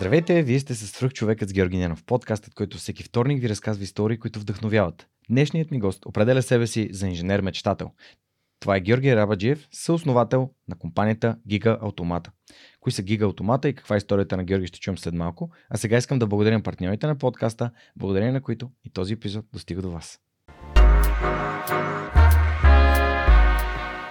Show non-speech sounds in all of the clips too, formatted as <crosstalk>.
Здравейте, вие сте с човекът с Георги Ненов, подкастът, който всеки вторник ви разказва истории, които вдъхновяват. Днешният ми гост определя себе си за инженер-мечтател. Това е Георги Рабаджиев, съосновател на компанията Giga Automata. Кои са Giga Automata и каква е историята на Георги ще чуем след малко. А сега искам да благодаря партньорите на подкаста, благодарение на които и този епизод достига до вас.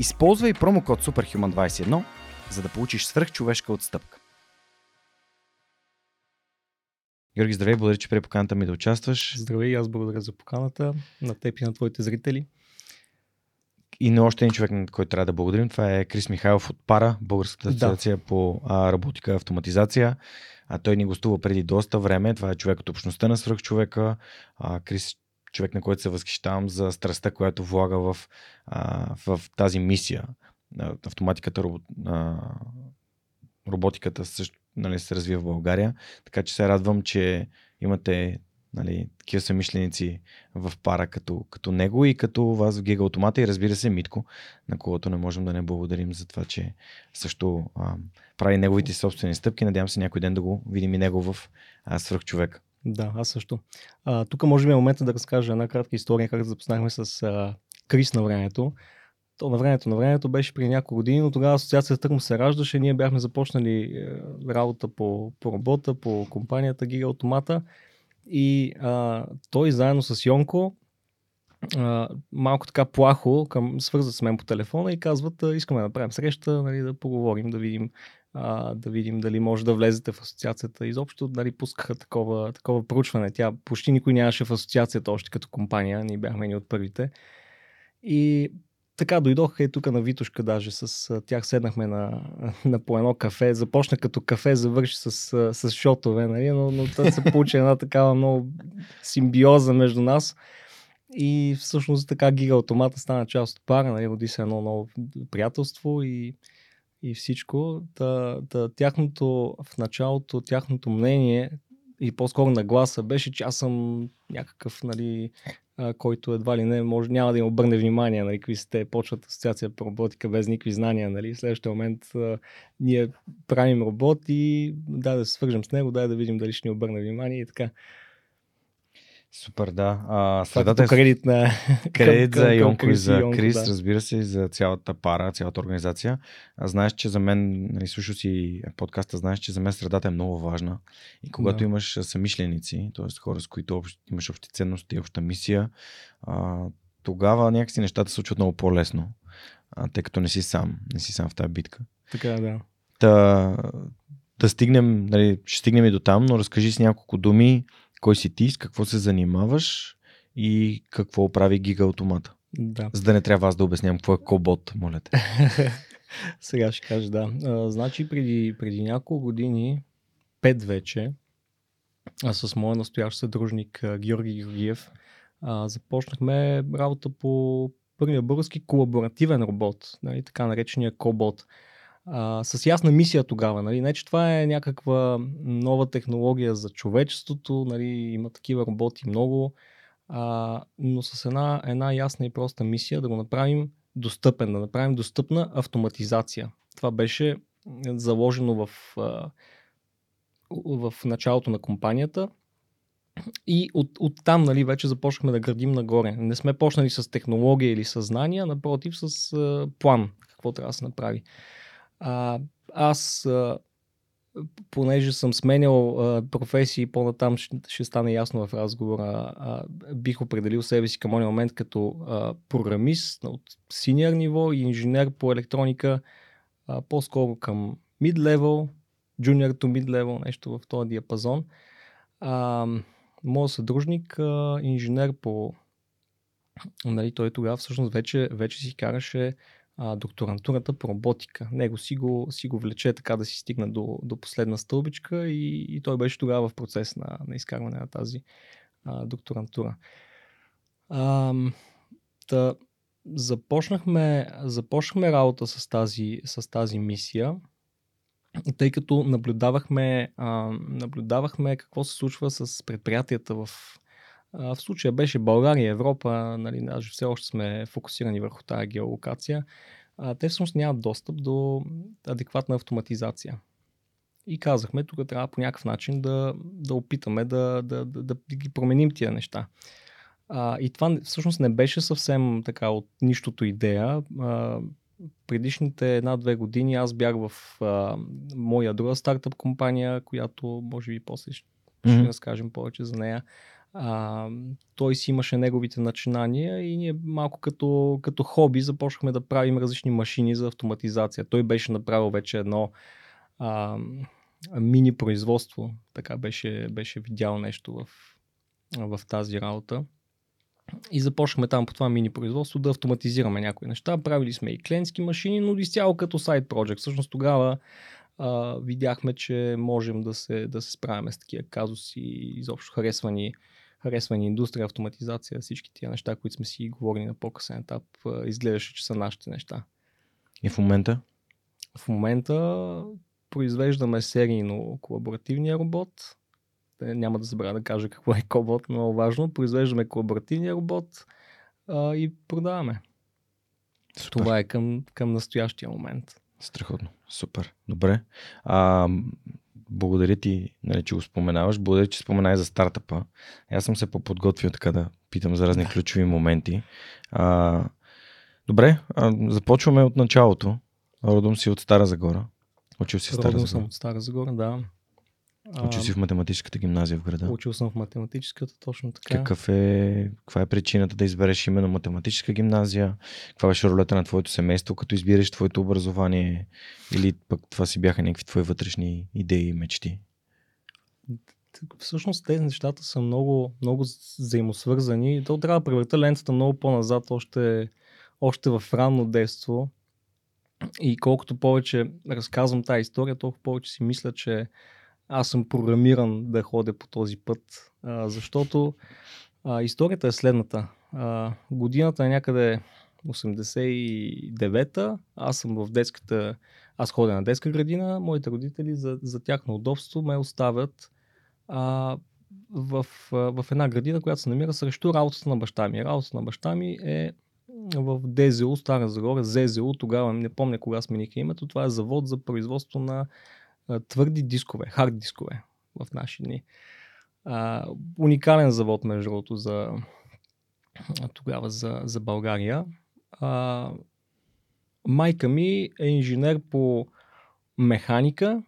Използвай промокод SUPERHUMAN21, за да получиш свръхчовешка отстъпка. Георги, здравей, благодаря, че при поканата ми да участваш. Здравей, аз благодаря за поканата на теб и на твоите зрители. И на още един човек, на който трябва да благодарим, това е Крис Михайлов от Пара, Българската асоциация да. по а, роботика и автоматизация. А той ни гостува преди доста време. Това е човек от общността на свръхчовека. А, Крис човек, на който се възхищавам за страстта, която влага в, а, в тази мисия. Автоматиката, робот, а, роботиката също нали, се развива в България, така че се радвам, че имате нали, такива съмишленици в пара като, като него и като вас в Гига Автомата и разбира се Митко, на когото не можем да не благодарим за това, че също а, прави неговите собствени стъпки. Надявам се някой ден да го видим и него в а, свръхчовек. Да, аз също. Тук може би е момента да разкажа една кратка история, как запознахме с а, Крис на времето. То на времето на времето беше при няколко години, но тогава асоциацията тъкмо се раждаше. Ние бяхме започнали е, работа по, по работа, по компанията Giga Automata и а, той заедно с Йонко а, малко така плахо към, свързват с мен по телефона и казват, искаме да направим среща, нали, да поговорим, да видим а, да видим дали може да влезете в асоциацията. Изобщо дали пускаха такова, такова проучване. Тя почти никой нямаше в асоциацията още като компания. Ние бяхме ни от първите. И така дойдох и тук на Витушка даже с тях седнахме на, <laughs> на по едно кафе. Започна като кафе, завърши с, с шотове, нали? но, но това се получи една такава много симбиоза между нас. И всъщност така гига автомата стана част от пара, нали? роди се едно ново приятелство и и всичко, да, да, тяхното, в началото, тяхното мнение и по-скоро нагласа беше, че аз съм някакъв, нали, който едва ли не може, няма да им обърне внимание, нали, какви сте, почват асоциация по роботика без никакви знания, нали, в следващия момент а, ние правим робот и да, да се свържем с него, дай да видим дали ще ни обърне внимание и така. Супер, да. А, средата е... Кредит, на... <laughs> кредит за Йонко и за Крис, да. разбира се, и за цялата пара, цялата организация. А, знаеш, че за мен, нали, слушал си подкаста, знаеш, че за мен средата е много важна. И когато да. имаш самишленици, т.е. хора, с които общ, имаш общи ценности, обща мисия, а, тогава някакси нещата се случват много по-лесно, а, тъй като не си сам, не си сам в тази битка. Така, да. Та, да стигнем, нали, ще стигнем и до там, но разкажи с няколко думи кой си ти, с какво се занимаваш и какво прави Гига Автомата. Да. За да не трябва аз да обяснявам какво е кобот, моля те. <laughs> Сега ще кажа, да. А, значи преди, преди няколко години, пет вече, а с моя настоящ съдружник Георги Георгиев, а, започнахме работа по първия български колаборативен робот, нали, така наречения кобот а, с ясна мисия тогава. Нали? Не, че това е някаква нова технология за човечеството, нали? има такива роботи много, а, но с една, една ясна и проста мисия да го направим достъпен, да направим достъпна автоматизация. Това беше заложено в, в началото на компанията. И от, от там нали, вече започнахме да градим нагоре. Не сме почнали с технология или съзнание, напротив с план какво трябва да се направи. А, аз, а, понеже съм сменял а, професии, по-натам ще, ще стане ясно в разговора, а, бих определил себе си към този момент като а, програмист от синьор ниво и инженер по електроника, а, по-скоро към mid-level, junior to mid-level, нещо в този диапазон. А, моят съдружник, а, инженер по... Нали, той тогава всъщност вече, вече си караше а, докторантурата по роботика. Него си го, си го влече така да си стигна до, до последна стълбичка и, и той беше тогава в процес на, на изкарване на тази а, докторантура. А, та, започнахме, започнахме работа с тази, с тази мисия, тъй като наблюдавахме, а, наблюдавахме какво се случва с предприятията в в случая беше България, Европа, нали, даже все още сме фокусирани върху тази геолокация. Те всъщност нямат достъп до адекватна автоматизация. И казахме, тук трябва по някакъв начин да, да опитаме да, да, да, да ги променим тия неща. А, и това всъщност не беше съвсем така от нищото идея. А, предишните една-две години аз бях в а, моя друга стартъп компания, която може би после ще, mm-hmm. ще разкажем повече за нея. А, той си имаше неговите начинания и ние малко като, като хоби започнахме да правим различни машини за автоматизация. Той беше направил вече едно а, мини производство, така беше, беше видял нещо в, в тази работа. И започнахме там по това мини производство да автоматизираме някои неща. Правили сме и клиентски машини, но изцяло като сайт project. Всъщност тогава а, видяхме, че можем да се, да се справяме с такива казуси изобщо харесвани харесва ни индустрия, автоматизация, всички тия неща, които сме си говорили на по-късен етап, изглеждаше, че са нашите неща. И в момента? В момента произвеждаме серийно колаборативния робот. Няма да забравя да кажа какво е кобот, много важно. Произвеждаме колаборативния робот а, и продаваме. Супер. Това е към, към настоящия момент. Страхотно. Супер. Добре. А, благодаря ти, нали, че го споменаваш. Благодаря, че спомена и за стартъпа. Аз съм се поподготвил така да питам за разни ключови моменти. А, добре, а, започваме от началото. Родом си от Стара Загора. Учил си в Стара Загора. съм от Стара Загора, да. Учил си в математическата гимназия в града. Учил съм в математическата, точно така. Какъв е, каква е причината да избереш именно математическа гимназия? Каква беше ролята на твоето семейство, като избираш твоето образование? Или пък това си бяха някакви твои вътрешни идеи и мечти? Всъщност тези нещата са много, много взаимосвързани. То трябва да превърта лентата много по-назад, още, още в ранно детство. И колкото повече разказвам тази история, толкова повече си мисля, че аз съм програмиран да ходя по този път, а, защото а, историята е следната. А, годината е някъде 89-та, аз съм в детската, аз ходя на детска градина, моите родители за, за тяхно удобство ме оставят а, в, в една градина, която се намира срещу работата на баща ми. Работата на баща ми е в ДЗУ, Стара Загора, ЗЗУ, тогава не помня кога смениха името, това е завод за производство на твърди дискове, хард дискове в наши дни. А, уникален завод, между другото, за тогава за, за България. А, майка ми е инженер по механика,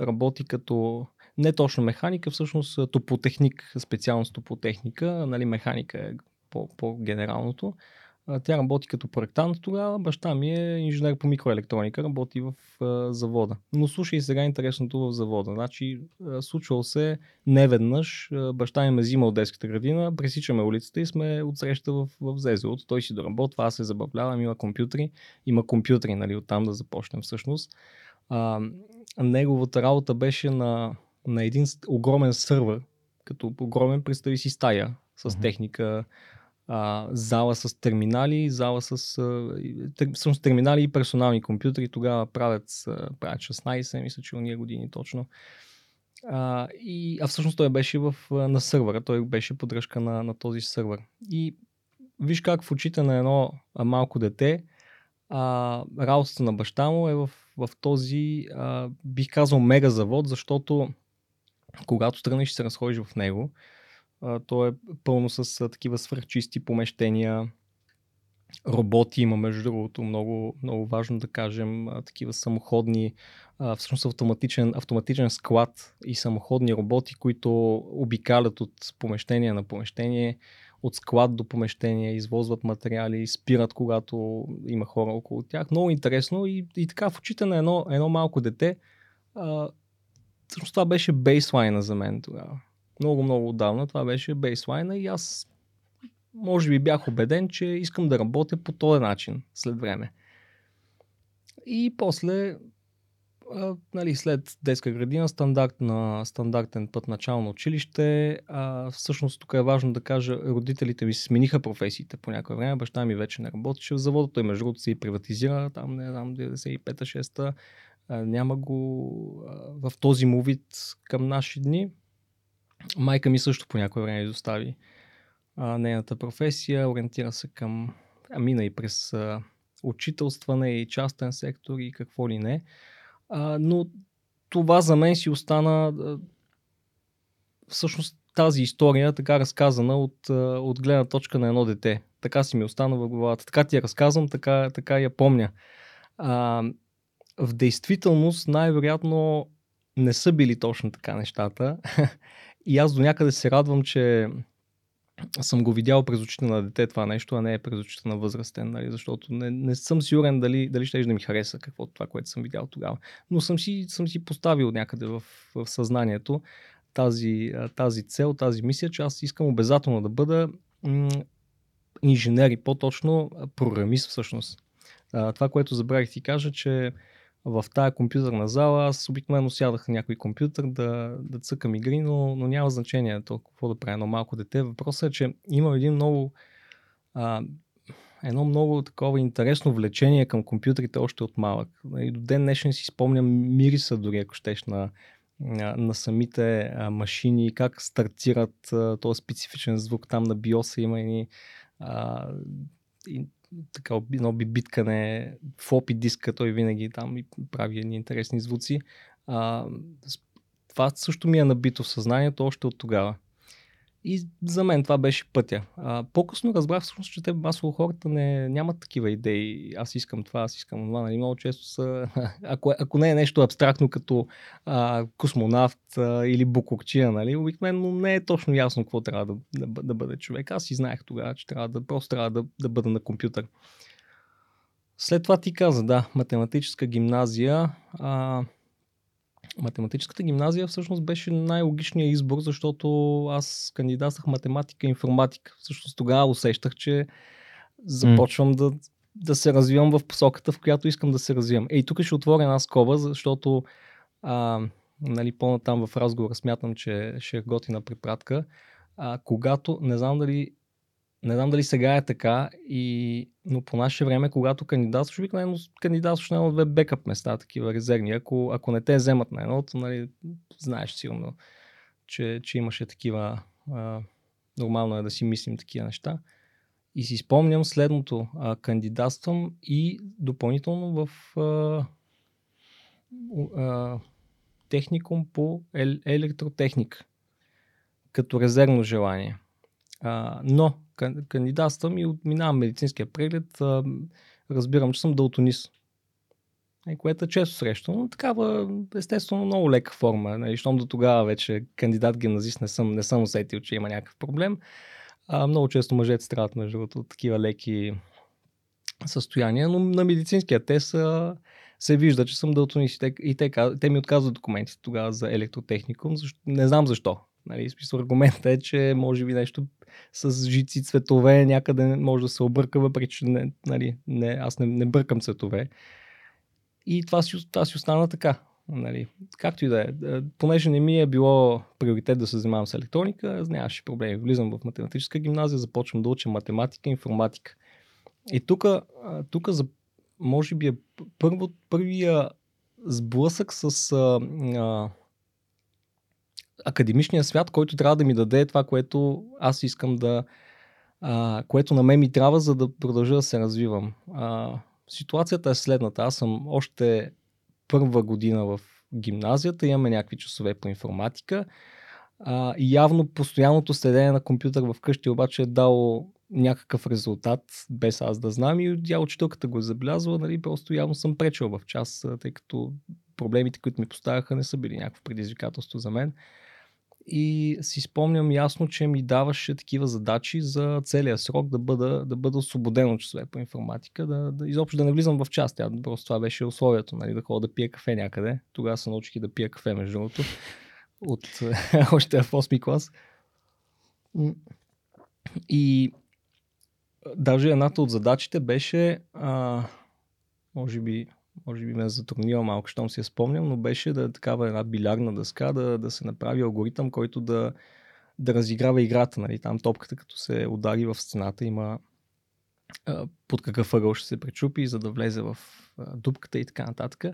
работи като не точно механика, всъщност топотехник, специалност топотехника, нали, механика е по, по-генералното. Тя работи като проектант тогава, баща ми е инженер по микроелектроника, работи в а, завода. Но слушай сега интересното в завода. Значи, а, случвал се неведнъж, а, баща ми ме взима от детската градина, пресичаме улицата и сме отсреща в, в ЗЗО. Той си доработва, аз се забавлявам, има компютри. Има компютри, нали, оттам да започнем всъщност. А, неговата работа беше на, на един огромен сървър, като огромен, представи си стая с uh-huh. техника, а, зала с терминали, зала с а, терминали и персонални компютри. Тогава правят, правят 16, мисля, че уния години точно. А, и, а всъщност той беше в, на сървъра, той беше поддръжка на, на този сървър. И виж как в очите на едно малко дете а, работата на баща му е в, в този, а, бих казал, мега завод, защото когато тръгнеш и се разходиш в него, то е пълно с а, такива свърхчисти помещения, роботи има, между другото, много, много важно да кажем, а, такива самоходни, а, всъщност автоматичен, автоматичен склад и самоходни роботи, които обикалят от помещение на помещение, от склад до помещение, извозват материали, спират, когато има хора около тях. Много интересно и, и така в очите на едно, едно малко дете, а, всъщност това беше бейслайна за мен тогава много, много отдавна. Това беше бейслайна и аз може би бях убеден, че искам да работя по този начин след време. И после а, нали, след детска градина, стандартна, стандартен път начално училище. А, всъщност тук е важно да кажа, родителите ми смениха професиите по някое време. Баща ми вече не работеше в завода, той между другото се и приватизира, там не знам, 95-6-та. няма го а, в този му вид към наши дни. Майка ми също по някое време изостави а, нейната професия, ориентира се към, а мина и през а, учителстване и частен сектор и какво ли не. А, но това за мен си остана а, всъщност тази история, така разказана от, от гледна точка на едно дете. Така си ми остана в главата. Така ти я разказвам, така, така я помня. А, в действителност най-вероятно не са били точно така нещата. <laughs> И аз до някъде се радвам, че съм го видял през очите на дете това нещо, а не е през очите на възрастен, нали? защото не, не съм сигурен дали, дали ще да ми хареса какво това, което съм видял тогава. Но съм си, съм си поставил някъде в, в съзнанието тази, тази цел, тази мисия, че аз искам обязателно да бъда м- инженер и по-точно програмист всъщност. А, това, което забравих ти кажа, че в тая компютърна зала аз обикновено сядах на някой компютър да, да цъкам игри, но, но няма значение толкова да правя едно малко дете. Въпросът е, че има един много а, едно много такова интересно влечение към компютрите още от малък. И до ден днешен си спомням мириса дори, ако щеш, на, на, самите машини, как стартират този специфичен звук. Там на биоса има и така едно бибиткане, флопи диска, той винаги там и прави едни интересни звуци. А, това също ми е набито в съзнанието още от тогава. И за мен това беше пътя. А, по-късно разбрах всъщност, че те масово хората не, нямат такива идеи. Аз искам това, аз искам това. Нали? Много често са, <laughs> ако, ако не е нещо абстрактно като а, космонавт а, или букурчия, нали? обикновено не е точно ясно какво трябва да, да, да бъде човек. Аз и знаех тогава, че трябва да, просто трябва да, да бъда на компютър. След това ти каза, да, математическа гимназия. А, математическата гимназия всъщност беше най-логичният избор, защото аз кандидатствах математика и информатика. Всъщност тогава усещах, че започвам mm. да, да се развивам в посоката, в която искам да се развивам. Ей, тук ще отворя една скоба, защото а, нали, по-натам в разговора смятам, че ще е готина препратка. А, когато, не знам дали не знам дали сега е така, и, но по наше време, когато кандидатстваш, обикновено кандидатстваш на едно-две бекъп места, такива резервни. Ако, ако не те вземат на едното, нали, знаеш сигурно, че, че имаше такива. А, нормално е да си мислим такива неща. И си спомням следното. А, кандидатствам и допълнително в а, а, техникум по ел- електротехника. Като резервно желание. А, но кандидатствам и минавам медицинския преглед, разбирам, че съм далтонист. Което е често срещано, но такава естествено много лека форма. Нали, щом до тогава вече кандидат гимназист не съм, не съм усетил, че има някакъв проблем. А, много често мъжете страдат между другото от такива леки състояния, но на медицинския тест се вижда, че съм дълтонист. И те, и те, те ми отказват документите тогава за електротехникум. Защо, не знам защо. Нали, смисъл, аргументът е, че може би нещо с жици цветове някъде може да се обърка, въпреки че не, нали, не, аз не, не бъркам цветове. И това си, това си остана така. Нали. Както и да е. е. Понеже не ми е било приоритет да се занимавам с електроника, нямаше проблеми. Влизам в математическа гимназия, започвам да уча математика и информатика. И тук, тук за, може би е първо, първия сблъсък с а, а, академичния свят, който трябва да ми даде това, което аз искам да. А, което на мен ми трябва, за да продължа да се развивам. А, ситуацията е следната. Аз съм още първа година в гимназията, имаме някакви часове по информатика. А, и явно постоянното следение на компютър в къщи обаче е дало някакъв резултат, без аз да знам и тя учителката го е забелязала, нали, просто явно съм пречил в час, тъй като проблемите, които ми поставяха, не са били някакво предизвикателство за мен. И си спомням ясно, че ми даваше такива задачи за целия срок да бъда, да бъда освободен от часове по информатика, да, да изобщо да не влизам в част. Тя, просто това беше условието, нали, да ходя да пия кафе някъде. Тогава се научих да пия кафе, между другото, от <laughs> още в 8 клас. И даже едната от задачите беше, а, може би може би ме затруднила малко, щом си я спомням, но беше да е такава една билярна дъска, да, да се направи алгоритъм, който да, да разиграва играта. Нали? Там топката, като се удари в стената, има под какъв ъгъл ще се пречупи, за да влезе в дупката и така нататък.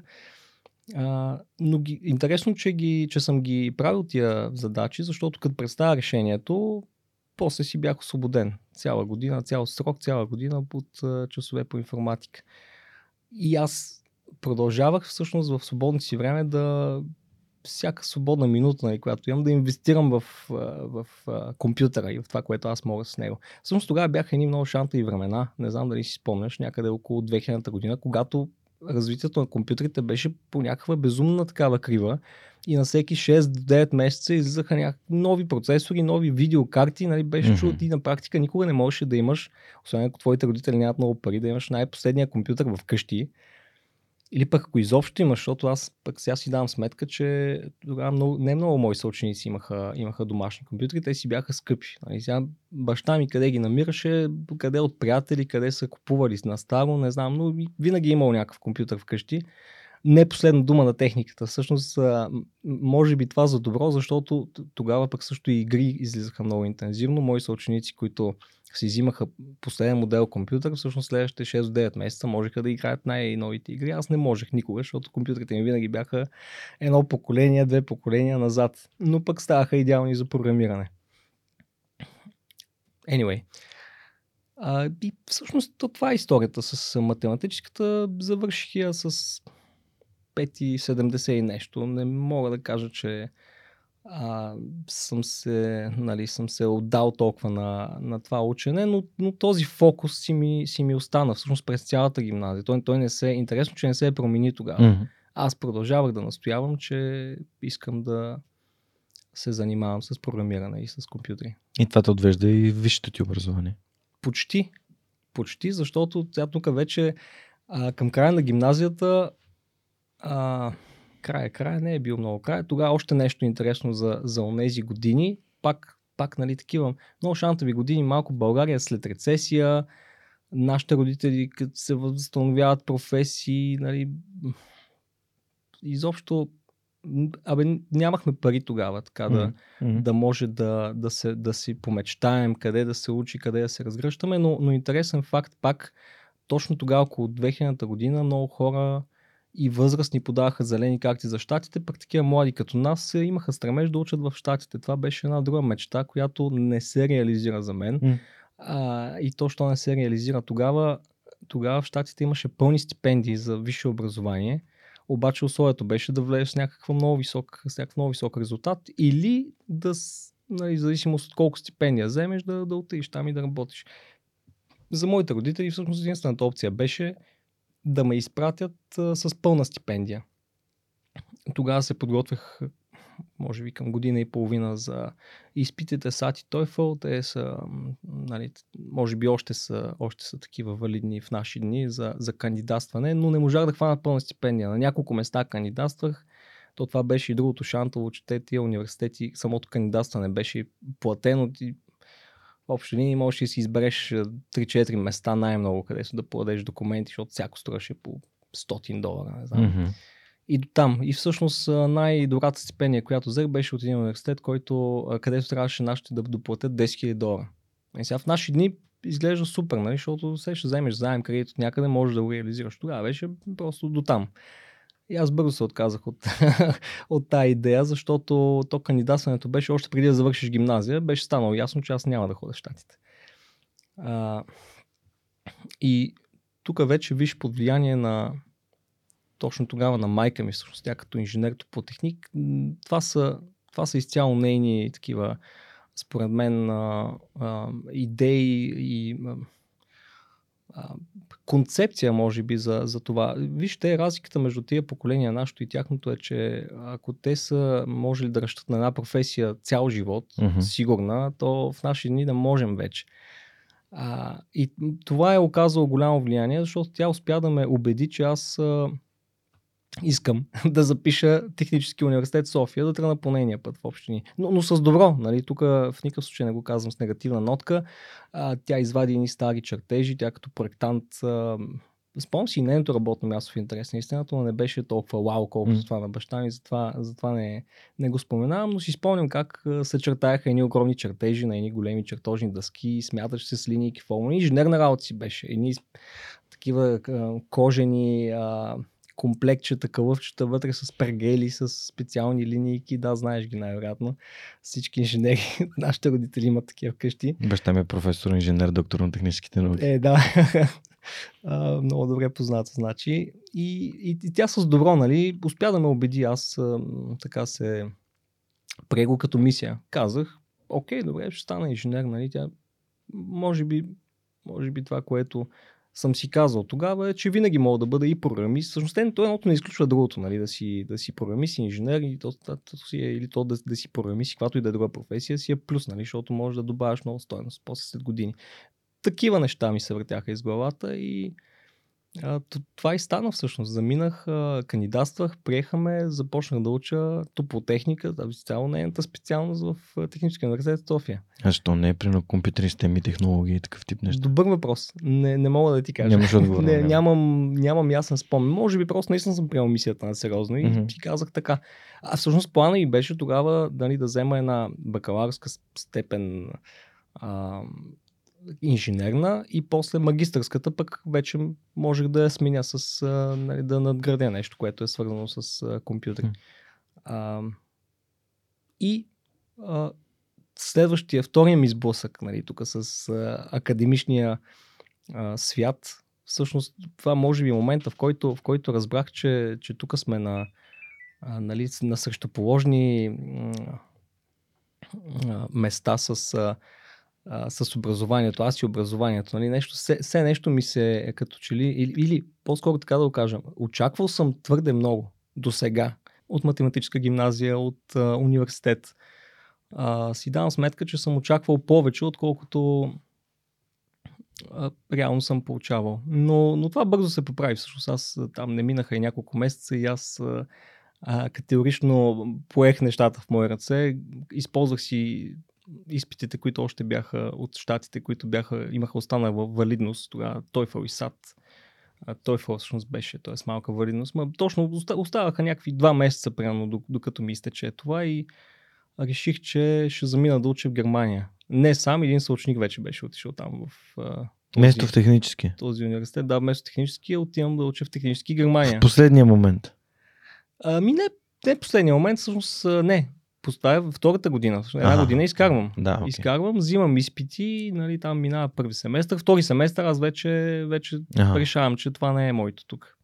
Но ги, интересно, че, ги, че съм ги правил тия задачи, защото като представя решението, после си бях освободен. Цяла година, цял срок, цяла година а, часове по информатика. И аз продължавах всъщност в свободното си време да всяка свободна минута, нали, която имам, да инвестирам в, в, в компютъра и в това, което аз мога с него. Всъщност тогава бяха едни много шанта и времена, не знам дали си спомняш, някъде около 2000 година, когато развитието на компютрите беше по някаква безумна такава крива и на всеки 6-9 месеца излизаха някакви нови процесори, нови видеокарти, нали, беше mm-hmm. чудо ти на практика никога не можеше да имаш, освен ако твоите родители нямат много пари, да имаш най-последния компютър в къщи, или пък ако изобщо имаш, защото аз пък сега си давам сметка, че тогава много, не много мои съученици имаха, имаха домашни компютри, те си бяха скъпи. Нали, сега баща ми къде ги намираше, къде от приятели, къде са купували на старо, не знам, но винаги е имал някакъв компютър вкъщи не последна дума на техниката. Всъщност, може би това за добро, защото тогава пък също и игри излизаха много интензивно. Мои съученици, които си взимаха последен модел компютър, всъщност следващите 6-9 месеца можеха да играят най-новите игри. Аз не можех никога, защото компютрите ми винаги бяха едно поколение, две поколения назад. Но пък ставаха идеални за програмиране. Anyway. А, и всъщност това е историята с математическата. Завърших я с 5,70 и нещо. Не мога да кажа, че а, съм, се, нали, съм се отдал толкова на, на това учене, но, но този фокус си ми, си ми остана всъщност през цялата гимназия. Той, той не се, интересно, че не се е промени тогава. Mm-hmm. Аз продължавах да настоявам, че искам да се занимавам с програмиране и с компютри. И това те отвежда и висшето ти образование? Почти. Почти, защото тя тук вече а, към края на гимназията а, края, края не е бил много края. Тогава още нещо интересно за, за онези години. Пак, пак нали, такива много шантови години. Малко България след рецесия, нашите родители като се възстановяват професии, нали, изобщо Абе, нямахме пари тогава, така да, mm-hmm. да може да, да, се, да си помечтаем къде да се учи, къде да се разгръщаме, но, но интересен факт пак, точно тогава, около 2000 година, много хора и възрастни подаваха зелени карти за щатите, пък такива млади като нас имаха стремеж да учат в щатите. Това беше една друга мечта, която не се реализира за мен. Mm. А, и то, що не се реализира тогава, тогава в щатите имаше пълни стипендии за висше образование, обаче условието беше да влезеш с някакъв много висок, с някакъв много висок резултат или да, нали, зависимост от колко стипендия вземеш, да, да отидеш там и да работиш. За моите родители всъщност единствената опция беше да ме изпратят а, с пълна стипендия. Тогава се подготвях, може би към година и половина за изпитите SAT и. Те са, нали, може би още са, още са такива валидни в наши дни за, за кандидатстване, но не можах да хвана пълна стипендия. На няколко места кандидатствах. То това беше и другото шантово, че те тия университети, самото кандидатстване беше платено. Ти в общи линии можеш да си избереш 3-4 места най-много, където да подадеш документи, защото всяко струваше по 100 долара. Не знам. Mm-hmm. И до там. И всъщност най-добрата стипендия, която взех, беше от един университет, който, където трябваше нашите да доплатят 10 000 долара. И сега в наши дни изглежда супер, нали? защото се ще вземеш заем кредит от някъде, можеш да го реализираш. Тогава беше просто до там. И аз бързо се отказах от, <laughs> от тази идея, защото то кандидатстването беше още преди да завършиш гимназия, беше станало ясно, че аз няма да ходя в Штатите. А, и тук вече виж под влияние на точно тогава на майка ми, всъщност тя като инженер топотехник, това са, това са изцяло нейни такива, според мен, а, а, идеи и а, концепция, може би, за, за това. Вижте, разликата между тия поколения, нашето и тяхното е, че ако те са можели да ръщат на една професия цял живот, mm-hmm. сигурна, то в наши дни да можем вече. А, и това е оказало голямо влияние, защото тя успя да ме убеди, че аз а, искам <laughs> да запиша Технически университет София, да тръгна по нейния път в общини. Но, но с добро, нали? тук в никакъв случай не го казвам с негативна нотка. А, тя извади ни стари чертежи, тя като проектант а, спомням си и нейното работно място в интерес на истината, но не беше толкова вау, колкото mm. това на баща ми, затова, затова не, не го споменавам, но си спомням как се чертаяха едни огромни чертежи на едни големи чертожни дъски, смяташе се с линии и формули. Инженерна работа си беше. Едни такива кожени а, комплектчета, кълъвчета вътре с пергели, с специални линейки. Да, знаеш ги най-вероятно. Всички инженери, <laughs> нашите родители имат такива къщи. Баща ми е професор, инженер, доктор на техническите науки. Е, да. <laughs> а, много добре познато, значи. И, и, и тя с добро, нали, успя да ме убеди. Аз а, така се прего като мисия. Казах, окей, добре, ще стана инженер, нали, тя може би, може би това, което съм си казал тогава е, че винаги мога да бъда и програмист. Всъщност, то едното не изключва другото, нали, да си, да си програмист, инженер и то, то, то си е, или то да, да си програмист, каквато и да е друга професия, си е плюс, нали, защото можеш да добавяш много стоеност после след години. Такива неща ми се въртяха из главата и а, това и стана всъщност. Заминах, а, кандидатствах, приехаме, започнах да уча топлотехника, цяло нейната специалност в Техническия университет София. А що не е при компютърни системи, технологии и такъв тип неща? Добър въпрос. Не, не мога да ти кажа. Нямаш отговор. не, нямам, нямам ясен спомен. Може би просто наистина съм приел мисията на сериозно и mm-hmm. ти казах така. А всъщност плана и беше тогава дали, да взема една бакалавърска степен а, инженерна и после магистърската пък вече можех да я сменя с, а, нали, да надградя нещо, което е свързано с а, компютър. Mm. А, и а, следващия, втория ми сблъсък, нали, тук с а, академичния а, свят, всъщност това може би е момента, в който, в който разбрах, че, че тук сме на, а, нали, на срещуположни а, места с а, а, с образованието, аз и образованието. Нали? Нещо, все, все нещо ми се е като че ли, или, или по-скоро така да го кажа, очаквал съм твърде много до сега от математическа гимназия, от а, университет. А, си давам сметка, че съм очаквал повече, отколкото реално съм получавал. Но, но това бързо се поправи. Всъщност аз там не минаха и няколко месеца и аз а, категорично поех нещата в мои ръце. Използвах си изпитите, които още бяха от щатите, които бяха, имаха останала валидност, тогава TOEFL и SAT. TOEFL всъщност беше, т.е. малка валидност. Ма точно оставаха някакви два месеца, примерно, докато ми изтече това и реших, че ще замина да уча в Германия. Не сам, един съученик вече беше отишъл там в този, место в технически. Този университет, да, место в технически, отивам да уча в технически Германия. В последния момент. Ами не, не последния момент, всъщност не поставя втората година. Една ага. година изкарвам. Да, okay. Изкарвам, взимам изпити, нали, там минава първи семестър. Втори семестър аз вече, вече ага. решавам, че това не е моето тук.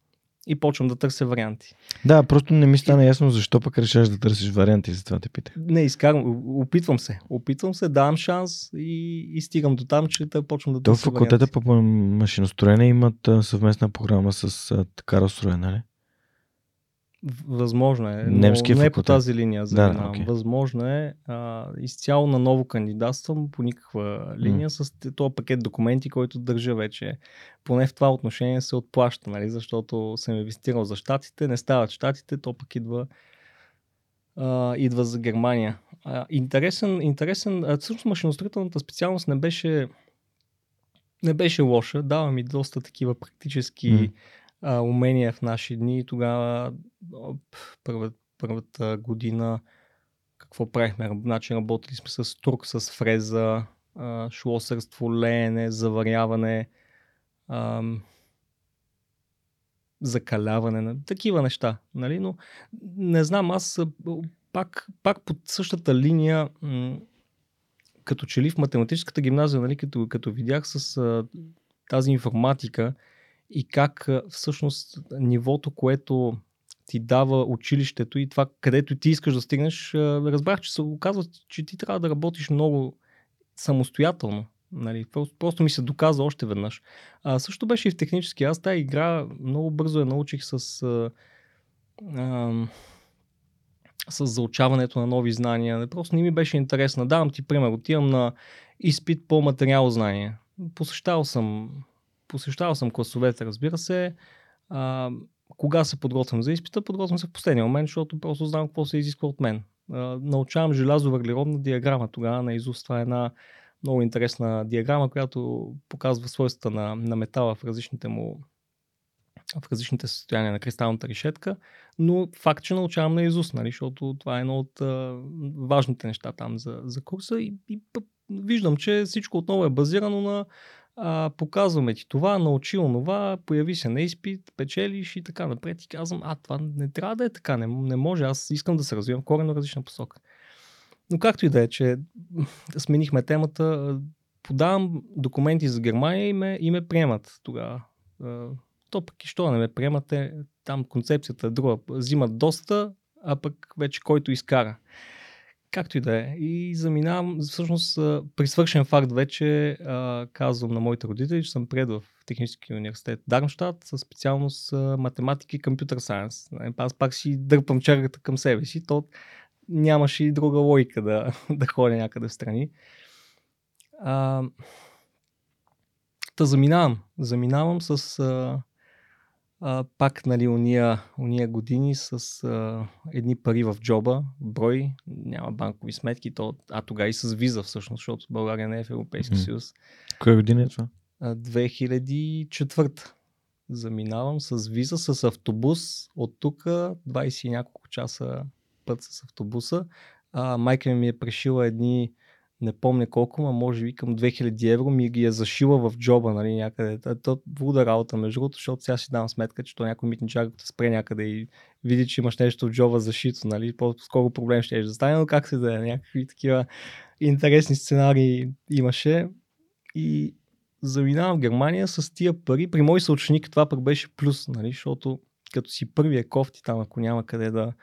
И почвам да търся варианти. Да, просто не ми стана ясно защо пък решаваш да търсиш варианти, затова те питах. Не, изкарвам, опитвам се. Опитвам се, давам шанс и, и стигам до там, че да почвам да търся То факултета по машиностроение имат съвместна програма с така разстроена, нали? Възможно е. Немския но не по тази линия. Да, да, okay. Възможно е. А, изцяло на ново кандидатствам по никаква линия mm. с този пакет документи, който държа вече. Поне в това отношение се отплаща, нали? защото съм инвестирал за щатите, не стават щатите, то пък идва, а, идва за Германия. А, интересен, интересен. А, всъщност машиностроителната специалност не беше не беше лоша. Дава ми доста такива практически mm а, умения в наши дни. Тогава първа, първата година какво правихме? Значи работили сме с трук, с фреза, а, шлосърство, леене, заваряване, а, закаляване, такива неща. Нали? Но не знам, аз пак, пак под същата линия м- като че ли в математическата гимназия, нали, като, като видях с а, тази информатика, и как всъщност нивото, което ти дава училището и това, където ти искаш да стигнеш, разбрах, че се оказва, че ти трябва да работиш много самостоятелно. Нали, просто, просто ми се доказа още веднъж. А, също беше и в технически. Аз тази игра много бързо я научих с, а, а, с заучаването на нови знания. Просто не ми беше интересна. Давам ти пример. Отивам на изпит по материал знание. Посещавал съм посещавал съм класовете, разбира се. А, кога се подготвям за изпита? Подготвям се в последния момент, защото просто знам какво се изисква от мен. А, научавам желязо-въглеродна диаграма. Тогава на изуст това е една много интересна диаграма, която показва свойствата на, на метала в различните му в различните състояния на кристалната решетка, но факт, че научавам на Изус, нали, защото това е едно от а, важните неща там за, за курса и, и виждам, че всичко отново е базирано на а, показваме ти това, научи онова, появи се на изпит, печелиш и така напред и казвам, а това не трябва да е така, не, не може, аз искам да се развивам в коренно различна посока. Но както и да е, че <laughs> сменихме темата, подавам документи за Германия и ме, и ме приемат тогава. То пък и що не ме приемате, там концепцията е друга. Взимат доста, а пък вече който изкара. Както и да е. И заминавам, всъщност, при свършен факт вече казвам на моите родители, че съм пред в Технически университет Дармштадт с специалност математика и компютър сайенс. Аз пак си дърпам чергата към себе си, то нямаше и друга логика да, <laughs> да ходя някъде в страни. А, та заминавам. Заминавам с а, а, пак нали, уния, уния години с а, едни пари в джоба, брой, няма банкови сметки, то, а тогава и с виза всъщност, защото България не е в Европейския съюз. Коя година е това? 2004 заминавам с виза, с автобус от тук 20 и няколко часа път с автобуса. А, майка ми е пришила едни не помня колко, но може би към 2000 евро ми ги е зашила в джоба, нали, някъде. То луда работа, между другото, защото сега си давам сметка, че то някой митничар те спре някъде и види, че имаш нещо в джоба зашито, нали, по-скоро проблем ще е да стане, но как се да е, някакви такива интересни сценарии имаше. И заминавам в Германия с тия пари. При мой съученик това пък беше плюс, нали, защото като си първия кофти там, ако няма къде да,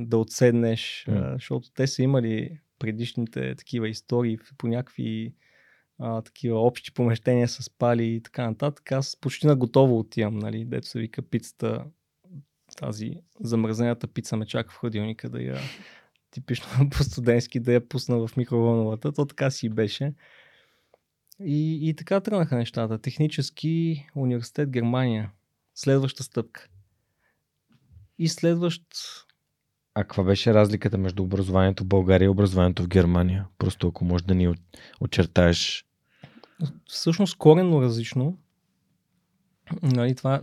да отседнеш, mm. защото те са имали предишните такива истории по някакви а, такива общи помещения с пали и така нататък, аз почти на готово отивам, нали, дето се вика пицата, тази замръзнената пица ме чака в хладилника да я типично <laughs> по-студентски да я пусна в микроволновата. То така си беше. И, и така тръгнаха нещата. Технически университет Германия. Следваща стъпка. И следващ а каква беше разликата между образованието в България и образованието в Германия? Просто ако можеш да ни очертаеш. Всъщност коренно различно. Нали, това,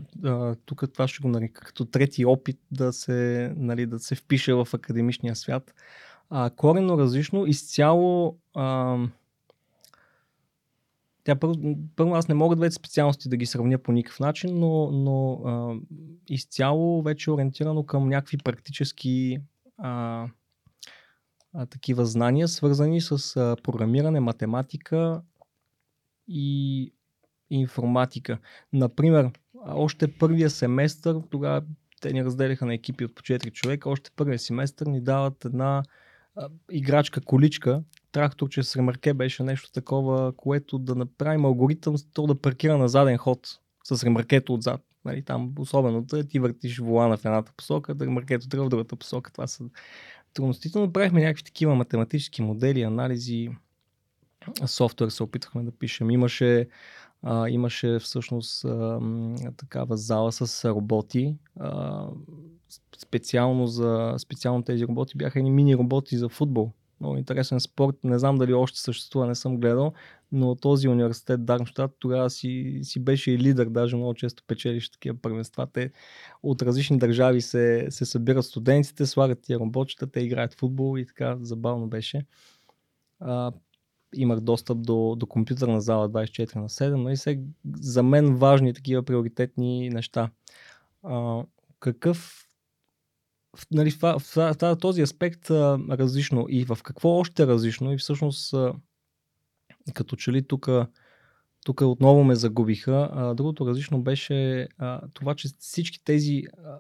тук това ще го нарека като трети опит да се, нали, да се впише в академичния свят. А, коренно различно, изцяло а, тя първо, първо аз не мога двете специалности да ги сравня по никакъв начин, но, но а, изцяло вече ориентирано към някакви практически а, а, такива знания, свързани с а, програмиране, математика и информатика. Например, още първия семестър, тогава те ни разделяха на екипи от по 4 човека, още първия семестър ни дават една а, играчка количка, тракторче с ремарке беше нещо такова, което да направим алгоритъм, то да паркира на заден ход с ремаркето отзад. Нали, там особено да ти въртиш волана в едната посока, да ремаркето трябва в другата посока. Това са трудностите, но правихме някакви такива математически модели, анализи, софтуер се опитахме да пишем. Имаше, а, имаше всъщност а, такава зала с роботи. А, специално, за, специално тези роботи бяха едни мини роботи за футбол много интересен спорт. Не знам дали още съществува, не съм гледал, но този университет Дармштадт тогава си, си беше и лидер, даже много често печелиш такива първенства. Те от различни държави се, се събират студентите, слагат тия роботчета, те играят футбол и така забавно беше. А, имах достъп до, до компютърна зала 24 на 7, но и сега за мен важни такива приоритетни неща. А, какъв нали, в, в, в, в този аспект а, различно и в какво още различно и всъщност а, като че ли тук тук отново ме загубиха. А, другото различно беше а, това, че всички тези а,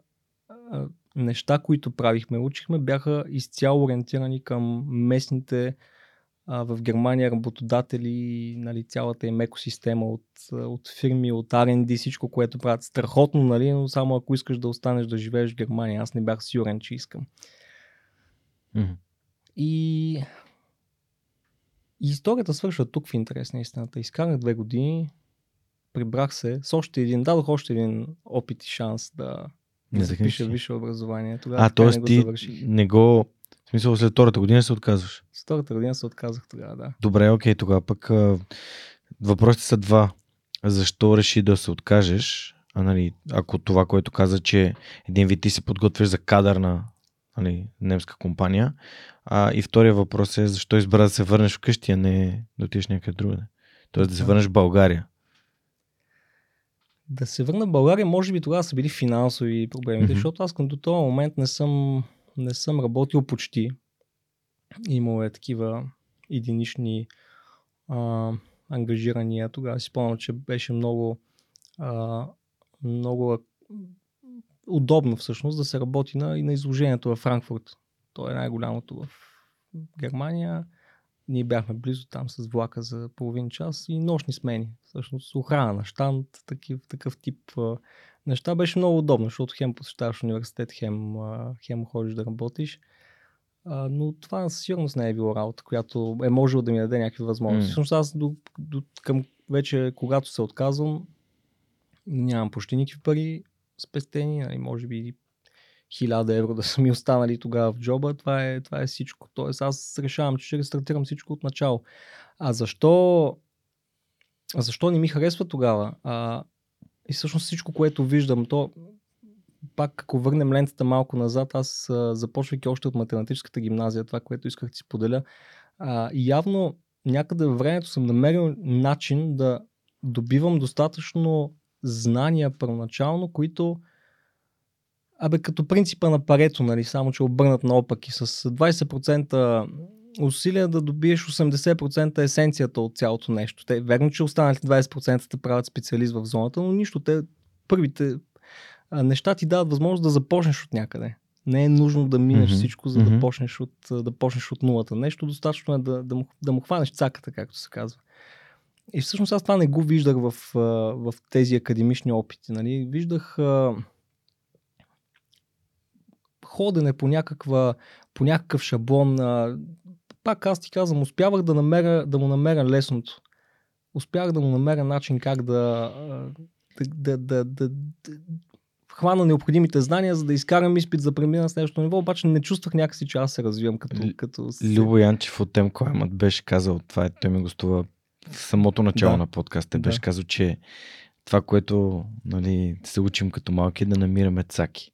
а, неща, които правихме, учихме, бяха изцяло ориентирани към местните а, в Германия работодатели, нали, цялата им екосистема от, от фирми, от R&D, всичко, което правят страхотно, нали, но само ако искаш да останеш да живееш в Германия. Аз не бях сигурен, че искам. Mm-hmm. И... и историята свършва тук в интерес на истината. Изкарах две години, прибрах се с още един, дадох още един опит и шанс да, не запиша висше образование. Тогава а, т.е. ти не го в смисъл, след втората година се отказваш? След втората година се отказах тогава, да. Добре, окей, тогава пък въпросите са два. Защо реши да се откажеш? а, нали, ако това, което каза, че един вид ти се подготвяш за кадър на нали, немска компания. А, и втория въпрос е защо избра да се върнеш вкъщи, а не да отидеш някъде другаде. Тоест да се върнеш в България. Да се върна в България, може би тогава са били финансови проблемите, mm-hmm. защото аз към до този момент не съм, не съм работил почти. Имало е такива единични а, ангажирания. Тогава си спомням, че беше много, а, много удобно всъщност да се работи на, и на изложението във Франкфурт. То е най-голямото в Германия. Ние бяхме близо там с влака за половин час и нощни смени. Всъщност охрана на штант, такив, такъв тип а, неща беше много удобно, защото хем посещаваш университет, хем, а, хем ходиш да работиш. А, но това със сигурност не е било работа, която е можело да ми даде някакви възможности. Mm. Всъщност аз до, до, към вече, когато се отказвам, нямам почти никакви пари спестени, нали, може би 1000 евро да са ми останали тогава в джоба, това е, това е всичко. Тоест аз решавам, че ще рестартирам всичко от начало. А защо, а защо не ми харесва тогава? А, и всъщност всичко, което виждам, то пак ако върнем лентата малко назад, аз започвайки още от математическата гимназия, това, което исках да си поделя, а, явно някъде във времето съм намерил начин да добивам достатъчно знания първоначално, които Абе, като принципа на парето, нали, само че обърнат наопаки с 20% усилия да добиеш 80% есенцията от цялото нещо. Те, верно, че останалите 20% те правят специалист в зоната, но нищо. Те, първите неща ти дават възможност да започнеш от някъде. Не е нужно да минеш mm-hmm. всичко, за да, mm-hmm. почнеш от, да почнеш от нулата. Нещо достатъчно е да, да, му, да му хванеш цаката, както се казва. И всъщност аз това не го виждах в, в тези академични опити. Нали? Виждах ходене по, някаква, по някакъв шаблон. Пак аз ти казвам, успявах да, намеря, да му намеря лесното. Успях да му намеря начин как да, да, да, да, да, да хвана необходимите знания, за да изкарам изпит за премина с нещо ниво, обаче не чувствах някакси, че аз се развивам като... Л- като... Любо Янчев от Тем Клаймат беше казал това, е, той ми гостува в самото начало да. на подкаста, беше да. казал, че това, което нали, се учим като малки е да намираме цаки.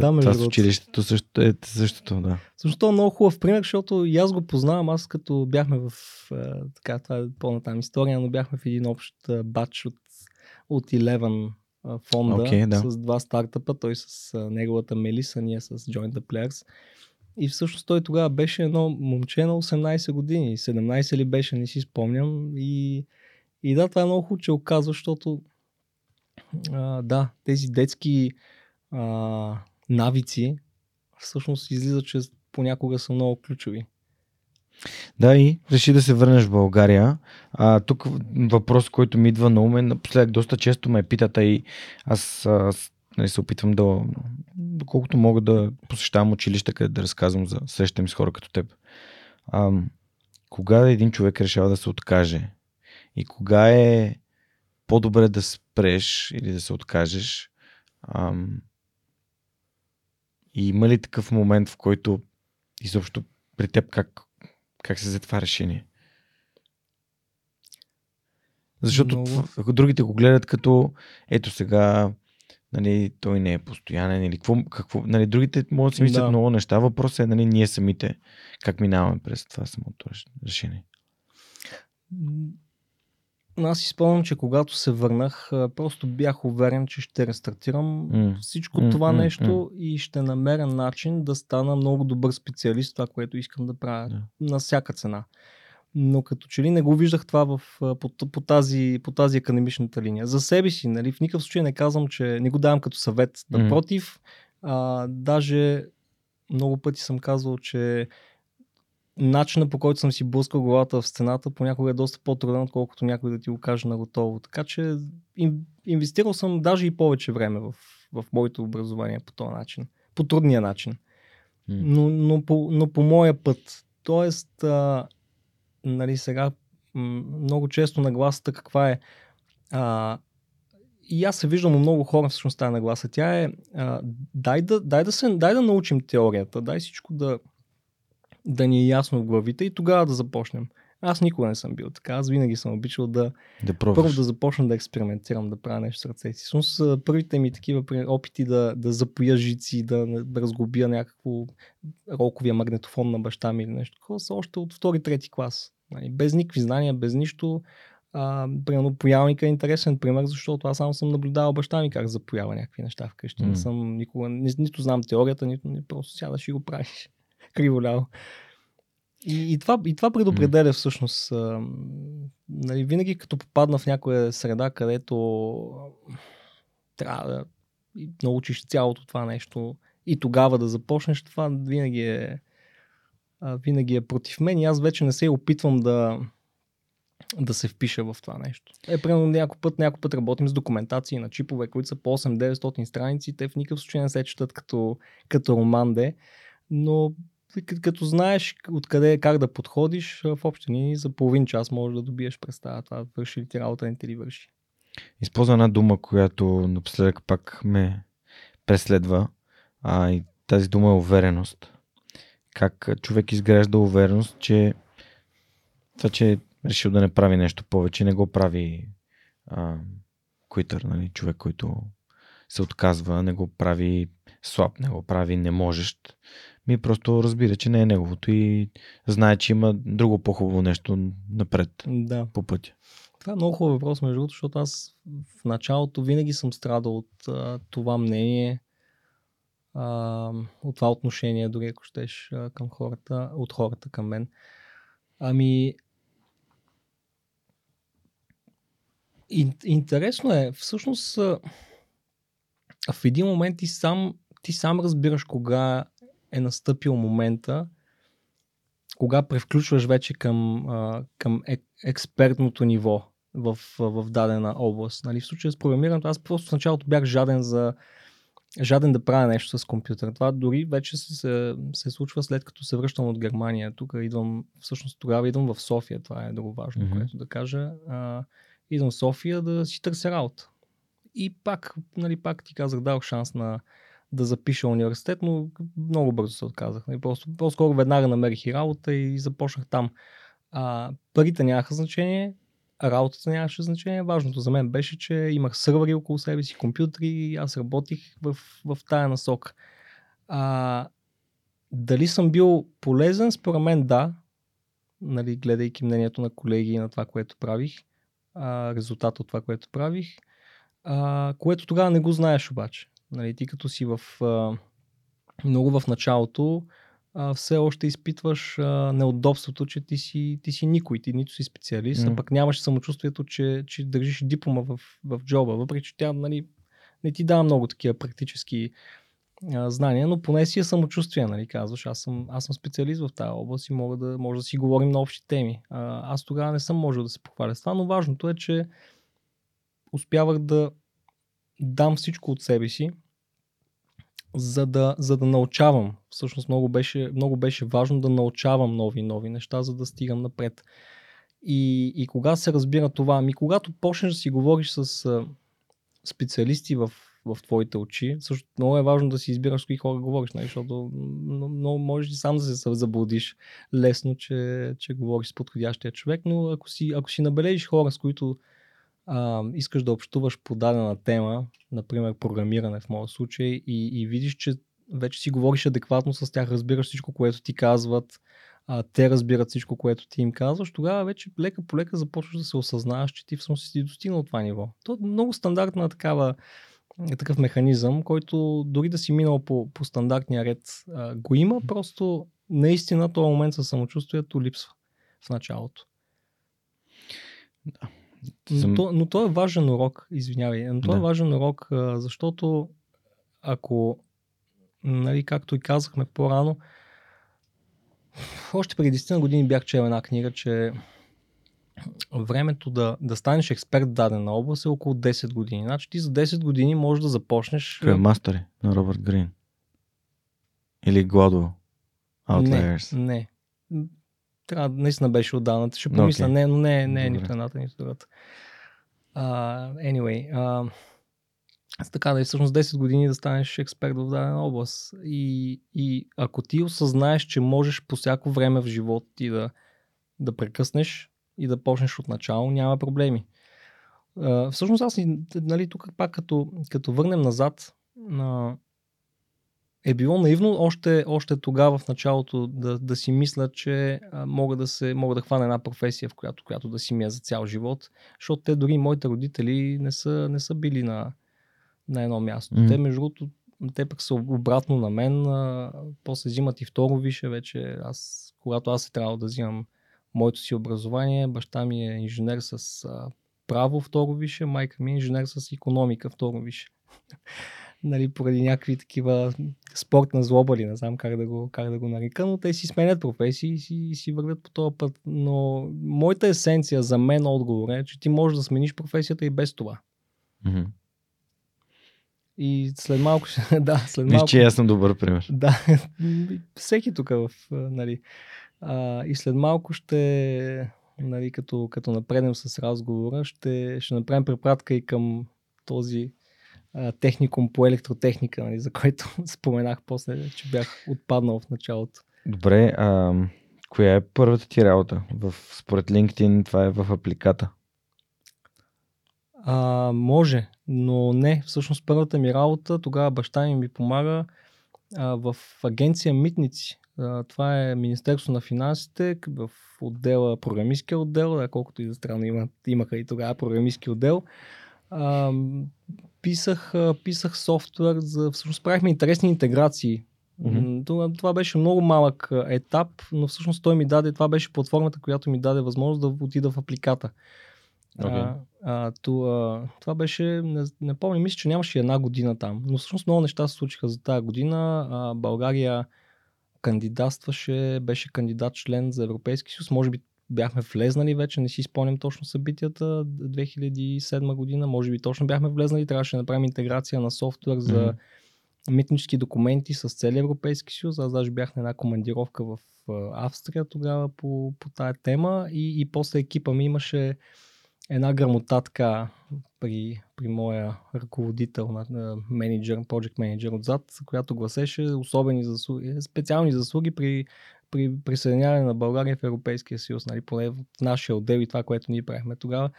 Да, да това с училището също е същото, да. Също е много хубав пример, защото и аз го познавам, аз като бяхме в, е, така, това е по-натам история, но бяхме в един общ е, батч от, от 11 фонда okay, да. с два стартъпа, той с неговата Мелиса, ние с Join the Players. И всъщност той тогава беше едно момче на 18 години, 17 ли беше, не си спомням. И, и да, това е много хубаво, че оказва, защото а, да, тези детски а, навици всъщност излиза, че понякога са много ключови. Да, и реши да се върнеш в България. А, тук въпрос, който ми идва на ум е, напоследък доста често ме питат, и аз, аз нали, се опитвам да, доколкото мога да посещавам училище, къде да разказвам за срещам с хора като теб. А, кога един човек решава да се откаже? И кога е по-добре да спреш или да се откажеш? Ам, и има ли такъв момент, в който изобщо при теб как, как се взе това решение? Защото Много... другите го гледат като ето сега нали, той не е постоянен или какво, какво нали, другите могат да си мислят да. много неща. Въпросът е нали, ние самите как минаваме през това самото решение. Аз си спомням, че когато се върнах, просто бях уверен, че ще рестартирам mm. всичко mm, това mm, нещо mm. и ще намеря начин да стана много добър специалист, това, което искам да правя yeah. на всяка цена. Но като че ли не го виждах това в, по, по, тази, по тази академичната линия. За себе си, нали, в никакъв случай не казвам, че не го давам като съвет. Напротив, mm. а, даже много пъти съм казвал, че начина по който съм си блъскал главата в стената понякога е доста по-труден, отколкото някой да ти го каже на готово. Така че инвестирал съм даже и повече време в, в моето образование по този начин. По трудния начин. Но, но, по, но по моя път. Тоест, а, нали сега много често нагласата каква е а, и аз се виждам у много хора всъщност тази нагласа. Тя е а, дай, да, дай, да се, дай да научим теорията, дай всичко да, да ни е ясно в главите и тогава да започнем. Аз никога не съм бил така. Аз винаги съм обичал да, Да първо да започна да експериментирам, да правя нещо с ръцете си. Всъщност първите ми такива опити да, да запоя жици, да, да разглобия някакво ролковия магнетофон на баща ми или нещо такова, са още от втори, трети клас. Нали, Без никакви знания, без нищо. А, примерно поялника е интересен пример, защото аз само съм наблюдавал баща ми как запоява някакви неща вкъщи. М. Не съм никога, ни, нито знам теорията, нито ни, просто сядаш и го правиш. Криво ляво. И, и, това, и това предопределя всъщност. А, нали, винаги като попадна в някоя среда, където трябва да научиш цялото това нещо и тогава да започнеш, това винаги е, а, винаги е против мен и аз вече не се опитвам да, да се впиша в това нещо. Е, примерно някой път, някой път работим с документации на чипове, които са по 8-900 страници, те в никакъв случай не се четат като, като роман де, но като знаеш откъде как да подходиш, в общи линии за половин час можеш да добиеш представа това върши ли ти работа, не ти ли върши. Използва една дума, която напоследък пак ме преследва. А, и тази дума е увереност. Как човек изгражда увереност, че това, че е решил да не прави нещо повече, не го прави а, куитър, нали? човек, който се отказва, не го прави слаб, не го прави не можещ. Ми просто разбира, че не е неговото и знае, че има друго по-хубаво нещо напред Да. по пътя. Това е много хубав въпрос, между другото, защото аз в началото винаги съм страдал от а, това мнение, а, от това отношение, дори ако щеш, а, към хората, от хората към мен. Ами, ин, интересно е, всъщност в един момент ти сам, ти сам разбираш кога е настъпил момента, кога превключваш вече към, а, към е, експертното ниво в, в дадена област. Нали? В случая с програмирането, аз просто в началото бях жаден за жаден да правя нещо с компютър. Това дори вече се, се, случва след като се връщам от Германия. Тук идвам, всъщност тогава идвам в София, това е друго важно, mm-hmm. което да кажа. А, идвам в София да си търся работа. И пак, нали, пак ти казах, дал шанс на да запиша университет, но много бързо се отказах. Нали, просто, по-скоро веднага намерих и работа и започнах там. А, парите нямаха значение, работата нямаше значение. Важното за мен беше, че имах сървъри около себе си, компютри и аз работих в, в тая насока. А, дали съм бил полезен? Според мен да. Нали, гледайки мнението на колеги и на това, което правих. А, резултат от това, което правих. А, което тогава не го знаеш обаче. Нали, ти като си в а, много в началото, а, все още изпитваш а, неудобството, че ти си, ти си никой, ти нито си специалист, М. а пък нямаш самочувствието, че, че държиш диплома в, в джоба, въпреки че тя нали, не ти дава много такива практически а, знания, но поне си е самочувствие, нали, казваш, аз съм, аз съм специалист в тази област и мога да, може да си говорим на общи теми. А, аз тогава не съм можел да се похваля с това, но важното е, че успявах да дам всичко от себе си, за да, за да научавам. Всъщност много беше, много беше важно да научавам нови нови неща, за да стигам напред. И, и кога се разбира това? Ами когато почнеш да си говориш с специалисти в, в твоите очи, също много е важно да си избираш с кои хора говориш, нали? защото много можеш и сам да се заблудиш лесно, че, че говориш с подходящия човек, но ако си, ако си набележиш хора, с които а, искаш да общуваш по дадена тема, например програмиране в моят случай, и, и видиш, че вече си говориш адекватно с тях, разбираш всичко, което ти казват, а, те разбират всичко, което ти им казваш, тогава вече лека по лека започваш да се осъзнаваш, че ти всъщност си достигнал това ниво. То е много стандартна такава, такъв механизъм, който дори да си минал по, по стандартния ред а, го има, просто наистина този момент със самочувствието липсва в началото. Но, то, но то е важен урок, извинявай, но то е Да. важен урок, защото ако, нали, както и казахме по-рано, още преди 10 години бях чел една книга, че времето да, да станеш експерт в дадена област е около 10 години. Значи ти за 10 години можеш да започнеш... Той е мастери на Робърт Грин. Или Гладуел. Outliers. Не, не. Трябва, наистина беше отдавна. Ще помисля, Окей. не, но не, не е нито едната, нито другата. Uh, anyway, uh, така да е всъщност 10 години да станеш експерт в дадена област. И, и ако ти осъзнаеш, че можеш по всяко време в живота ти да да прекъснеш и да почнеш от начало, няма проблеми. А, всъщност аз, нали, тук пак като, като върнем назад, на... е било наивно още, още тогава в началото да, да си мисля, че а, мога, да се, мога да хвана една професия, в която, която да си ми е за цял живот, защото те дори моите родители не са, не са били на, на едно място. Mm. Те, между другото, те пък са обратно на мен, а, после взимат и второ више вече. Аз, когато аз е трябвало да взимам моето си образование, баща ми е инженер с а, право второ више, майка ми е инженер с економика второ више. <laughs> нали, поради някакви такива спортна злоба ли, не знам как да го, как да го нарека, но те си сменят професии и си, си вървят по този път. Но моята есенция за мен отговор е, че ти можеш да смениш професията и без това. Mm-hmm. И след малко ще... <laughs> да, след малко... Виж, че аз съм добър пример. <laughs> Да, всеки тук в... Нали, а, и след малко ще... Нали, като, като напреднем с разговора, ще, ще направим препратка и към този техникум по електротехника, нали, за който <laughs> споменах после, че бях отпаднал в началото. Добре, а, коя е първата ти работа? В, според LinkedIn това е в апликата. А, може, но не. Всъщност първата ми работа, тогава баща ми ми помага а, в агенция Митници. А, това е Министерство на финансите в отдела, програмистския отдел, да, колкото и за странно има, имаха и тогава програмистски отдел. А, писах, писах софтуер за... Всъщност правихме интересни интеграции. Mm-hmm. Това, това беше много малък етап, но всъщност той ми даде, това беше платформата, която ми даде възможност да отида в апликата. Okay. А, а, това, това беше, не, не помня, мисля, че нямаше една година там, но всъщност много неща се случиха за тази година. А, България кандидатстваше, беше кандидат член за Европейски съюз, може би бяхме влезнали вече, не си спомням точно събитията, 2007 година, може би точно бяхме влезнали, трябваше да направим интеграция на софтуер за mm-hmm. митнически документи с целия Европейски съюз. Аз даже бях на една командировка в Австрия тогава по, по тая тема и, и после екипа ми имаше една грамота така при, при моя ръководител, на, менеджер, project менеджер отзад, която гласеше особени заслуги, специални заслуги при, при присъединяване на България в Европейския съюз, нали, поне в нашия отдел и това, което ние правихме тогава.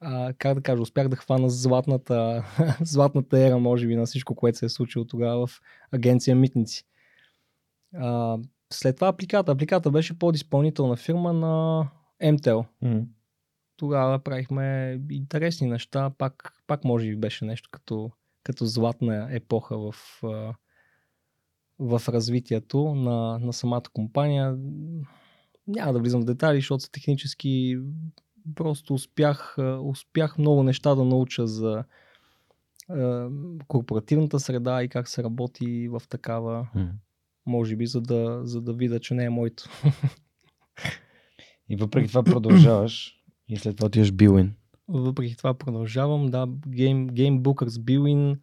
А, как да кажа, успях да хвана златната, <laughs> златната ера, може би, на всичко, което се е случило тогава в агенция Митници. А, след това апликата. Апликата беше подизпълнителна фирма на MTEL. Mm тогава правихме интересни неща. Пак, пак може би беше нещо като, като златна епоха в, в развитието на, на самата компания. Няма да влизам в детайли, защото технически просто успях, успях много неща да науча за е, корпоративната среда и как се работи в такава. Mm. Може би, за да, за да видя, че не е моето. И въпреки това продължаваш и след това отиваш Билин. Въпреки това продължавам, да, Game, Game Bookers Билин.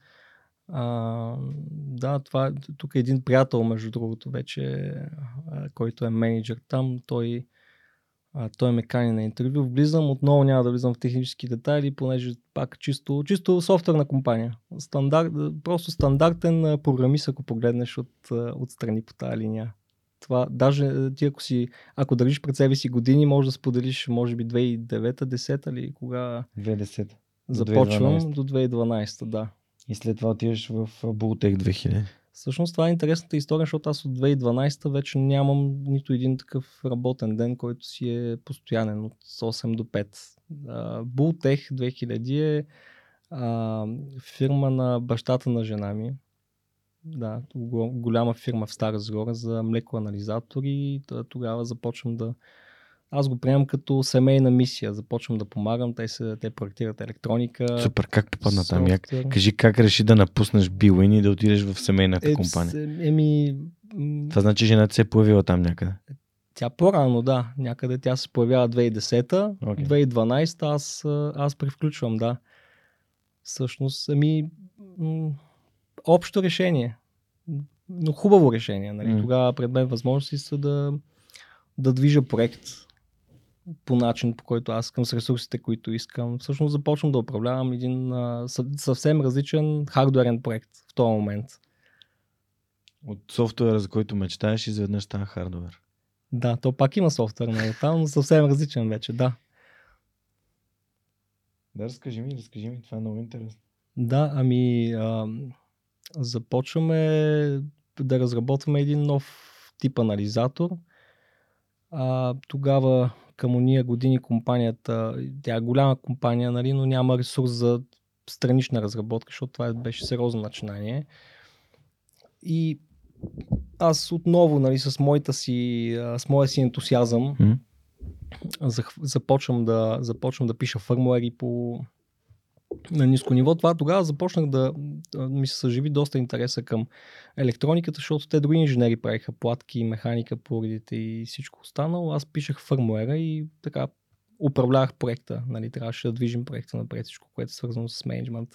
А, да, това тук е един приятел, между другото, вече, а, който е менеджер там. Той, а, той ме кани на интервю. Влизам, отново няма да влизам в технически детайли, понеже пак чисто, чисто софтуерна компания. Стандарт, просто стандартен програмист, ако погледнеш от, от страни по тази линия. Това, даже ти ако си, ако държиш пред себе си години, може да споделиш, може би 2009-10 или кога 2010. Започвам до 2012, да. И след това отиваш в Бултек 2000. Всъщност това е интересната история, защото аз от 2012 вече нямам нито един такъв работен ден, който си е постоянен от 8 до 5. Бултех 2000 е а, фирма на бащата на жена ми, да, голяма фирма в Стара Загора за млекоанализатори. Тогава започвам да... Аз го приемам като семейна мисия. Започвам да помагам. Те, се, те проектират електроника. Супер, как попадна там? Я, кажи как реши да напуснеш Билуин и да отидеш в семейната е, компания? Еми... Това значи жената се е появила там някъде? Тя по-рано, да. Някъде тя се появява 2010-та. Okay. 2012 аз, аз превключвам, да. Всъщност, ами общо решение. Но хубаво решение. Нали? Mm. Тогава пред мен възможности са да, да движа проект по начин, по който аз искам с ресурсите, които искам. Всъщност започвам да управлявам един а, съвсем различен хардуерен проект в този момент. От софтуера, за който мечтаеш, изведнъж стана хардуер. Да, то пак има софтуер, нали? Там, но съвсем различен вече, да. Да, разкажи ми, разкажи ми, това е много интересно. Да, ами а, започваме да разработваме един нов тип анализатор. А, тогава към уния години компанията, тя е голяма компания, нали, но няма ресурс за странична разработка, защото това беше сериозно начинание. И аз отново, нали, с, моята си, с моя си ентусиазъм, mm-hmm. започвам, да, започвам да пиша фърмуери по на ниско ниво. Това тогава започнах да, ми се съживи доста интереса към електрониката, защото те други инженери правиха платки, механика по и всичко останало. Аз пишех фърмуера и така управлявах проекта. Нали, трябваше да движим проекта напред, всичко, което е свързано с менеджмент.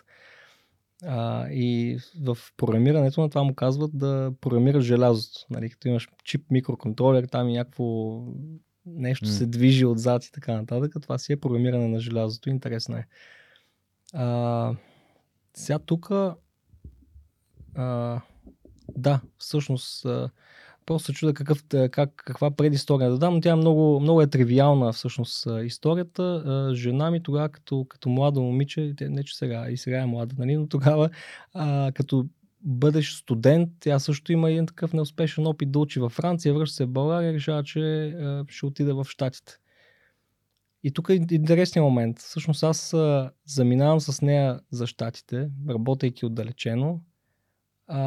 А, и в програмирането на това му казват да програмираш желязото. Нали, като имаш чип микроконтролер, там и някакво нещо mm. се движи отзад и така нататък. Това си е програмиране на желязото. Интересно е. А, сега тук да, всъщност а, просто чуда какъв, как, каква предистория да дам, но тя е много, много е тривиална всъщност историята. Жена ми тогава като, като младо момиче, не че сега и сега е млада, нали, но тогава а, като бъдеш студент, тя също има един такъв неуспешен опит да учи във Франция, връща се в България, решава, че а, ще отиде в Штатите. И тук е интересният момент. Всъщност аз заминавам с нея за щатите, работейки отдалечено. А,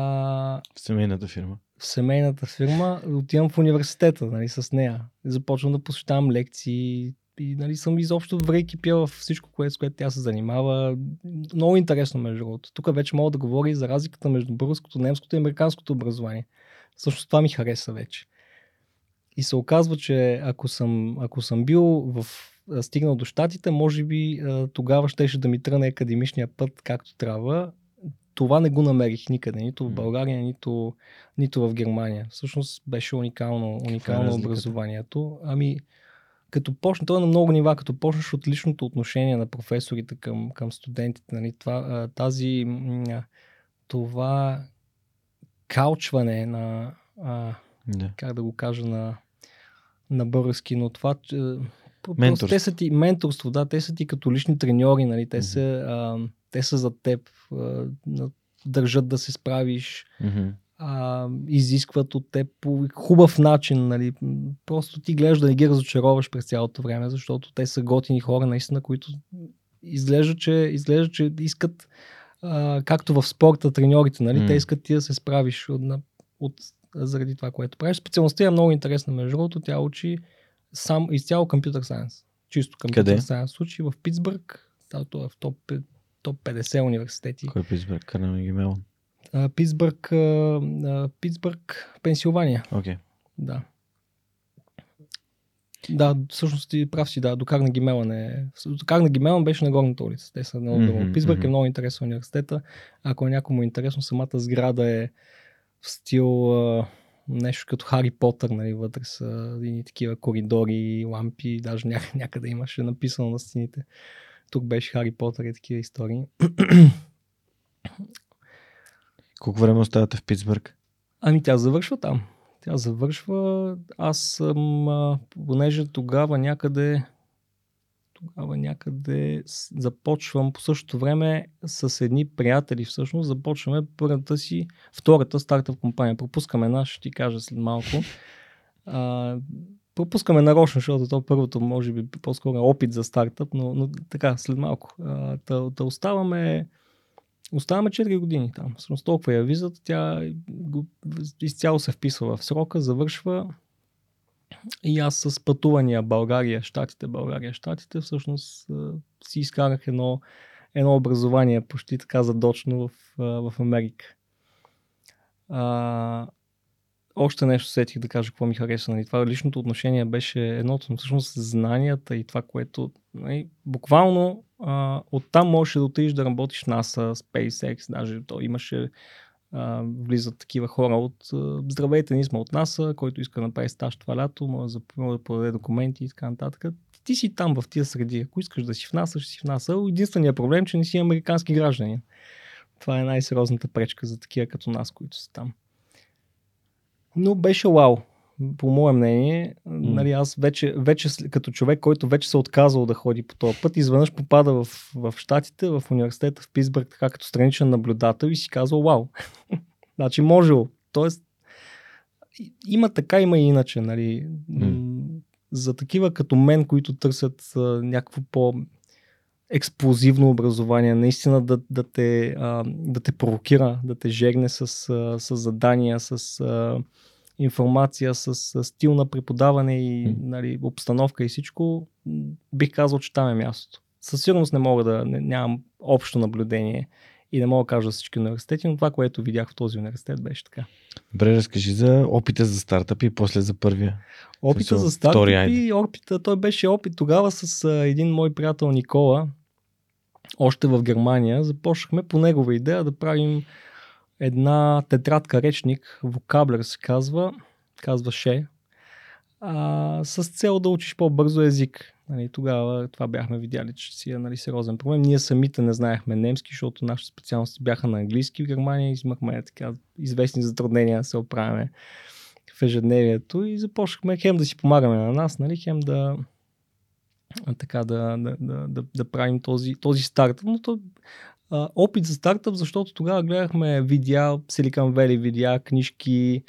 в семейната фирма. В семейната фирма отивам в университета нали, с нея. Започвам да посещавам лекции и нали, съм изобщо врейки пия в всичко, което, с което тя се занимава. Много интересно, между другото. Тук вече мога да говоря и за разликата между българското, немското и американското образование. Също това ми хареса вече. И се оказва, че ако съм, ако съм бил в стигнал до щатите, може би тогава щеше да ми тръне академичния път както трябва. Това не го намерих никъде, нито в България, нито, нито в Германия. Всъщност беше уникално, е уникално е образованието. Ами, като почне, то е на много нива, като почнеш от личното отношение на професорите към, към студентите, нали, това, тази, това каучване на, а, да. как да го кажа на, на български, но това, Менторство. Те са ти менторство, да, те са ти като лични треньори, нали, те, mm-hmm. са, а, те са за теб, а, държат да се справиш, mm-hmm. а, изискват от теб по хубав начин, нали, просто ти гледаш да не ги разочароваш през цялото време, защото те са готини хора, наистина, които изглежда, че, изглежда, че искат, а, както в спорта, треньорите, нали, mm-hmm. те искат ти да се справиш от, от, заради това, което правиш. Специалността е много интересна, между другото, тя учи сам изцяло компютър сайенс. Чисто компютър сайенс случай в Питсбърг. Това е в топ, топ 50 университети. Кой е Питсбърг? Карнеги Мелон? Питсбърг, Питсбърг, Пенсилвания. Окей. Okay. Да. Да, всъщност ти прав си, да, до Карнеги Мелон е... До Карнеги беше на горната улица. Те са много mm-hmm, Питсбърг mm-hmm. е много интересен университета. Ако е интересно, самата сграда е в стил нещо като Хари Потър, нали, вътре са и такива коридори, лампи, даже ня- някъде имаше написано на стените. Тук беше Хари Потър и такива истории. <clears throat> Колко време оставате в Питсбърг? Ами тя завършва там. Тя завършва. Аз съм, понеже тогава някъде тогава някъде започвам по същото време с едни приятели всъщност започваме първата си, втората стартъп компания. Пропускаме една, ще ти кажа след малко. <laughs> А, пропускаме нарочно, защото то първото може би по-скоро е опит за стартъп, но, но така, след малко. А, та, та оставаме, оставаме 4 години там. Всъщност толкова я визата, тя изцяло се вписва в срока, завършва и аз с пътувания България, Штатите, България, Штатите, всъщност си изкарах едно, едно образование почти така задочно в, в Америка. А, още нещо сетих да кажа какво ми хареса. Нали. Това личното отношение беше едното, но всъщност знанията и това, което нали, буквално а, оттам можеш да отидеш да работиш в NASA, SpaceX, даже то имаше влизат такива хора от здравейте, ние сме от НАСА, който иска да направи стаж това лято, може да подаде документи и така нататък. Ти си там в тия среди. Ако искаш да си в НАСА, ще си в НАСА. Единственият проблем, че не си американски граждани. Това е най-сериозната пречка за такива като нас, които са там. Но беше вау. По мое мнение, mm. нали, аз вече, вече като човек, който вече се е отказал да ходи по този път, изведнъж попада в, в Штатите, в университета в Питсбърг, така като страничен наблюдател и си казва, вау, <laughs> значи можело. Тоест, има така, има и иначе. Нали. Mm. За такива като мен, които търсят а, някакво по експлозивно образование, наистина да, да, те, а, да те провокира, да те жегне с, а, с задания, с а, информация, с, с стил на преподаване и нали, обстановка и всичко, бих казал, че там е мястото. Със сигурност не мога да, не, нямам общо наблюдение и не мога да кажа за всички университети, но това, което видях в този университет, беше така. Добре, разкажи за опита за стартъп и после за първия. Опита за стартъп и опита, той беше опит тогава с а, един мой приятел Никола, още в Германия. Започнахме по негова идея да правим една тетрадка речник, вокаблер се казва, казваше, а, с цел да учиш по-бързо език. Нали, тогава това бяхме видяли, че си е нали, сериозен проблем. Ние самите не знаехме немски, защото нашите специалности бяха на английски в Германия и имахме така известни затруднения да се оправяме в ежедневието и започнахме хем да си помагаме на нас, нали, хем да, така да, да, да, да, да правим този, този старт. Но то, а, опит за стартъп, защото тогава гледахме видеа, Silicon Valley видеа, книжки,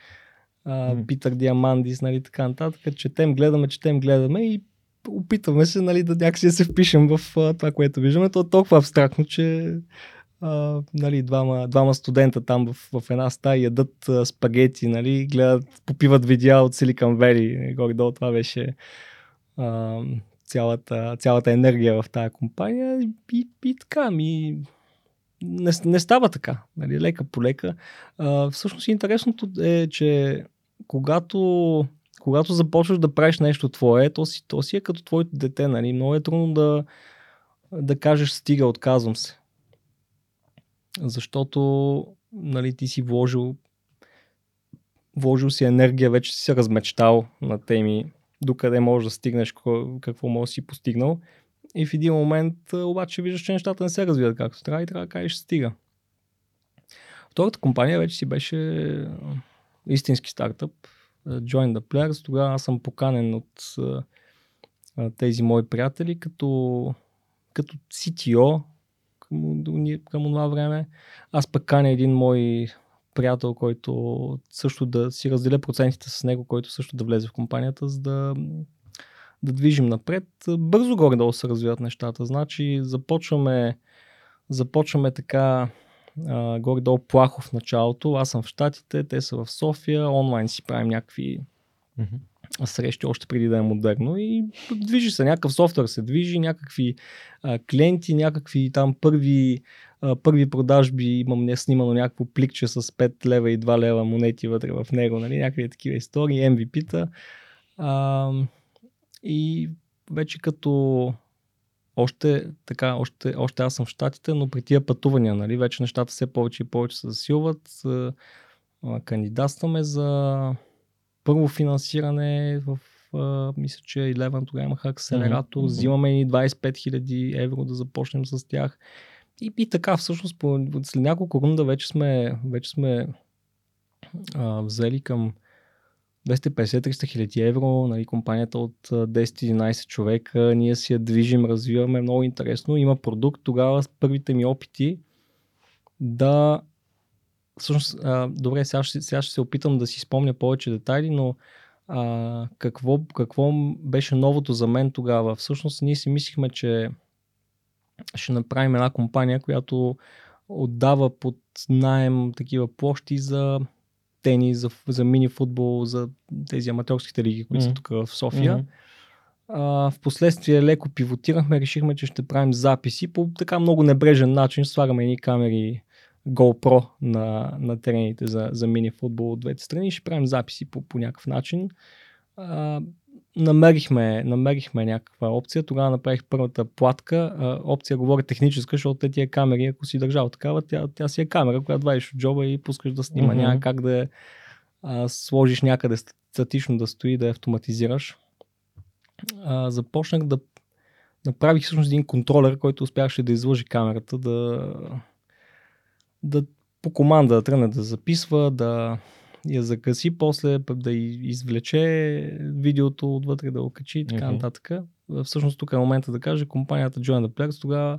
а, Питър Диамандис, нали, така нататък. Четем, гледаме, четем, гледаме и опитваме се нали, да някакси да се впишем в а, това, което виждаме. То е толкова абстрактно, че а, нали, двама, двама студента там в, в една стая ядат а, спагети, нали, гледат, попиват видеа от Silicon Valley. Горе-долу това беше а, цялата, цялата енергия в тази компания и, и, и така ми не, не става така, нали, лека по лека. А, всъщност интересното е, че когато, когато започваш да правиш нещо твое, то си, то си е като твоето дете. Нали? Много е трудно да, да кажеш стига, отказвам се. Защото нали, ти си вложил вложил си енергия, вече си се размечтал на теми, докъде можеш да стигнеш, какво можеш да си постигнал. И в един момент обаче виждаш, че нещата не се развиват както трябва и трябва да кажеш стига. Втората компания вече си беше истински стартъп. Join the Players. Тогава аз съм поканен от тези мои приятели като, като CTO към, към това време. Аз пък каня един мой приятел, който също да си разделя процентите с него, който също да влезе в компанията, за да да движим напред. Бързо горе-долу се развиват нещата. Значи започваме, започваме така а, горе-долу плахо в началото. Аз съм в Штатите, те са в София, онлайн си правим някакви mm-hmm. срещи още преди да е модерно и движи се, някакъв софтуер се движи, някакви а, клиенти, някакви там първи, а, първи продажби, имам не снимано някакво пликче с 5 лева и 2 лева монети вътре в него, нали? някакви такива истории, MVP-та. А, и вече като още, така, още, още аз съм в Штатите, но при тия пътувания, нали, вече нещата все повече и повече се засилват. Кандидатстваме за първо финансиране в мисля, че Eleven тогава имаха акселератор, mm-hmm. взимаме и 25 000 евро да започнем с тях. И, и така, всъщност, по, след няколко рунда вече сме, вече сме uh, взели към 250-300 хиляди евро, нали, компанията от 10-11 човека, ние си я движим, развиваме много интересно, има продукт, тогава с първите ми опити да всъщност, а, добре, сега ще, сега ще се опитам да си спомня повече детайли, но а, какво, какво беше новото за мен тогава? Всъщност ние си мислихме, че ще направим една компания, която отдава под найем такива площи за тенис, за, за мини футбол, за тези аматорските лиги, които mm-hmm. са тук в София. Mm-hmm. А, впоследствие леко пивотирахме, решихме, че ще правим записи по така много небрежен начин. Слагаме едни камери GoPro на, на терените за, за мини футбол от двете страни и ще правим записи по, по някакъв начин. А, намерихме, намерихме някаква опция. Тогава направих първата платка. Опция говоря техническа, защото те тия камери, ако си държал такава, тя, тя си е камера, която вадиш от джоба и пускаш да снима. Mm-hmm. Няма как да а, сложиш някъде статично да стои, да автоматизираш. А, започнах да направих всъщност един контролер, който успяваше да излъжи камерата, да, да по команда да тръгне да записва, да я закъси, после да извлече видеото отвътре, да го качи и така mm-hmm. нататък. Всъщност тук е момента да кажа, компанията Join the Players тогава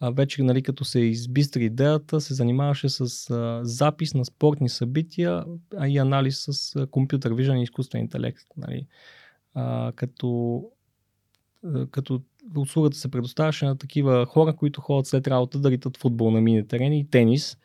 а, вече, нали, като се избистри идеята, се занимаваше с а, запис на спортни събития а и анализ с а, компютър виждане и изкуствен интелект. Нали. А, като, а, като услугата се предоставяше на такива хора, които ходят след работа да ритат футбол на мини терени и тенис.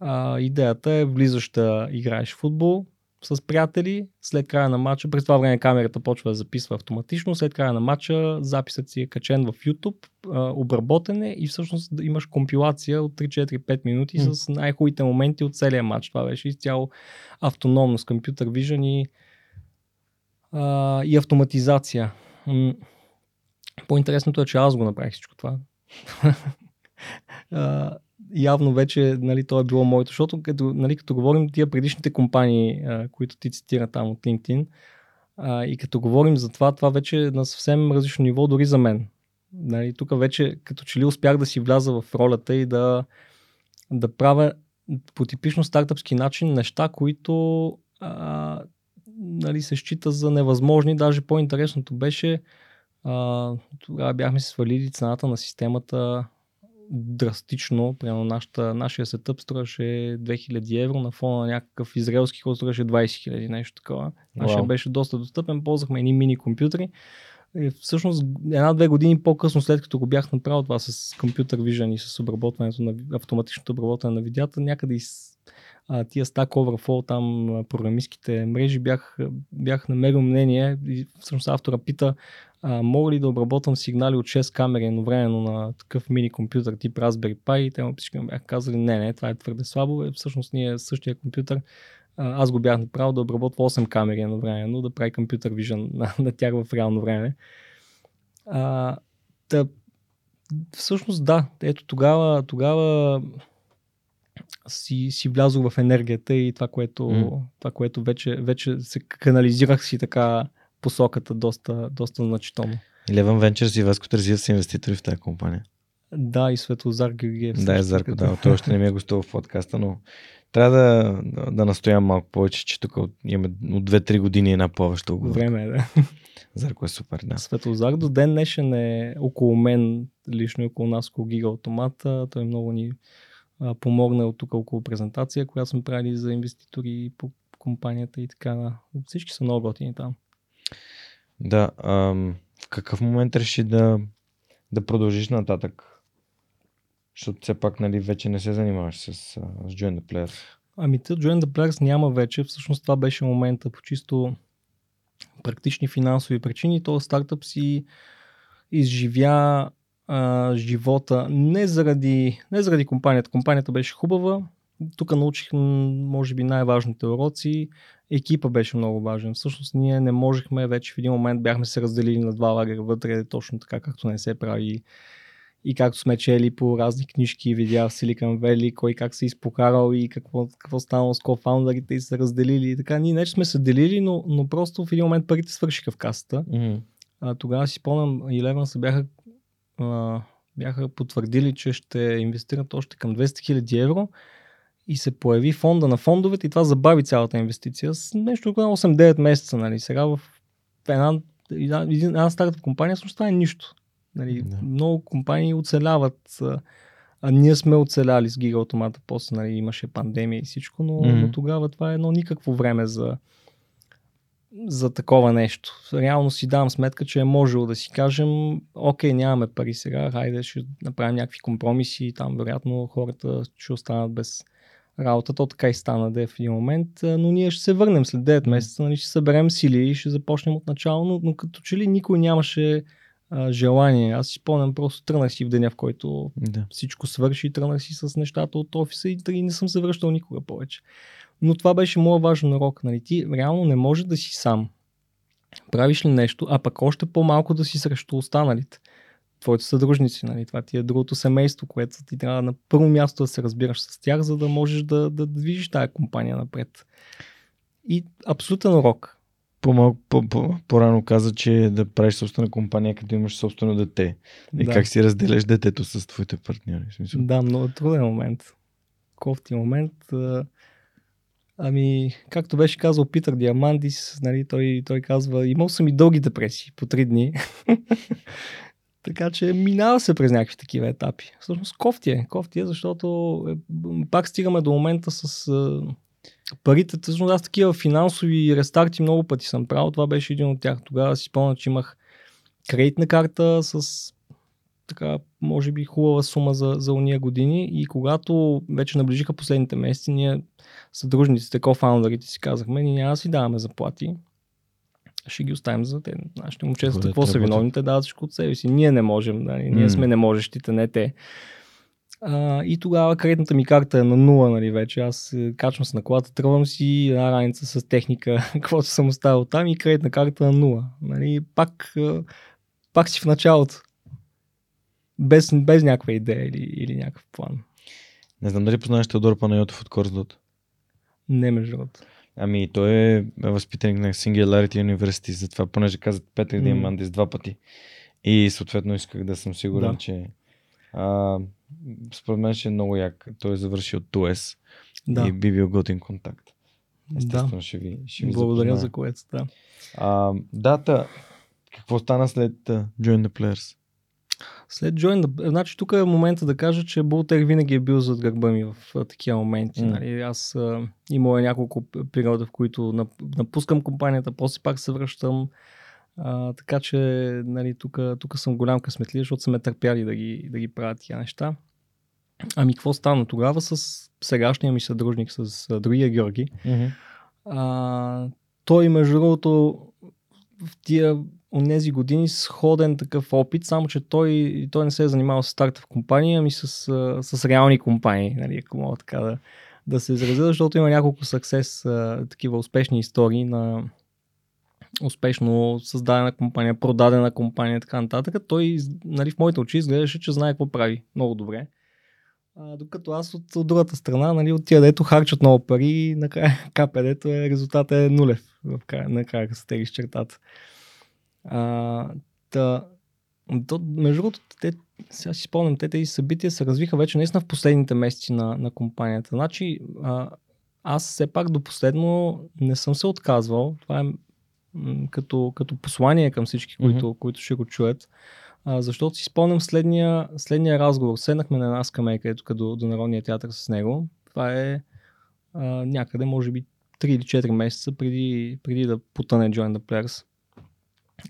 А, идеята е влизаш да играеш футбол, с приятели, след края на матча, през това време камерата почва да записва автоматично, след края на матча записът си е качен в YouTube, обработен е и всъщност имаш компилация от 3-4-5 минути mm. с най-хубавите моменти от целия матч. Това беше изцяло автономно с компютър виждане и, а, и автоматизация. По-интересното е, че аз го направих всичко това. <laughs> явно вече нали, то е било моето, защото като, нали, като говорим тия предишните компании, а, които ти цитира там от LinkedIn, а, и като говорим за това, това вече е на съвсем различно ниво дори за мен. Нали, тук вече като че ли успях да си вляза в ролята и да, да правя по типично стартъпски начин неща, които а, нали, се счита за невъзможни. Даже по-интересното беше, а, тогава бяхме свалили цената на системата драстично. Примерно нашата, нашия сетъп струваше 2000 евро на фона на някакъв израелски, който струваше 20 000, нещо такова. Нашия wow. беше доста достъпен, ползвахме едни мини компютри. И всъщност една-две години по-късно, след като го бях направил това с компютър виждане и с обработването на автоматичното обработване на видеята, някъде из а, тия Stack Overflow, там програмистските мрежи, бях, бях намерил мнение и всъщност автора пита а, мога ли да обработвам сигнали от 6 камери едновременно на такъв мини компютър тип Raspberry Pi и те му всички ми бяха казали не, не, това е твърде слабо. Е, всъщност ние същия компютър аз го бях направил да обработва 8 камери едновременно, да прави компютър вижен на, на тях в реално време. А, да, всъщност да, ето тогава, тогава си, си влязох в енергията и това, което, mm. това, което вече, вече се канализирах си така посоката доста, доста значително. Eleven Ventures и Васко Тързиев са инвеститори в тази компания. Да, и Светлозар Георгиев. Да, е Зарко, да. Той още не ми е гостувал в подкаста, но трябва да, да настоям малко повече, че тук имаме от 2-3 години една повече оговорка. Време е, да. Зарко е супер, да. Светлозар до ден днешен е около мен, лично около нас, около Гига Автомата. Той много ни а, помогна от тук около презентация, която сме правили за инвеститори по компанията и така. Всички са много готини там. Да, ам, в какъв момент реши да, да продължиш нататък? Защото все пак нали, вече не се занимаваш с, с Join the Players. Ами те Join the Players няма вече. Всъщност това беше момента по чисто практични финансови причини. То стартъп си изживя а, живота не заради, не заради компанията. Компанията беше хубава. Тук научих, може би, най-важните уроци екипа беше много важен. Всъщност ние не можехме, вече в един момент бяхме се разделили на два лагера вътре, точно така както не се прави и както сме чели по разни книжки и видеа в Silicon Valley, кой как се изпокарал и какво, какво станало с кофаундърите и се разделили и така. Ние не че сме се делили, но, но просто в един момент парите свършиха в касата. Mm-hmm. А, тогава си спомням, Eleven се бяха, а, бяха потвърдили, че ще инвестират още към 200 000 евро и се появи фонда на фондовете и това забави цялата инвестиция с нещо около 8-9 месеца. Нали. Сега в една, една, една стартъп компания също това е нищо. Нали, да. Много компании оцеляват. А ние сме оцеляли с Giga Automata, после нали, имаше пандемия и всичко, но, mm-hmm. но тогава това е едно никакво време за, за такова нещо. Реално си давам сметка, че е можело да си кажем, окей, нямаме пари сега, хайде ще направим някакви компромиси, там вероятно хората ще останат без, работа, то така и стана да е в един момент, но ние ще се върнем след 9 месеца, нали, ще съберем сили и ще започнем от начало, но, но като че ли никой нямаше а, желание. Аз си спомням, просто тръгнах си в деня, в който да. всичко свърши, и тръгнах си с нещата от офиса и, и не съм се връщал никога повече. Но това беше моят важен урок. Нали? Ти реално не може да си сам. Правиш ли нещо, а пък още по-малко да си срещу останалите твоите съдружници. Нали? Това ти е другото семейство, което ти трябва на първо място да се разбираш с тях, за да можеш да, да движиш тази компания напред. И абсолютен урок. По-малко, по, по, по-рано каза, че да правиш собствена компания, като имаш собствено дете. И да. как си разделяш детето с твоите партньори. Да, много труден момент. Кофти момент. Ами, както беше казал Питър Диамандис, нали, той, той казва, имал съм и дълги депресии по три дни. <laughs> така че минава се през някакви такива етапи. Всъщност кофти е, кофти е, защото е, пак стигаме до момента с е, парите. Всъщност аз такива финансови рестарти много пъти съм правил. Това беше един от тях. Тогава си спомня, че имах кредитна карта с така, може би хубава сума за, за уния години и когато вече наближиха последните месеци, ние съдружниците, кофаундерите си казахме, ние няма да си даваме заплати, ще ги оставим за те. Нашите момчета, какво са виновни, те дават всичко от себе си. Ние не можем, нали? ние сме неможещите, не те. А, и тогава кредитната ми карта е на нула, нали, вече. Аз е, качвам се на колата, тръвам си една раница с техника, <laughs> каквото съм оставил там и кредитна карта на нула. Нали, пак, пак си в началото без, без някаква идея или, или някакъв план. Не знам дали познаваш Теодор Панайотов от Корсдот. Не, между другото. Ами, той е възпитаник на Singularity University, затова, понеже казват Петър mm. Мандис два пъти. И съответно исках да съм сигурен, да. че а, според мен ще е много як. Той е завършил ТУЕС да. и би бил готин контакт. Естествено да. ще ви, ще ви Благодаря запозная. за което, да. А, дата, какво стана след uh, Join the Players? След Join, значи тук е момента да кажа, че Бултер винаги е бил зад гърба ми в такива моменти. Mm. Нали? Аз а, е няколко периода, в които напускам компанията, после пак се връщам. А, така че нали, тук съм голям късметлия, защото са ме търпяли да ги, да ги правят тия неща. Ами какво стана тогава с сегашния ми съдружник, с а, другия Георги? Mm-hmm. А, той, между другото, в тия тези години сходен такъв опит, само че той, той не се е занимавал с стартъп компания, ами с, с реални компании, нали, ако мога така да, да се изразя, защото има няколко съксес, такива успешни истории на успешно създадена компания, продадена компания и така нататък. Той нали, в моите очи изглеждаше, че знае какво прави много добре. А, докато аз от, от другата страна, нали, от тия, дето харчат много пари, накрая <laughs> КПД-то е, резултатът е нулев в края, накрая, като се тегиш чертата. А, та, то, между другото, те, сега си спомням, те тези събития се развиха вече наистина в последните месеци на, на компанията. Значи, а, аз все пак до последно не съм се отказвал. Това е м- като, като послание към всички, които, mm-hmm. които ще го чуят. А, защото си спомням следния, следния разговор. Седнахме на една скамейка, ето до, до Народния театър с него. Това е а, някъде, може би, 3 или 4 месеца преди, преди да потъне Join the Players.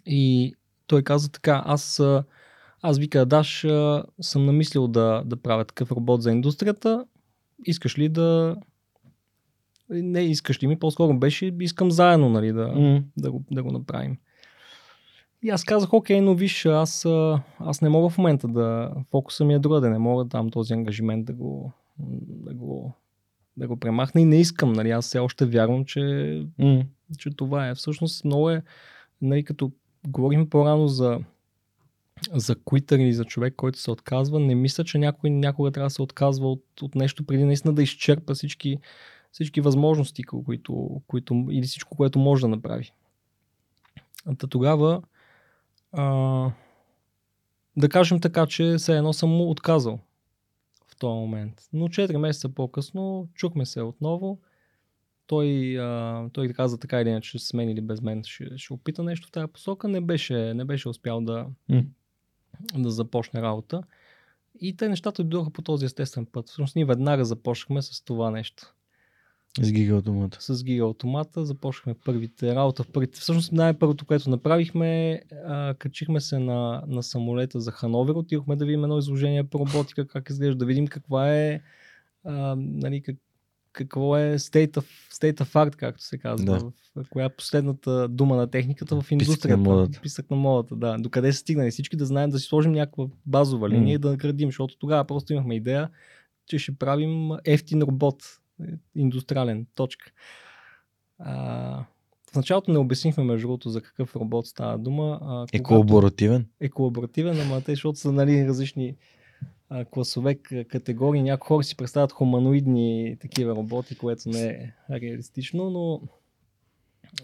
И той каза така, аз, аз вика, Даш, съм намислил да, да правя такъв робот за индустрията. Искаш ли да... Не искаш ли ми, по-скоро беше, искам заедно нали, да, mm. да, го, да го направим. И аз казах, окей, но виж, аз, аз не мога в момента да... Фокуса ми е друга, да не мога да дам този ангажимент да го, да го, да го премахна и не искам. Нали? Аз все още вярвам, че, mm. че това е. Всъщност много е, нали, като говорим по-рано за, за куитър или за човек, който се отказва, не мисля, че някой някога трябва да се отказва от, от нещо преди наистина да изчерпа всички, всички възможности, които, които, или всичко, което може да направи. Та тогава а, да кажем така, че все едно съм му отказал в този момент. Но 4 месеца по-късно чухме се отново той, а, той каза така или иначе с мен или без мен ще, ще опита нещо в тази посока. Не беше, не беше успял да, mm. да започне работа. И те нещата дойдоха по този естествен път. Всъщност ние веднага започнахме с това нещо. С гигаавтомата. С гигаавтомата започнахме първите работа. Първите, всъщност най-първото, което направихме, а, качихме се на, на самолета за Хановер, отидохме да видим едно изложение по роботика, как изглежда, да видим каква е а, нали, как, какво е state of, state of art, както се казва. Да. В, коя е последната дума на техниката в индустрията. Писък на модата. Писък на модата, да. Докъде се стигнали всички да знаем да си сложим някаква базова линия mm. и да наградим, защото тогава просто имахме идея, че ще правим ефтин робот. Индустриален. Точка. А, в началото не обяснихме между другото за какъв робот става дума. А, е колаборативен? Е колаборативен, ама те, защото са нали, различни а, класове, категории. Някои хора си представят хуманоидни такива роботи, което не е реалистично, но,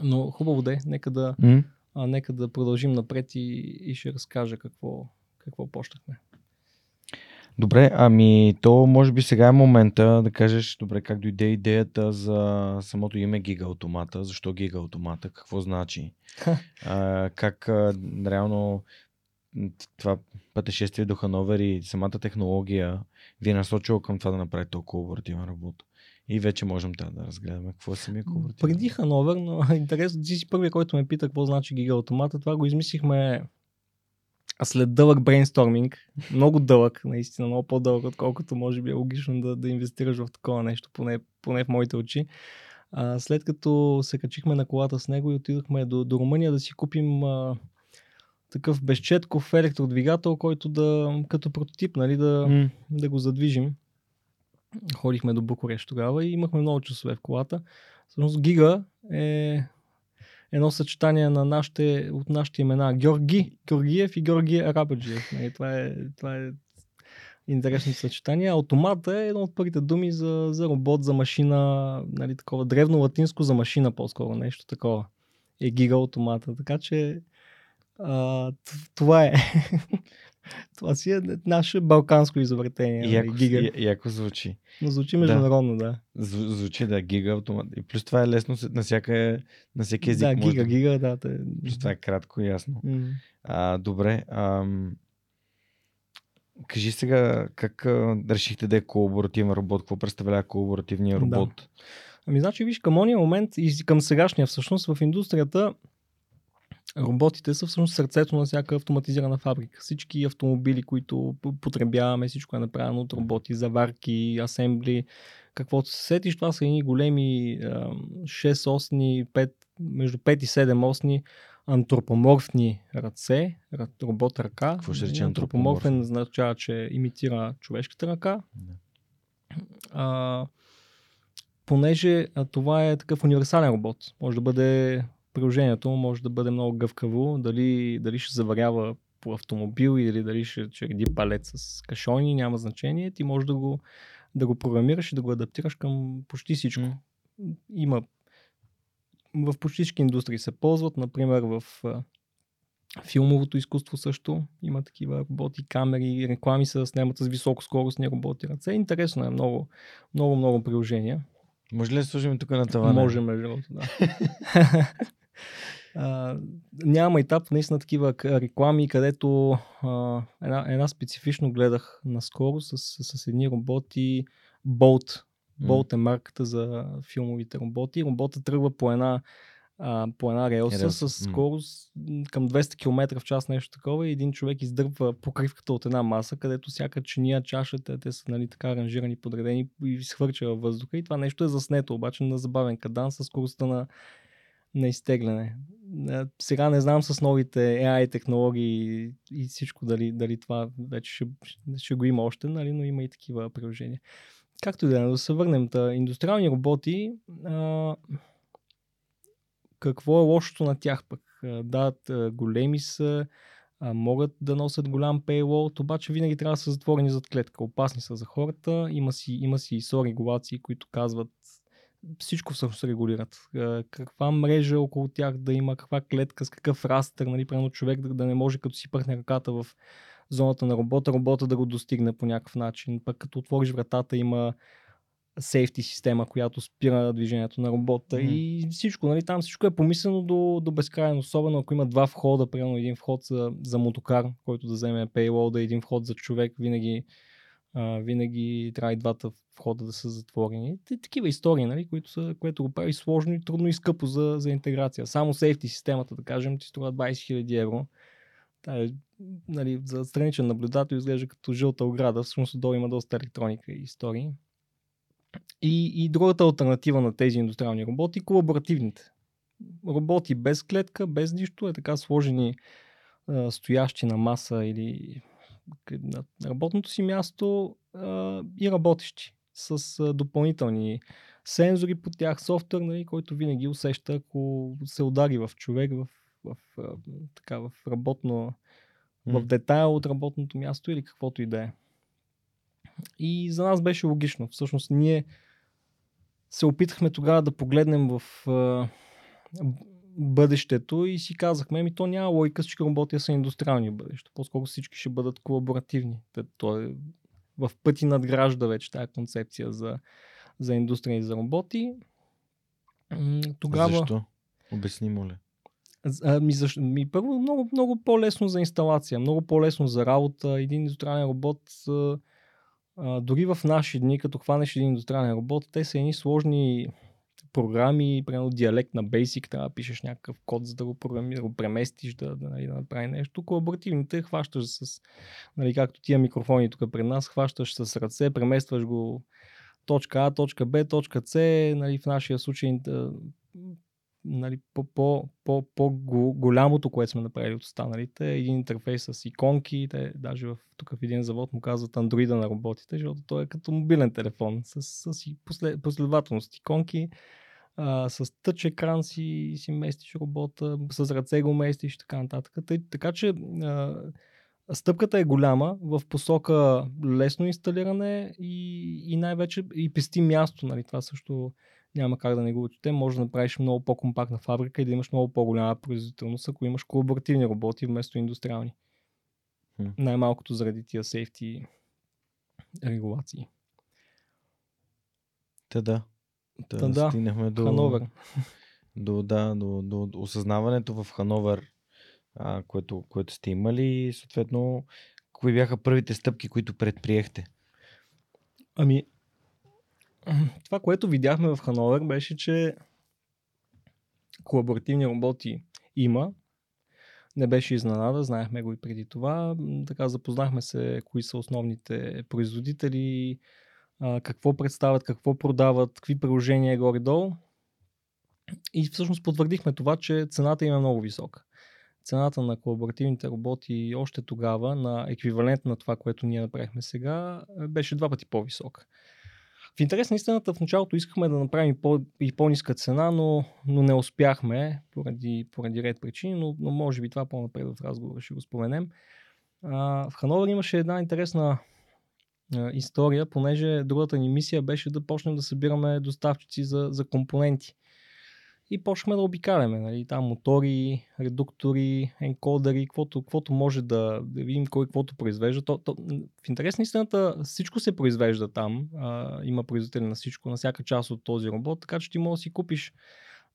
но хубаво де, нека да, mm. а, нека да продължим напред и, и ще разкажа какво, какво почнахме. Добре, ами то може би сега е момента да кажеш, добре, как дойде идеята за самото име Гига Автомата, защо Гига Автомата, какво значи, а, как а, реално това пътешествие до Хановер и самата технология ви е насочила към това да направи толкова оперативна работа. И вече можем да, да разгледаме какво е колаборативна. Преди Хановер, но <laughs> интересно, ти си първият, който ме пита какво значи Гига Автомата. Това го измислихме след дълъг брейнсторминг, много дълъг, наистина, много по-дълъг, отколкото може би е логично да, да инвестираш в такова нещо, поне, поне в моите очи. А, след като се качихме на колата с него и отидохме до, до Румъния да си купим а, такъв безчетков електродвигател, който да, като прототип, нали, да, mm. да го задвижим. Ходихме до Букурещ тогава и имахме много часове в колата. Всъщност Гига е едно съчетание на нашите, от нашите имена. Георги Георгиев и Георгия Арабаджиев. Нали, това, е, това е интересно съчетание. Автомата е едно от първите думи за, за робот, за машина, нали, такова древно латинско за машина по-скоро, нещо такова. Е гига автомата. Така че а, това е. <laughs> Това си е наше балканско изобретение. Нали, яко, гига. Я, яко звучи. Но звучи международно, да. да. Звучи, да, гига автомат. И плюс това е лесно на, всяка, на всеки език. Да, гига, да... гига, да. Те... Плюс това е кратко и ясно. Mm. А, добре. Ам... Кажи сега как а, решихте да е колаборативен робот? Какво представлява колаборативния робот? Да. Ами, значи, виж, към ония момент и към сегашния всъщност в индустрията роботите са всъщност сърцето на всяка автоматизирана фабрика. Всички автомобили, които потребяваме, всичко е направено от роботи, заварки, асембли, каквото се сетиш, това са едни големи 6-осни, 5, между 5 и 7 осни антропоморфни ръце, робот ръка. Какво ще рече антропоморфен? означава, че имитира човешката ръка. Да. А, понеже а, това е такъв универсален робот. Може да бъде приложението му може да бъде много гъвкаво, дали, дали ще заварява по автомобил или дали ще, ще реди палет с кашони, няма значение. Ти можеш да го, да го програмираш и да го адаптираш към почти всичко. Mm. Има в почти всички индустрии се ползват, например в филмовото изкуство също има такива роботи, камери, реклами се снимат с високоскоростни роботи ръце. Интересно е много, много, много приложения. Може ли да сложим тук на това? Може, между другото, да. <laughs> Uh, няма етап наистина такива реклами, където uh, една, една специфично гледах наскоро с, с, с едни роботи Bolt. Bolt е марката за филмовите роботи. Робота тръгва по една а, по една релса с скорост към 200 км в час, нещо такова, и един човек издърпва покривката от една маса, където всяка чиния, чашата, те са нали, така аранжирани, подредени и свърча във въздуха. И това нещо е заснето, обаче на забавен кадан с скоростта на на изтегляне. Сега не знам с новите AI технологии и всичко дали, дали това вече ще, ще го има още, нали, но има и такива приложения. Както и да, е, да се върнем. Та, индустриални роботи, а, какво е лошото на тях пък? Да, големи са, могат да носят голям payload, обаче винаги трябва да са затворени зад клетка. Опасни са за хората, има си, има си ISO регулации, които казват всичко всъщност регулират. Каква мрежа около тях да има, каква клетка, с какъв растър, нали, примерно човек да, да не може като си пъхне ръката в зоната на робота, робота да го достигне по някакъв начин. Пък като отвориш вратата има сейфти система, която спира движението на робота mm. и всичко, нали, там всичко е помислено до, до безкрайно, особено ако има два входа, примерно един вход за, за мотокар, който да вземе payload, един вход за човек, винаги а, винаги трябва и двата входа да са затворени. Т- такива истории, нали, които са, което го прави сложно и трудно и скъпо за, за интеграция. Само сейфти системата, да кажем, ти струва 20 000 евро. Тая, нали, за страничен наблюдател изглежда като жълта ограда, всъщност отдолу има доста електроника и истории. И, и другата альтернатива на тези индустриални роботи колаборативните. Роботи без клетка, без нищо, е така сложени стоящи на маса или на работното си място а, и работещи с а, допълнителни сензори по тях, софтуер, нали, който винаги усеща, ако се удари в човек, в, в, в, така, в работно, в детайл от работното място или каквото и да е. И за нас беше логично. Всъщност ние се опитахме тогава да погледнем в а, бъдещето и си казахме, ми то няма логика, всички роботи са индустриални в бъдещето. По-скоро всички ще бъдат колаборативни. То е в пъти надгражда вече тази концепция за, за индустрия и за роботи. Тогава... Защо? Обясни, моля. А, ми, защо, ми, първо, много, много по-лесно за инсталация, много по-лесно за работа. Един индустриален робот, а, дори в наши дни, като хванеш един индустриален робот, те са едни сложни програми, примерно диалект на Basic, трябва да пишеш някакъв код, за да го, програми, да преместиш, да, да, нали, да направи нещо. Колаборативните хващаш с, нали, както тия микрофони тук пред нас, хващаш с ръце, преместваш го точка А, точка Б, точка С, нали, в нашия случай нали, по, по, по, по голямото, което сме направили от останалите, един интерфейс с иконки, те даже в, тук в един завод му казват андроида на роботите, защото той е като мобилен телефон с, с, послед, последователност иконки, а, с тъч екран си, си местиш робота, с ръце го местиш така нататък. Тъй, така че а, стъпката е голяма в посока лесно инсталиране и, и най-вече и пести място. Нали? Това също няма как да не го отчете. Може да направиш много по-компактна фабрика и да имаш много по-голяма производителност, ако имаш колаборативни роботи вместо индустриални. Hmm. Най-малкото заради тия сейфти регулации. Та да. Та, Та да. Стигнахме до, Хановер. До, да, до, до, до осъзнаването в Хановер, а, което, което сте имали и съответно кои бяха първите стъпки, които предприехте? Ами, това, което видяхме в Хановер беше, че колаборативни роботи има. Не беше изненада, знаехме го и преди това. Така запознахме се кои са основните производители, какво представят, какво продават, какви приложения е горе-долу. И всъщност потвърдихме това, че цената им е много висока. Цената на колаборативните роботи още тогава, на еквивалент на това, което ние направихме сега, беше два пъти по-висока. В интерес на истината, в началото искахме да направим по- и по-ниска цена, но, но не успяхме поради, поради ред причини, но, но може би това по-напред в разговора ще го споменем. А, в Хановер имаше една интересна а, история, понеже другата ни мисия беше да почнем да събираме доставчици за, за компоненти и почнахме да обикаляме. Нали, там мотори, редуктори, енкодери, каквото, каквото може да, да видим кой каквото произвежда. То, то, в интерес на истината всичко се произвежда там. А, има производители на всичко, на всяка част от този робот, така че ти можеш да си купиш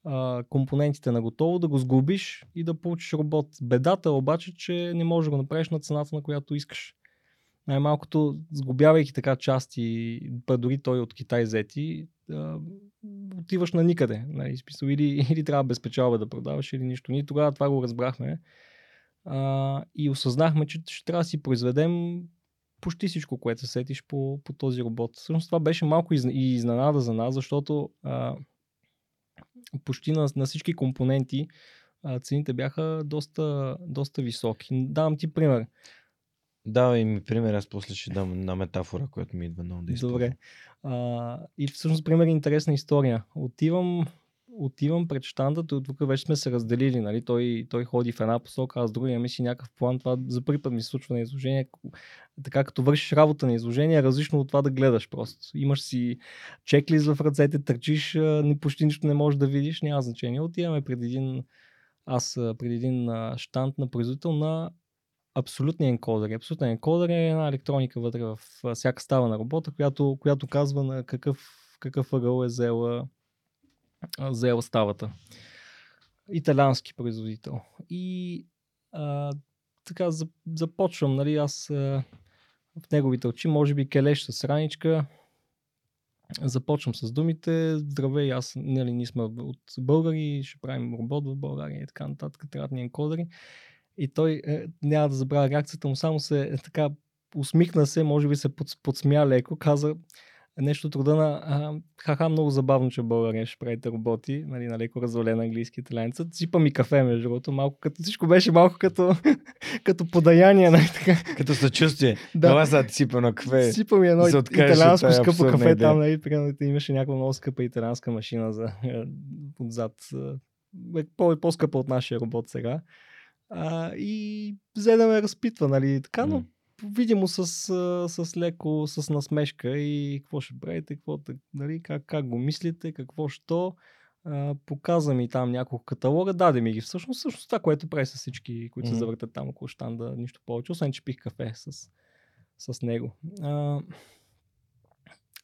а, компонентите на готово, да го сглобиш и да получиш робот. Бедата обаче, че не можеш да го направиш на цената, на която искаш. Най-малкото, сгубявайки така части, дори той от Китай взети, отиваш на никъде. Нали, смисъл, или, или трябва без печалба да продаваш, или нищо. Ние тогава това го разбрахме а, и осъзнахме, че ще трябва да си произведем почти всичко, което се сетиш по, по този робот. Всъщност това беше малко и изненада за нас, защото а, почти на, на всички компоненти а, цените бяха доста, доста високи. Давам ти пример. Давай ми пример, аз после ще дам на метафора, която ми идва много да използвам. Добре. А, и всъщност, пример, е интересна история. Отивам, отивам пред щанда, тук вече сме се разделили, нали? той, той ходи в една посока, аз друга имам си някакъв план. Това за първи път ми се случва на изложение. Така като вършиш работа на изложение, е различно от това да гледаш просто. Имаш си чеклист в ръцете, търчиш, почти нищо не можеш да видиш, няма значение. Отиваме пред един аз преди един штант на производител на абсолютни енкодери. Абсолютен енкодер е една електроника вътре в всяка става на робота, която, която казва на какъв, какъв ъгъл е взела, взела ставата. Италиански производител. И а, така започвам, нали, аз а, в неговите очи, може би келеш с раничка, започвам с думите, здравей, аз, нали, ние сме от българи, ще правим робот в България и така нататък, трябват ни енкодери. И той е, няма да забравя реакцията му, само се е, така усмихна се, може би се под, подсмя леко, каза нещо от рода на а, ха-ха, много забавно, че в България ще правите роботи, нали, на леко развален английски италянец. Сипа ми кафе, между другото, малко като всичко беше малко като, <laughs> като подаяние. Нали, така. Като съчувствие. <laughs> да. Това са сипа на кафе. Сипа ми едно италянско скъпо кафе идея. там, нали, примерно, имаше някаква много скъпа италянска машина за, е, отзад. Е, по, по-скъпа от нашия робот сега. А, и взе да ме разпитва, нали, така, но видимо с, с леко, с насмешка и какво ще правите, какво, нали, как, как го мислите, какво що. А, показа ми там няколко каталога, даде ми ги. Всъщност, всъщност това, което прави с всички, които mm-hmm. се завъртат там около щанда, нищо повече, освен че пих кафе с, с него. А,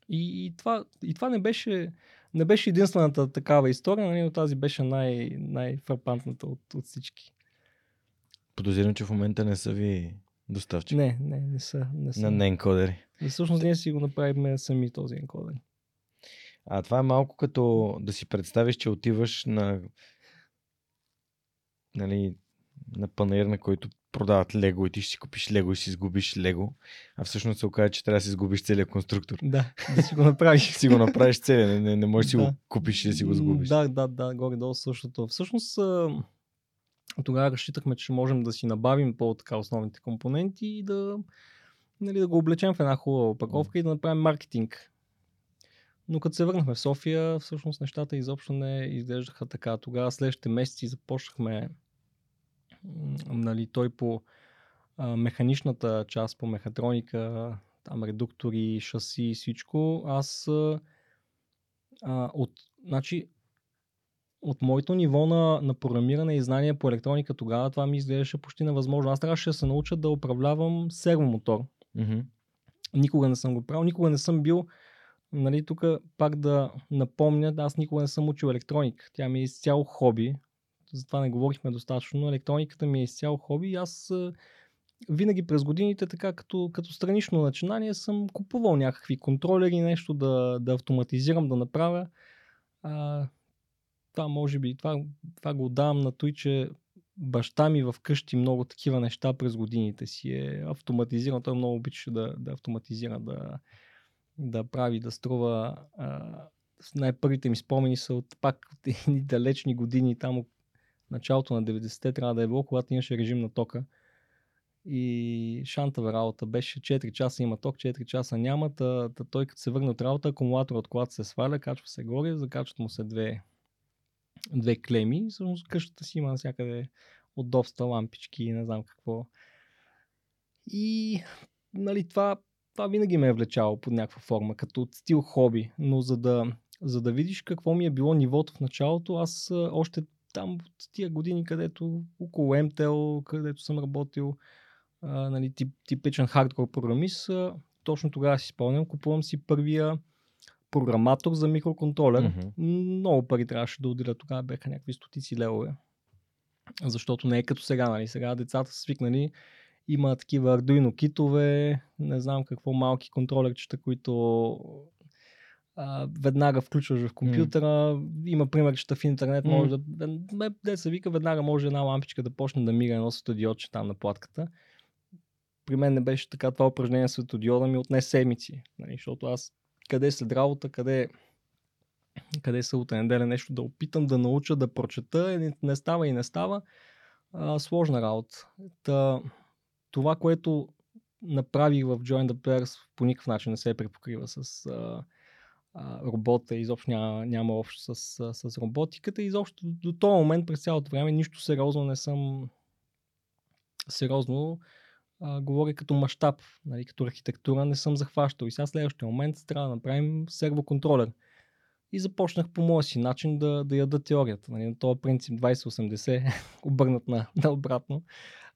и, и, това, и това не беше, не беше единствената такава история, нали, но тази беше най- най-фрапантната от, от всички. Подозирам, че в момента не са ви доставчик. Не, не, не са. Не са. На неенкодери. И всъщност ние си го направим сами този енкодер. А това е малко като да си представиш, че отиваш на нали, на панаир, на който продават лего и ти ще си купиш лего и си сгубиш лего, а всъщност се окаже, че трябва да си сгубиш целият конструктор. Да, да си го направиш. <laughs> си го направиш целият, не, не, не можеш да си го купиш и да си го сгубиш. Да, да, да, горе-долу същото. Всъщност тогава разчитахме, че можем да си набавим по-така основните компоненти и да, нали, да го облечем в една хубава опаковка и да направим маркетинг. Но като се върнахме в София, всъщност нещата изобщо не изглеждаха така. Тогава следващите месеци започнахме нали, той по а, механичната част, по мехатроника, там редуктори, шаси и всичко, аз а, от, значи, от моето ниво на, на програмиране и знание по електроника тогава това ми изглеждаше почти невъзможно. Аз трябваше да се науча да управлявам сервомотор. Mm-hmm. Никога не съм го правил, никога не съм бил Нали, тук пак да напомня, аз никога не съм учил електроника. Тя ми е изцяло хоби. Затова не говорихме достатъчно, но електрониката ми е изцяло хоби и аз винаги през годините, така като, като странично начинание, съм купувал някакви контролери, нещо да, да автоматизирам, да направя. А, това може би, това, това го давам на той, че баща ми в къщи много такива неща през годините си е автоматизиран. Той много обичаше да, да автоматизира, да, да прави, да струва. А, най-първите ми спомени са от пак от едни далечни години, там началото на 90-те трябва да е било, когато имаше режим на тока. И шантава работа беше 4 часа има ток, 4 часа няма. Та, та той като се върне от работа, акумулатор от колата се сваля, качва се горе, закачват му се две, две клеми. Всъщност къщата си има навсякъде удобства, лампички и не знам какво. И нали, това, това винаги ме е влечало под някаква форма, като стил хоби. Но за да, за да видиш какво ми е било нивото в началото, аз още там от тия години, където около MTL, където съм работил, а, нали, тип, типичен хардкор програмист, точно тогава си спомням, купувам си първия програматор за микроконтролер. Mm-hmm. Много пари трябваше да отделя, тогава бяха някакви стотици левове. Защото не е като сега, нали? Сега децата са свикнали, има такива Arduino китове, не знам какво малки контролерчета, които а, веднага включваш в компютъра, mm. има примерчета в интернет, mm. може да, де се вика, веднага може една лампичка да почне да мига едно светодиодче там на платката. При мен не беше така това упражнение светодиода ми отне седмици, нали, защото аз къде след работа, къде къде са от неделя нещо да опитам да науча да прочета, не става и не става. А, сложна работа. Та, това, което направих в Join the Players по никакъв начин не се препокрива с а, робота изобщо няма, няма общо с, с, с роботиката. Изобщо до този момент през цялото време нищо сериозно не съм сериозно а, говоря като мащаб, нали, като архитектура не съм захващал. И сега следващия момент трябва да направим сервоконтролер. И започнах по моя си начин да, да яда теорията. Нали, на този принцип 2080 <laughs> обърнат на, на обратно.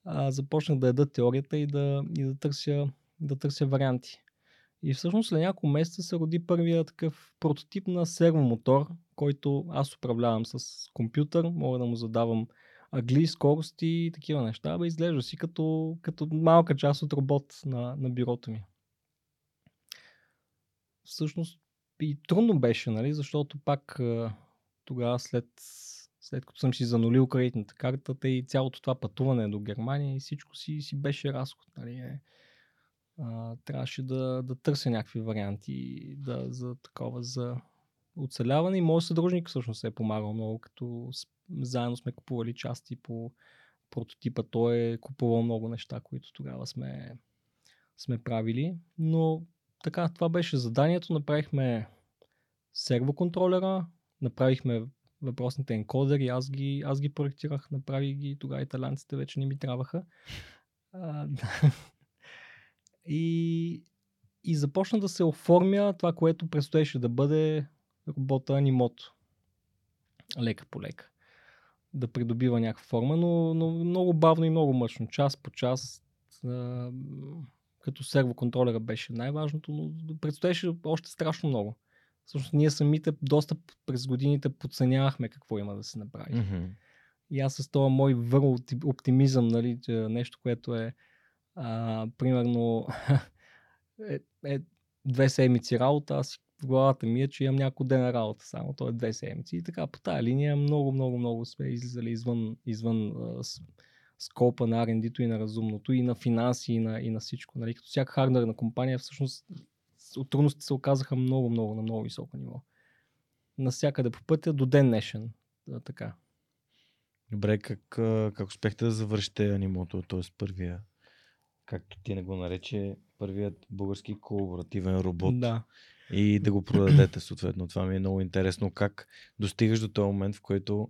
А, започнах да яда теорията и да, и да, търся, да търся варианти. И всъщност след няколко месеца се роди първия такъв прототип на сервомотор, който аз управлявам с компютър, мога да му задавам агли, скорости и такива неща. Бе, изглежда си като, като малка част от робот на, на бюрото ми. Всъщност и трудно беше, нали, защото пак тогава след, след като съм си занулил кредитната карта, и цялото това пътуване до Германия и всичко си, си беше разход. Нали, е а, трябваше да, да търся някакви варианти да, за такова, за оцеляване и моят съдружник всъщност се е помагал много, като заедно сме купували части по прототипа. Той е купувал много неща, които тогава сме, сме правили, но така, това беше заданието. Направихме сервоконтролера, направихме въпросните енкодери, аз ги, аз ги проектирах, направих ги, тогава италянците вече не ми трябваха. <laughs> И, и започна да се оформя това, което предстоеше да бъде робота Анимото. Лека по лека. Да придобива някаква форма, но, но много бавно и много мъчно. Час по час. като сервоконтролера беше най-важното, но предстоеше още страшно много. Всъщност ние самите доста през годините подценявахме какво има да се направи. Mm-hmm. И аз с това мой върл оптимизъм, нали, нещо, което е а, примерно <laughs> е, е, две седмици работа, аз в главата ми е, че имам няколко дена работа само, то е две седмици. И така, по тази линия много, много, много сме излизали извън, извън а, скопа на R&D-то и на разумното, и на финанси, и на, и на всичко. Нали? Като всяка хардверна компания, всъщност от трудностите се оказаха много, много, на много високо ниво. Насякъде по пътя до ден днешен. Да, така. Добре, как, как успехте да завършите анимото, т.е. първия, както ти не го нарече, първият български колаборативен робот. Да. И да го продадете съответно. Това ми е много интересно. Как достигаш до този момент, в който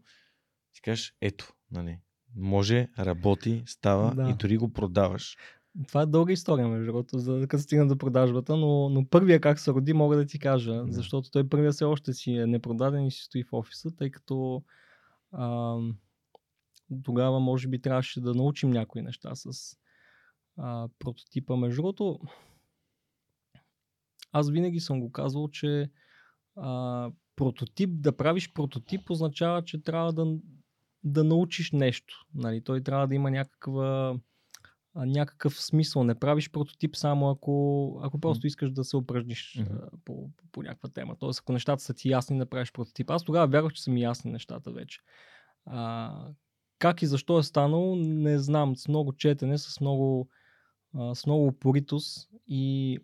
си кажеш, ето, нали, може, работи, става да. и дори го продаваш. Това е дълга история, между другото, за да стигна до продажбата, но, но първия как се роди, мога да ти кажа, да. защото той първия все още си е непродаден и си стои в офиса, тъй като а, тогава може би трябваше да научим някои неща с а, прототипа. Между другото, аз винаги съм го казвал, че а, прототип, да правиш прототип означава, че трябва да, да научиш нещо. Нали? Той трябва да има някаква, някакъв смисъл. Не правиш прототип само ако, ако просто искаш да се упражниш mm-hmm. по, по, по някаква тема. Тоест, ако нещата са ти ясни, не правиш прототип. Аз тогава вярвах, че са ми ясни нещата вече. А, как и защо е станало, не знам. С много четене, с много, а, с много упоритост и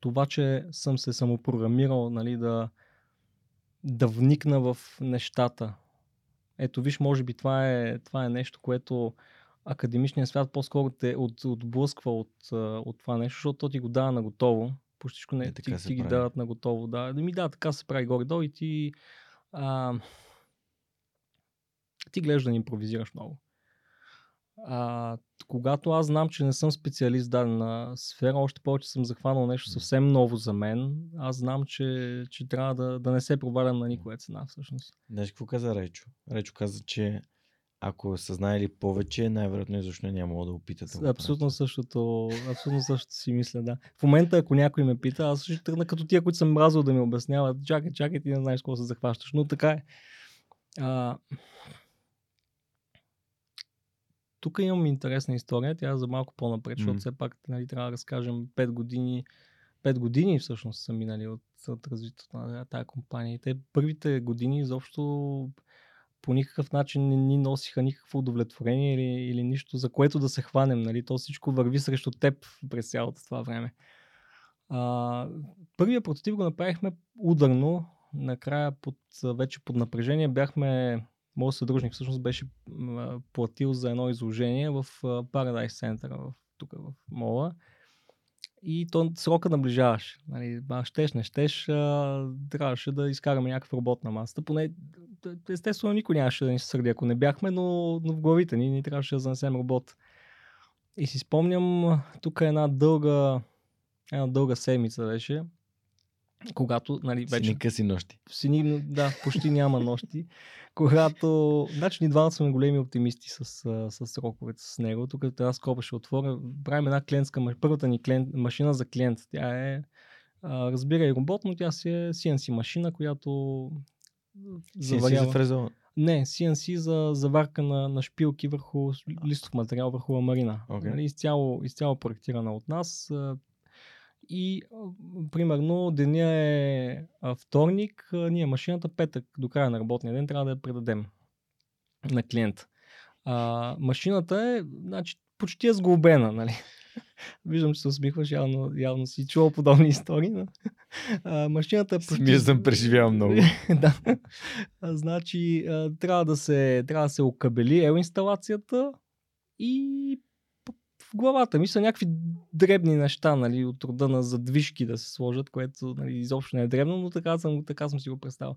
това, че съм се самопрограмирал нали, да, да вникна в нещата. Ето виж, може би това е, това е нещо, което академичният свят по-скоро те от, отблъсква от, от това нещо, защото то ти го дава на готово. Почти не, е, ти, ти ги дават на готово. Да. да ми да, така се прави горе-долу и ти а, ти гледаш да не импровизираш много. А, когато аз знам, че не съм специалист в дадена сфера, още повече съм захванал нещо съвсем ново за мен, аз знам, че, че трябва да, да не се провалям на никоя цена всъщност. Знаеш какво каза Речо? Речо каза, че ако са знаели повече, най-вероятно изобщо няма да опитат. Да абсолютно същото, абсолютно същото си мисля, да. В момента, ако някой ме пита, аз ще тръгна като тия, които съм мразил да ми обясняват, чакай, чакай, ти не знаеш какво се захващаш. Но така е. А, тук имам интересна история, тя е за малко по-напред, защото mm. все пак нали, трябва да разкажем 5 години, 5 години всъщност са минали от, от развитието на тази компания. И те първите години изобщо по никакъв начин не ни носиха никакво удовлетворение или, или нищо, за което да се хванем. Нали? То всичко върви срещу теб през цялото това време. А, първия прототип го направихме ударно, накрая под, вече под напрежение бяхме моят съдружник всъщност беше платил за едно изложение в Paradise Center, в, тук в Мола. И то срока наближаваше. Нали, щеш, не щеш, а, трябваше да изкараме някакъв робот на масата. Поне, естествено, никой нямаше да ни се сърди, ако не бяхме, но, но в главите ни, ни трябваше да занесем робот. И си спомням, тук е една дълга, една дълга седмица беше, когато, нали, вече... Сини къси нощи. Сини, да, почти няма нощи. когато, значи ни двамата сме големи оптимисти с, с сроковете с него. Тук една скоба ще отворя. Правим една клиентска, първата ни клиент, машина за клиент. Тя е, а, разбира и робот, но тя си е CNC машина, която заварява... CNC за фрезова? Не, CNC за заварка на, на шпилки върху листов материал, върху амарина. Okay. Нали, изцяло, изцяло проектирана от нас. И примерно деня е вторник, ние машината петък до края на работния ден трябва да я предадем на клиента. А, машината е значи, почти е сглобена, нали? <laughs> Виждам, че се усмихваш, явно, явно си чувал подобни истории. Но, а, машината е почти... Самия съм преживял много. <laughs> да. А, значи, а, трябва да се, трябва да се окабели ел инсталацията и в главата ми са някакви дребни неща, нали, от рода на задвижки да се сложат, което нали, изобщо не е дребно, но така съм, така съм си го представил.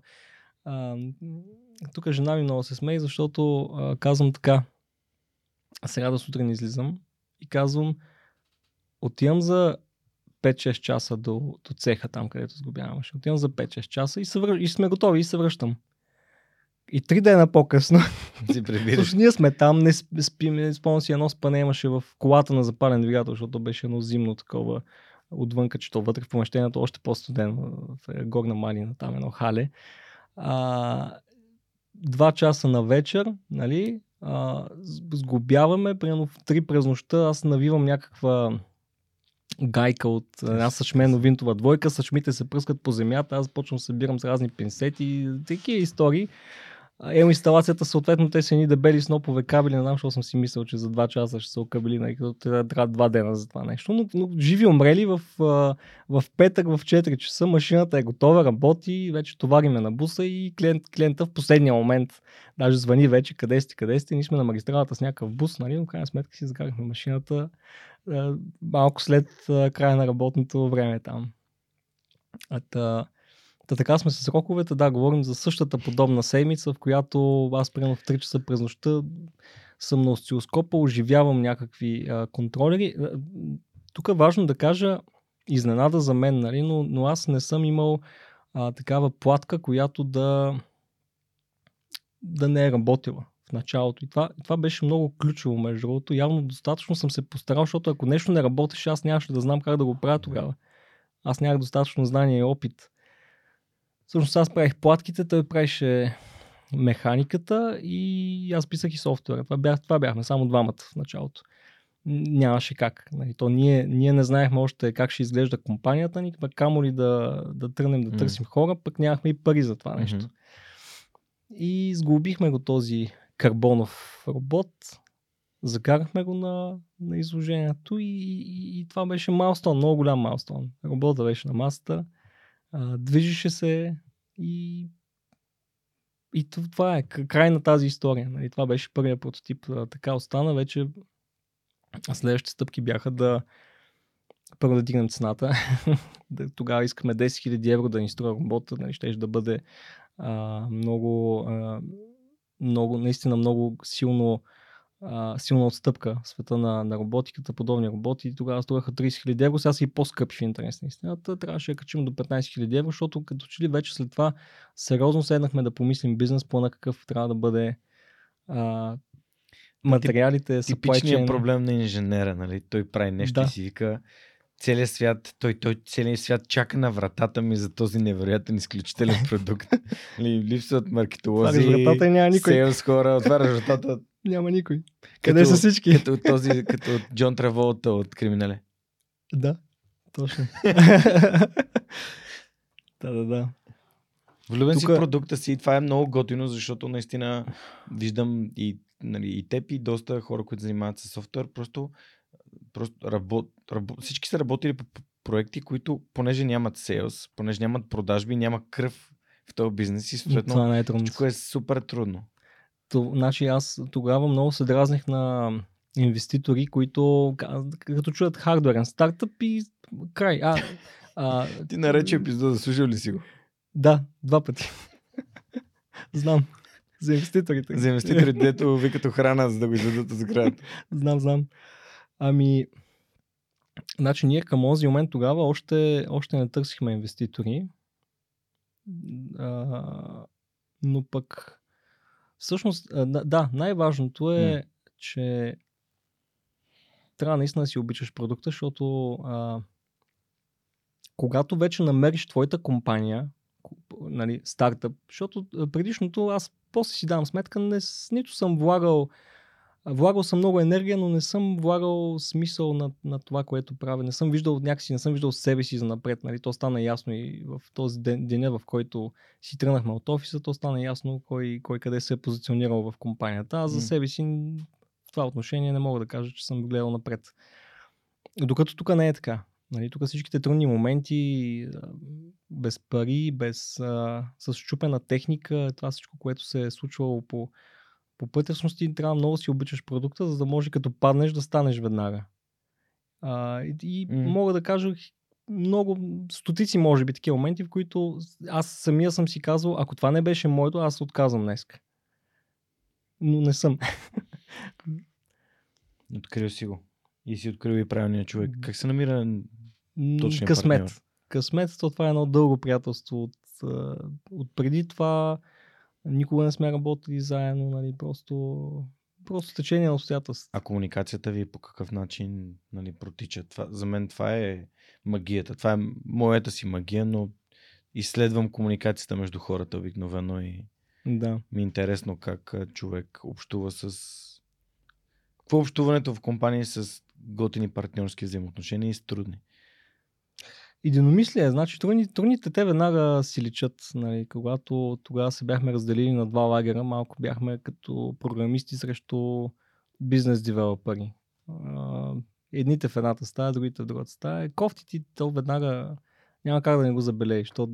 Тук жена ми много се смее, защото а, казвам така. Сега да сутрин излизам и казвам, отивам за 5-6 часа до, до цеха там, където сгубявам Отивам за 5-6 часа и, съвър... и сме готови и се връщам. И три дена по-късно, Си. Слушай, ние сме там, не сп- спим, спомням си едно спане имаше в колата на запален двигател, защото беше едно зимно такова отвънка, че то вътре в помещението още по-студено, в горна малина, там едно хале. А, два часа на вечер, нали, а, с- сглобяваме, примерно в три през нощта аз навивам някаква гайка от една съчмено винтова двойка, съчмите се пръскат по земята, аз почвам събирам с разни пинсети, такива истории. А, Емо инсталацията, съответно, те са едни дебели снопове кабели, не знам, защото съм си мислил, че за 2 часа ще се окабели, нали, като трябва, два дена за това нещо. Но, но живи умрели в, в петък в 4 часа, машината е готова, работи, вече товариме на буса и клиент, клиента в последния момент даже звъни вече, къде сте, къде сте, ние сме на магистралата с някакъв бус, нали, но крайна сметка си закарахме машината малко след края на работното време там. А, та, Та така сме с сроковете, да, говорим за същата подобна седмица, в която аз примерно в 3 часа през нощта съм на осцилоскопа, оживявам някакви а, контролери. Тук е важно да кажа, изненада за мен, нали, но, но аз не съм имал а, такава платка, която да, да не е работила в началото. И това, това беше много ключово, между другото. Явно достатъчно съм се постарал, защото ако нещо не работеше, аз нямаше да знам как да го правя тогава. Аз нямах достатъчно знание и опит. Всъщност аз правих платките, той правеше механиката и аз писах и софтуера. Това, бях, това бяхме само двамата в началото. Нямаше как. Нали, то ние, ние не знаехме още как ще изглежда компанията ни, пък камо ли да, да тръгнем да М. търсим хора, пък нямахме и пари за това нещо. Мгм. И сглобихме го този карбонов робот, закарахме го на, на изложението и, и, и това беше майлстон, много голям майлстон. Робота беше на масата, а, движеше се и и това е край на тази история. Нали? Това беше първият прототип. Така остана вече. Следващите стъпки бяха да първо да дигнем цената. <laughs> Тогава искаме 10 000 евро да ни струва робота. Нали? Ще да бъде а, много, а, много, наистина много силно а, силна отстъпка в света на, на роботиката, подобни роботи. Тогава струваха 30 000 евро, сега са и по-скъпи в интерес на истината. Трябваше да качим до 15 000 евро, защото като че ли вече след това сериозно седнахме да помислим бизнес плана какъв трябва да бъде а, материалите, supply Типичният проблем на инженера, нали? Той прави нещо Да. и си вика целият свят, той, той целият свят чака на вратата ми за този невероятен изключителен <laughs> продукт. Нали, Липсват маркетолози, вратата и няма никой. сейлс хора, отваряш вратата. Няма никой. Къде са всички? Като този, като Джон Траволта от Криминале. Да, точно. <laughs> да, да, да. Влюбен си Тука- продукта си и това е много готино, защото наистина виждам и, нали, и теб и доста хора, които занимават с софтуер, просто, просто работ, работ, всички са работили по проекти, които понеже нямат сейлс, понеже нямат продажби, няма кръв в този бизнес и съответно е трудно. е супер трудно. То, значи аз тогава много се дразних на инвеститори, които ка- като чуят хардверен стартъп и край. А, а, <laughs> Ти нарече епизода, слушал ли си го? Да, два пъти. <laughs> знам. За инвеститорите. За инвеститорите, дето викат охрана, за да го издадат от сградата. знам, знам. Ами, значи ние към този момент тогава още, още не търсихме инвеститори. А, но пък всъщност, да, най-важното е, че трябва наистина да си обичаш продукта, защото а, когато вече намериш твоята компания, нали, стартъп, защото предишното аз после си давам сметка, не, нито съм влагал Влагал съм много енергия, но не съм влагал смисъл на, на това, което правя. Не съм виждал някакси, не съм виждал себе си за напред. Нали? То стана ясно и в този ден, деня, в който си тръгнахме от офиса, то стана ясно кой, кой къде се е позиционирал в компанията. Аз за себе си в това отношение не мога да кажа, че съм гледал напред. Докато тук не е така. Нали, тук всичките трудни моменти, без пари, без, а, с чупена техника, това всичко, което се е случвало по, по пътя, всъщност ти трябва много да си обичаш продукта, за да може като паднеш да станеш веднага. А, и и М. мога да кажа много, стотици може би такива моменти, в които аз самия съм си казал, ако това не беше моето, аз се отказвам днес. Но не съм. <laughs> Открил си го. И си открил и правилния човек. Как се намира М, Точният Късмет. партньор. Късмет, то това е едно дълго приятелство от, от преди това. Никога не сме работили заедно, нали, просто, просто течение на обстоятелствата. А комуникацията ви по какъв начин нали, протича? Това, за мен това е магията. Това е моята си магия, но изследвам комуникацията между хората обикновено и Да. ми е интересно как човек общува с... Какво е общуването в компании с готини партньорски взаимоотношения и с трудни? Единомислие, значи трудни, трудните те веднага си личат. Нали, когато тогава се бяхме разделили на два лагера, малко бяхме като програмисти срещу бизнес девелопери. Едните в едната стая, другите в другата стая. Кофти ти, то веднага няма как да не го забележиш. То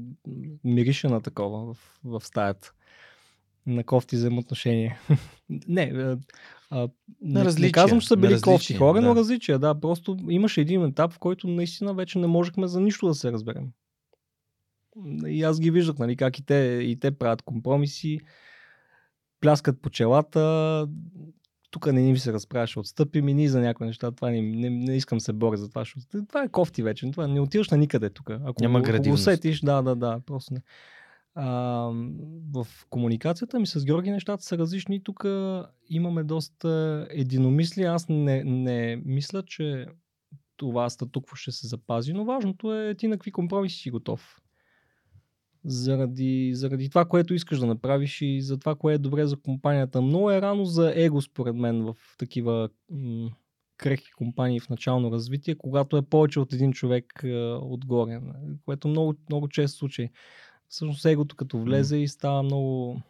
мирише на такова в, в стаята. На кофти взаимоотношения. <laughs> не, а, не, не казвам, че са били кофти хора, но да. различия. Да, просто имаше един етап, в който наистина вече не можехме за нищо да се разберем. И аз ги виждах, нали, как и те, и те правят компромиси, пляскат по челата, тук не ни се разправя, ще отстъпим и ние за някои неща. Това не, не, не искам се боря за това. Ще... Това е кофти вече. Това не отиваш на никъде тук. Ако, Няма го- усетиш, да, да, да. Просто не. А, в комуникацията ми с Георги нещата са различни. Тук имаме доста единомислие. Аз не, не мисля, че това статукво ще се запази, но важното е ти на какви компромиси си готов. Заради, заради това, което искаш да направиш и за това, кое е добре за компанията. Много е рано за его, според мен, в такива м- крехки компании в начално развитие, когато е повече от един човек е, отгоре, което много, много често случай. Всъщност егото като влезе и става много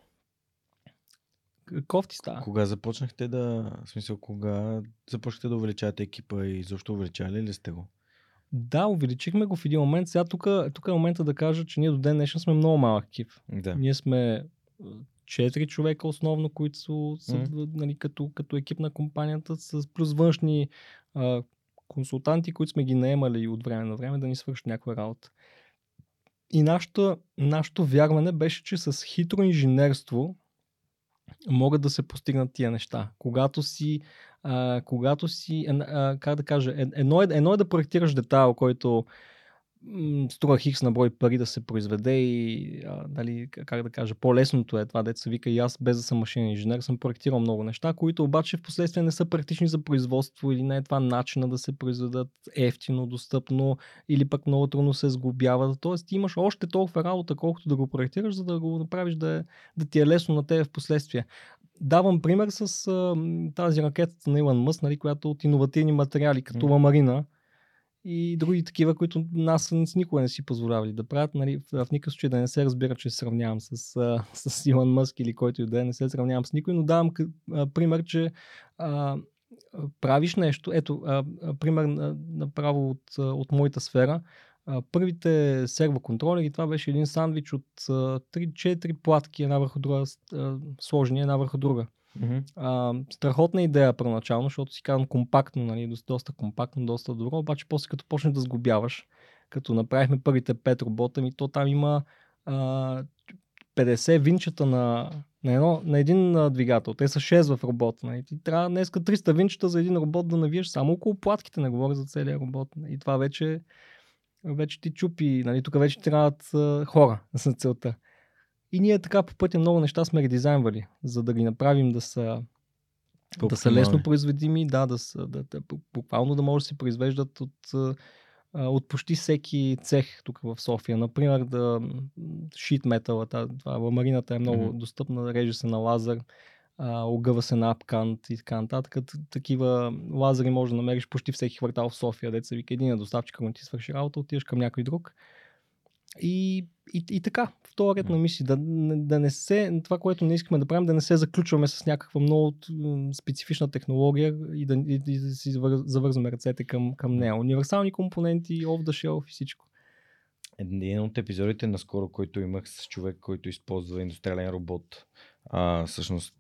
кофти става. Кога започнахте да... В смисъл, кога започнахте да увеличавате екипа и защо увеличали ли сте го? Да, увеличихме го в един момент. Сега тук, тук е момента да кажа, че ние до ден днешен сме много малък екип. Да. Ние сме а, четири човека основно, които са, Мгм. нали, като, като екип на компанията, с плюс външни а, консултанти, които сме ги наемали от време на време да ни свършат някаква работа. И нашето, нашето вярване беше, че с хитро инженерство могат да се постигнат тия неща. Когато си, а, когато си а, как да кажа, ед- едно е, едно е да проектираш детайл, който струва хикс на брой пари да се произведе и, а, к- как да кажа, по-лесното е това, се вика и аз, без да съм машинен инженер, съм проектирал много неща, които обаче в последствие не са практични за производство или не е това начина да се произведат ефтино, достъпно или пък много трудно се сглобяват. Тоест ти имаш още толкова работа, колкото да го проектираш, за да го направиш да, е, да ти е лесно на тебе в последствие. Давам пример с а, тази ракетата на Илон Мъс, нали, която от иновативни материали, като Мгм. ламарина и други такива, които нас никога не си позволявали да правят. Нали, в, никакъв случай да не се разбира, че сравнявам с, а, <laughs> с Илон Мъск или който и да е, не се сравнявам с никой, но давам пример, че а, правиш нещо. Ето, а, пример на- направо от, от моята сфера. А, първите сервоконтролери, това беше един сандвич от а, 3-4 платки, една върху друга, а, една върху друга. Мгм. А, страхотна идея първоначално, защото си казвам компактно, нали, доста, компактно, доста добро, обаче после като почнеш да сглобяваш, като направихме първите 5 робота, ми то там има а, 50 винчета на, на, едно, на един двигател. Те са 6 в робота. Нали. Ти трябва днеска 300 винчета за един робот да навиеш само около платките, не говоря за целия робот. И това вече, вече ти чупи. Нали. Тук вече трябват хора за целта. И ние така по пътя много неща сме редизайнвали, за да ги направим да са, да са лесно произведими, да, да са, да, да, буквално да може да се произвеждат от, от почти всеки цех тук в София. Например, да, шит метала, това ламарината е много Мгм. достъпна, реже се на лазер, а, огъва се на апкант и така нататък. Такива лазери може да намериш почти всеки квартал в София, деца вика един е доставчик, ако ти свърши работа, отиваш към някой друг. И, и, и така, в този ред на мисли, да, да не се, това, което не искаме да правим, да не се заключваме с някаква много специфична технология и да, и, и да си завър- завързваме ръцете към, към нея. Универсални компоненти, off the shelf и всичко. Един от епизодите наскоро, който имах с човек, който използва индустриален робот, а, всъщност,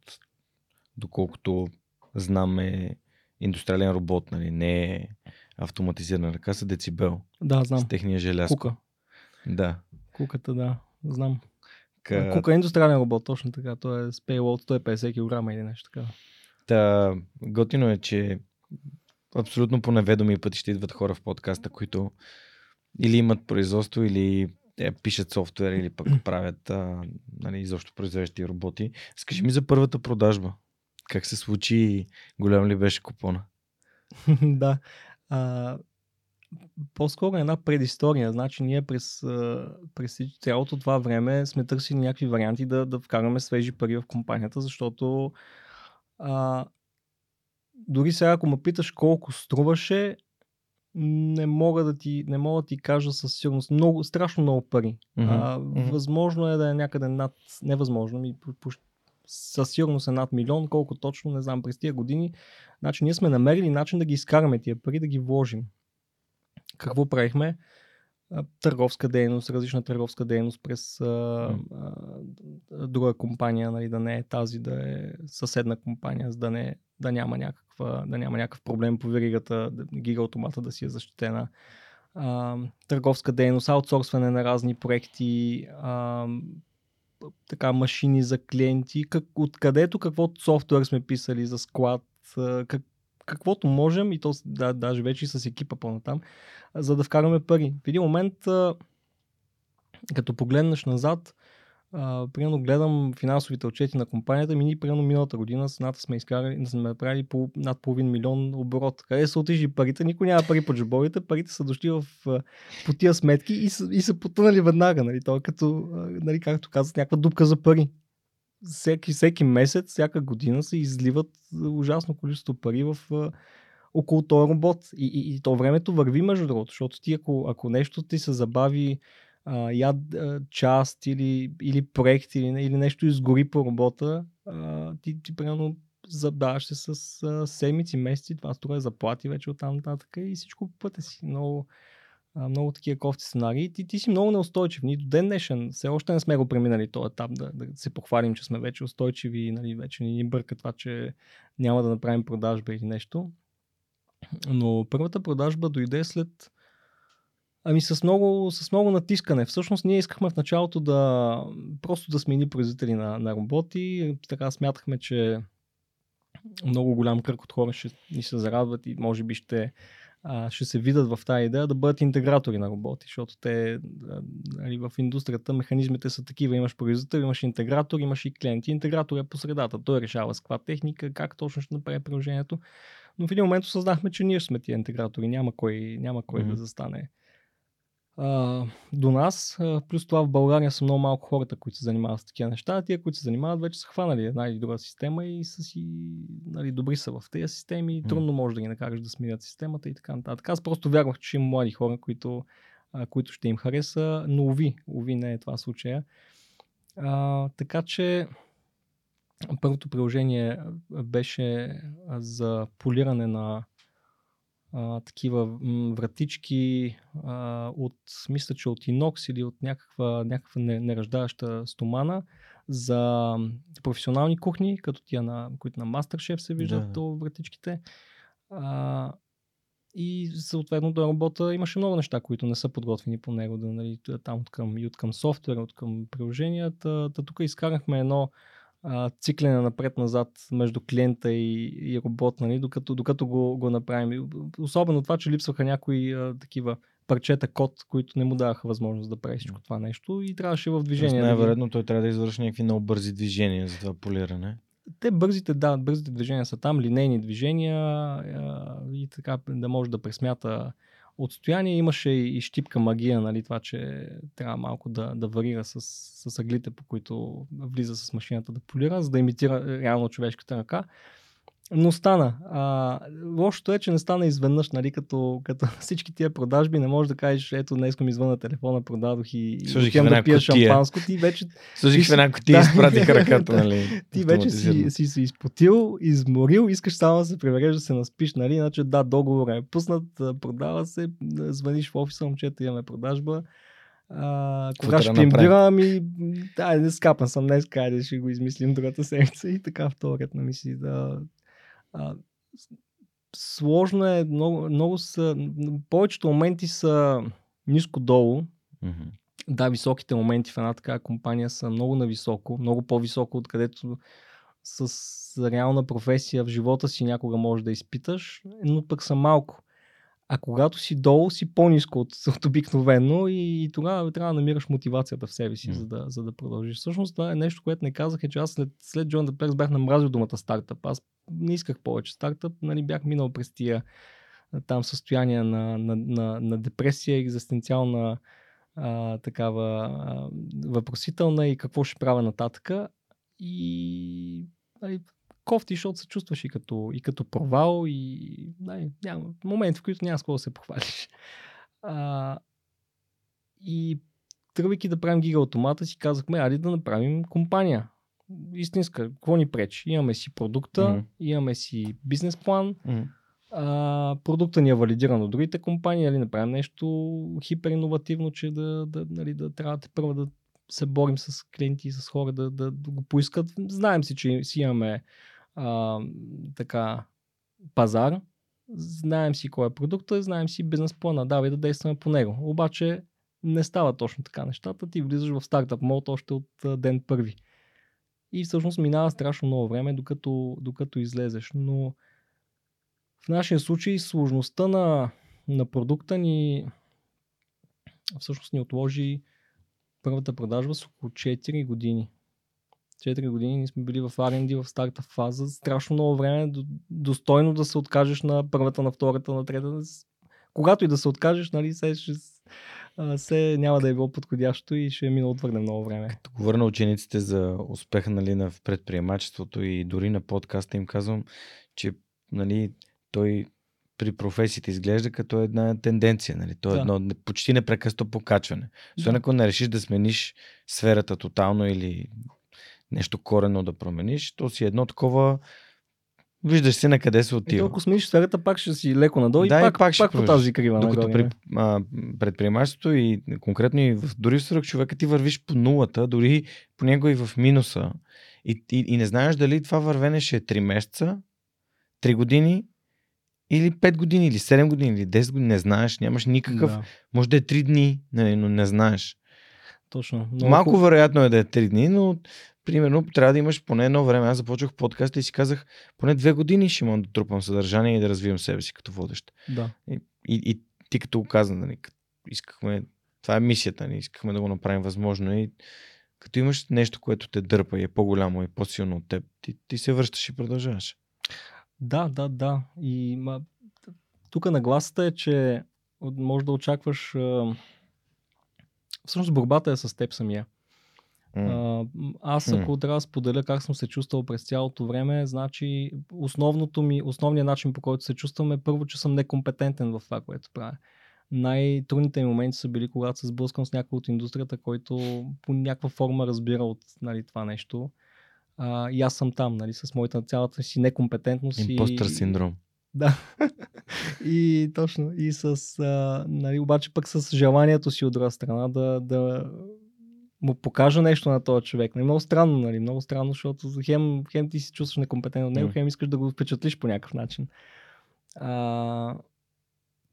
доколкото знам е индустриален робот, нали, не е автоматизирана ръка, са децибел Да, знам. с техния желязко. Кука. Да. Куката, да, знам. Ка... Кука е индустриален робот, точно така. Той е с payload 150 кг или нещо така. Та, готино е, че абсолютно по неведоми пъти ще идват хора в подкаста, които или имат производство, или е, пишат софтуер или пък правят а, нали, изобщо произвеждащи роботи. Скажи ми за първата продажба. Как се случи голям ли беше купона? <laughs> да. А, по-скоро една предистория. Значи ние през, през цялото това време сме търсили някакви варианти да, да вкараме свежи пари в компанията, защото а, дори сега, ако ме питаш колко струваше, не мога да ти, не мога да ти кажа със сигурност. Много, страшно много пари. Mm-hmm. А, възможно е да е някъде над, невъзможно, ми, със сигурност е над милион, колко точно, не знам, през тия години. Значи ние сме намерили начин да ги изкараме тия пари, да ги вложим. Какво правихме? търговска дейност, различна търговска дейност през а, а, друга компания, нали, да не е тази, да е съседна компания, за да, не, да, няма, някаква, да няма някакъв проблем по веригата, гигаутомата да си е защитена. А, търговска дейност, аутсорсване на разни проекти, а, така машини за клиенти, как, откъдето каквото софтуер сме писали за склад, как, каквото можем и то да, даже вече с екипа по-натам, за да вкараме пари. В един момент, като погледнеш назад, Uh, примерно гледам финансовите отчети на компанията ми, ние примерно миналата година с ната сме изкарали, сме направили по, над половин милион оборот. Къде са отишли парите? Никой няма пари по джобовете, парите са дошли в, по тия сметки и са, и са потънали веднага. Нали? То е като, нали, както казах, някаква дупка за пари всеки, всеки месец, всяка година се изливат ужасно количество пари в около този робот. И, и, и то времето върви, между другото, защото ти ако, ако нещо ти се забави а, яд, а, част или, или проект или, или нещо изгори по робота, а, ти, ти примерно задаваш се с седмици, месеци, това струва заплати вече от там нататък и всичко по пътя си. Много, много такива кофти сценарии. Ти, ти си много неустойчив. Ни до ден днешен все още не сме го преминали този етап да, да се похвалим, че сме вече устойчиви, нали, вече ни бърка това, че няма да направим продажба или нещо. Но първата продажба дойде след Ами с много, с много натискане. Всъщност ние искахме в началото да просто да смени производители на, на роботи. Така смятахме, че много голям кръг от хора ще ни се зарадват и може би ще а, ще се видят в тази идея да бъдат интегратори на роботи, защото те нали, в индустрията механизмите са такива. Имаш производител, имаш интегратор, имаш и клиенти. Интегратор е по средата. Той решава с каква техника, как точно ще направи приложението. Но в един момент осъзнахме, че ние сме тия интегратори. Няма кой, няма кой mm-hmm. да застане а, до нас. А, плюс това в България са много малко хората, които се занимават с такива неща. Тия, които се занимават, вече са хванали една или друга система и са си нали, добри са в тези системи. Трудно може да ги накараш да сменят системата и така нататък. Аз просто вярвах, че има млади хора, които, а, които ще им хареса, но уви, уви не е това случая. А, така че първото приложение беше за полиране на а, такива вратички а, от, мисля, че от инокс или от някаква, някаква нераждаваща стомана за професионални кухни, като тия, на, които на MasterChef се виждат да. вратичките. А, и съответно до работа имаше много неща, които не са подготвени по него, да, нали, там от към, и от към софтуера, от към приложенията. Та, тук изкарахме едно а, циклене напред-назад между клиента и, и робот, нали, докато, докато го, го направим. Особено това, че липсваха някои а, такива парчета код, които не му даваха възможност да прави всичко това нещо и трябваше в движение. Най-вероятно той трябва да извърши някакви много бързи движения за това полиране. Те бързите, да, бързите движения са там, линейни движения а, и така да може да пресмята отстояние. Имаше и щипка магия, нали, това, че трябва малко да, да варира с, с аглите, по които влиза с машината да полира, за да имитира реално човешката ръка. Но стана. А, лошото е, че не стана изведнъж, нали, като, като <laughs> всички тия продажби. Не можеш да кажеш, ето днес ми звъна телефона, продадох и отивам да пия шампанско. Ти вече... Служих в една котия и <laughs> изпратих ръката, нали? <laughs> Ти вече си, си се изпотил, изморил, искаш само да се превереш да се наспиш, нали? Иначе да, договор е пуснат, продава се, звъниш в офиса, момчета, имаме продажба. А, кога ще им бира, ами, да, не скапан съм днес, кайде ще го измислим другата седмица и така вторият на мисли да а, сложно е, много, много са, повечето моменти са ниско-долу. Mm-hmm. Да, високите моменти в една такава компания са много нависоко, много по-високо, откъдето с реална професия в живота си някога можеш да изпиташ, но пък са малко. А когато си долу, си по-низко от, <laughs> от обикновено и, и тогава трябва да намираш мотивацията в себе си, mm. за, да, за да продължиш. Всъщност това е нещо, което не казах, е, че аз след, след John Деплекс бях намразил думата стартъп. Аз не исках повече стартъп, нали, бях минал през тия там състояние на, на, на, на депресия, екзистенциална а, такава а, въпросителна и какво ще правя нататъка. И нали, кофти, защото се чувстваш и като, и като провал и нали, няма моменти, в които няма с какво да се похвалиш. А, и тръгвайки да правим гига автомата, си казахме, айде да направим компания. Истинска, какво ни пречи? Имаме си продукта, mm-hmm. имаме си бизнес план, mm-hmm. а, продукта ни е валидиран от другите компании, нали, направим нещо хипер иновативно, че да, да, нали, да трябва да първо да се борим с клиенти и с хора да, да, да го поискат. Знаем си, че си имаме а, така, пазар, знаем си кой е продукта, знаем си бизнес плана, давай да действаме по него. Обаче не става точно така нещата. Ти влизаш в стартъп мод още от ден първи. И всъщност минава страшно много време, докато, докато излезеш. Но в нашия случай сложността на, на продукта ни всъщност ни отложи първата продажба с около 4 години. 4 години ние сме били в R&D, в старта фаза. Страшно много време, достойно да се откажеш на първата, на втората, на третата. Когато и да се откажеш, нали, се, ще, се няма да е било подходящо и ще е минало твърде много време. Като говоря на учениците за успеха нали, на предприемачеството и дори на подкаста им казвам, че нали, той при професиите изглежда като една тенденция. Нали? То е да. едно почти непрекъснато покачване. Освен да. ако не решиш да смениш сферата тотално или нещо корено да промениш, то си едно такова Виждаш си на къде се отива. ако смениш сферата, пак ще си леко надолу да, и пак, и пак, пак по тази крива. Докато при а, предприемачеството и конкретно и в, дори в сръх човека ти вървиш по нулата, дори по него и в минуса. И, и, и не знаеш дали това вървене ще е 3 месеца, 3 години или 5 години, или 7 години, или 10 години. Не знаеш, нямаш никакъв. Да. Може да е 3 дни, нали, но не знаеш. Точно. Много Малко хуб... вероятно е да е 3 дни, но примерно трябва да имаш поне едно време. Аз започнах подкаста и си казах, поне две години ще имам да трупам съдържание и да развивам себе си като водещ. Да. И, и, и ти като каза, нали, искахме, това е мисията ни, искахме да го направим възможно и като имаш нещо, което те дърпа и е по-голямо и по-силно от теб, ти, ти се връщаш и продължаваш. Да, да, да. И ма, тук нагласата е, че може да очакваш. Всъщност борбата е с теб самия. Mm. Аз ако mm. трябва да споделя как съм се чувствал през цялото време, значи основното ми, основният начин по който се чувствам е първо, че съм некомпетентен в това, което правя. Най-трудните ми моменти са били, когато се сблъскам с някой от индустрията, който по някаква форма разбира от нали, това нещо. А, и аз съм там, нали, с моята цялата си некомпетентност. Импостър синдром. Да. <laughs> и точно. И с, а, нали, обаче пък с желанието си от друга страна да, да му покажа нещо на този човек. Нали, много странно, нали? Много странно, защото хем, хем ти си чувстваш некомпетентен от него, хем искаш да го впечатлиш по някакъв начин. А,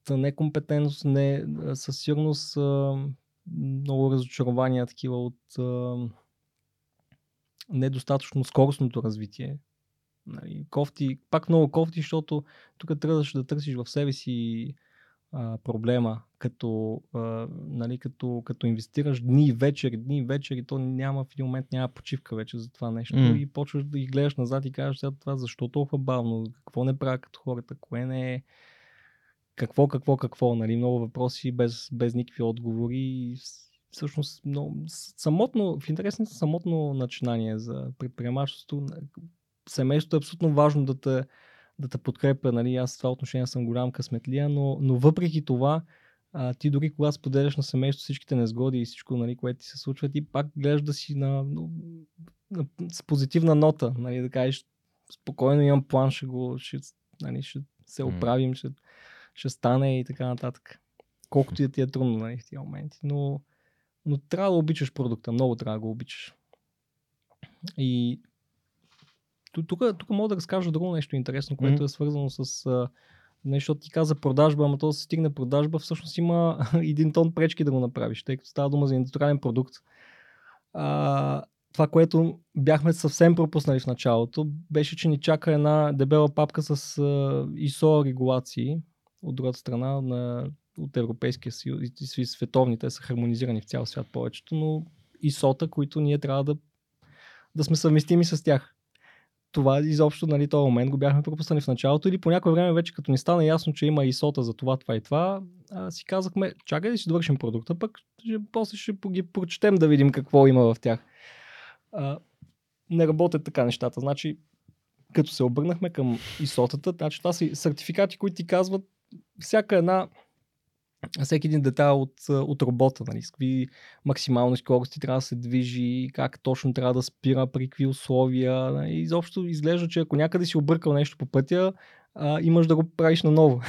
та некомпетентност, не, със сигурност а, много разочарования такива от а, недостатъчно скоростното развитие. Нали, кофти, пак много кофти, защото тук трябваше да търсиш в себе си а, проблема, като, а, нали, като, като инвестираш дни, вечери, дни, вечери, то няма в един момент няма почивка вече за това нещо. Mm. и почваш да ги гледаш назад и кажеш сега това защо толкова бавно, какво не правя като хората, кое не е, какво, какво, какво, нали, много въпроси без, без никакви отговори. И всъщност много, самотно, в интересни самотно начинание за предприемачеството, семейството е абсолютно важно да те да те подкрепя. Нали? Аз в това отношение съм голям късметлия, но, но въпреки това, а, ти дори когато споделяш на семейството всичките незгоди и всичко, нали, което ти се случва, ти пак гледаш да си на, на, на, с позитивна нота, нали, да кажеш спокойно имам план, ще го, ще, нали, ще се оправим, ще, ще стане и така нататък. Колкото и ти е трудно нали, в тези моменти. Но, но трябва да обичаш продукта, много трябва да го обичаш. И тук, тук мога да разкажа друго нещо интересно, което mm-hmm. е свързано с а, нещо, ти каза продажба, ама то да се стигне продажба, всъщност има <laughs> един тон пречки да го направиш, тъй като става дума за индустриален продукт. А, това, което бяхме съвсем пропуснали в началото, беше, че ни чака една дебела папка с а, ISO регулации от другата страна на, от Европейския съюз и, и световните са хармонизирани в цял свят повечето, но сота, които ние трябва да, да сме съвместими с тях. Това изобщо, нали, този момент го бяхме пропуснали в началото или по някое време вече като ни стана ясно, че има и сота за това, това и това, а, си казахме, чакай да си довършим продукта, пък ще, после ще ги прочетем да видим какво има в тях. А, не работят така нещата. Значи, като се обърнахме към ИСОТата, значи това са сертификати, които ти казват всяка една всеки един детайл от, от робота, нали, с какви максимални скорости трябва да се движи, как точно трябва да спира, при какви условия. Нали. Изобщо изглежда, че ако някъде си объркал нещо по пътя, а, имаш да го правиш наново.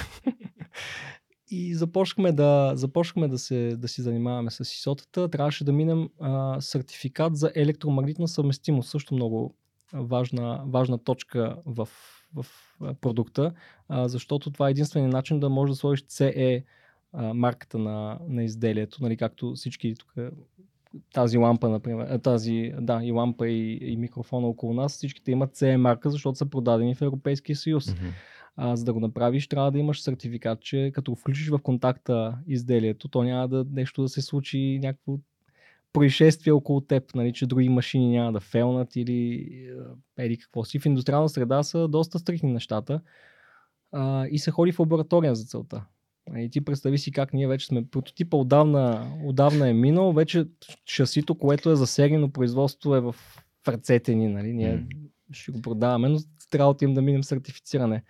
<laughs> и започнахме да, започнахме да, се, да си занимаваме с ИСОТата. Трябваше да минем а, сертификат за електромагнитна съвместимост. Също много важна, важна точка в, в продукта, а, защото това е единствения начин да можеш да сложиш CE а, марката на, на изделието, нали, както всички тук тази лампа, например, тази, да, и лампа и, и микрофона около нас, всичките имат CE марка, защото са продадени в Европейския съюз. Mm-hmm. А, за да го направиш, трябва да имаш сертификат, че като включиш в контакта изделието, то няма да нещо да се случи някакво происшествие около теб, нали, че други машини няма да фелнат или еди какво си. В индустриална среда са доста стрихни нещата а, и се ходи в лаборатория за целта. И ти представи си как ние вече сме. Прототипа отдавна, отдавна е минал, вече шасито, което е за серийно производство е в ръцете ни. Нали? Ние mm. ще го продаваме, но трябва да им да минем сертифициране.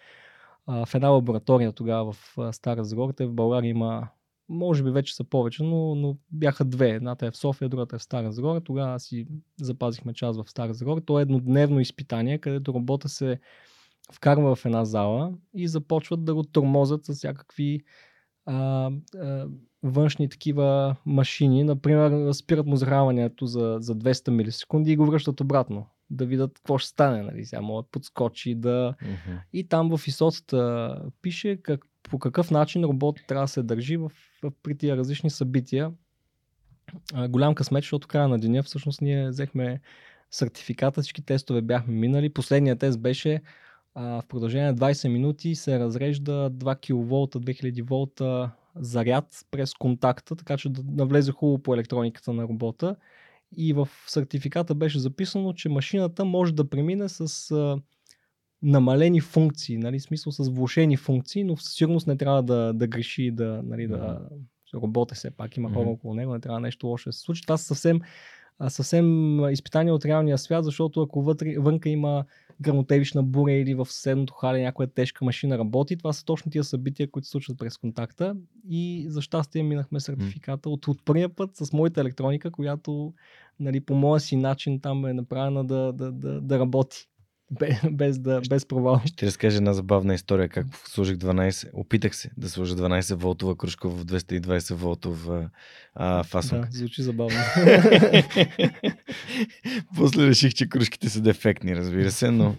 А, в една лаборатория тогава в Стара Загора, в България има може би вече са повече, но, но бяха две. Едната е в София, другата е в Стара Загора. Тогава си запазихме час в Стара Загора. То е еднодневно изпитание, където работа се вкарва в една зала и започват да го тормозят с всякакви а, а, външни такива машини. Например, спират му захранването за, за 200 милисекунди и го връщат обратно. Да видят какво ще стане. Нали? Сега могат подскочи да... Uh-huh. И там в ИСОЦата пише как, по какъв начин робот трябва да се държи в, в, при тия различни събития. А, голям късмет, защото края на деня всъщност ние взехме сертификата, всички тестове бяхме минали. Последният тест беше а, в продължение на 20 минути се разрежда 2 кВт, 2000 волта заряд през контакта, така че да навлезе хубаво по електрониката на робота. И в сертификата беше записано, че машината може да премине с а, намалени функции, нали, смисъл с влушени функции, но със сигурност не трябва да, да греши, да, нали, да работи все пак, има хора около него, не трябва нещо лошо да се случи. Това са съвсем, съвсем изпитания от реалния свят, защото ако вътре, вънка има грамотевична буря или в съседното хале някоя тежка машина работи, това са точно тия събития, които се случват през контакта. И за щастие минахме сертификата от, от първия път с моята електроника, която нали, по моя си начин там е направена да, да, да, да работи без, да, без провал. Ще разкажа една забавна история, как сложих 12, опитах се да сложа 12 волтова кружка в 220 волтова а. Да, звучи забавно. <laughs> После реших, че кружките са дефектни, разбира се, но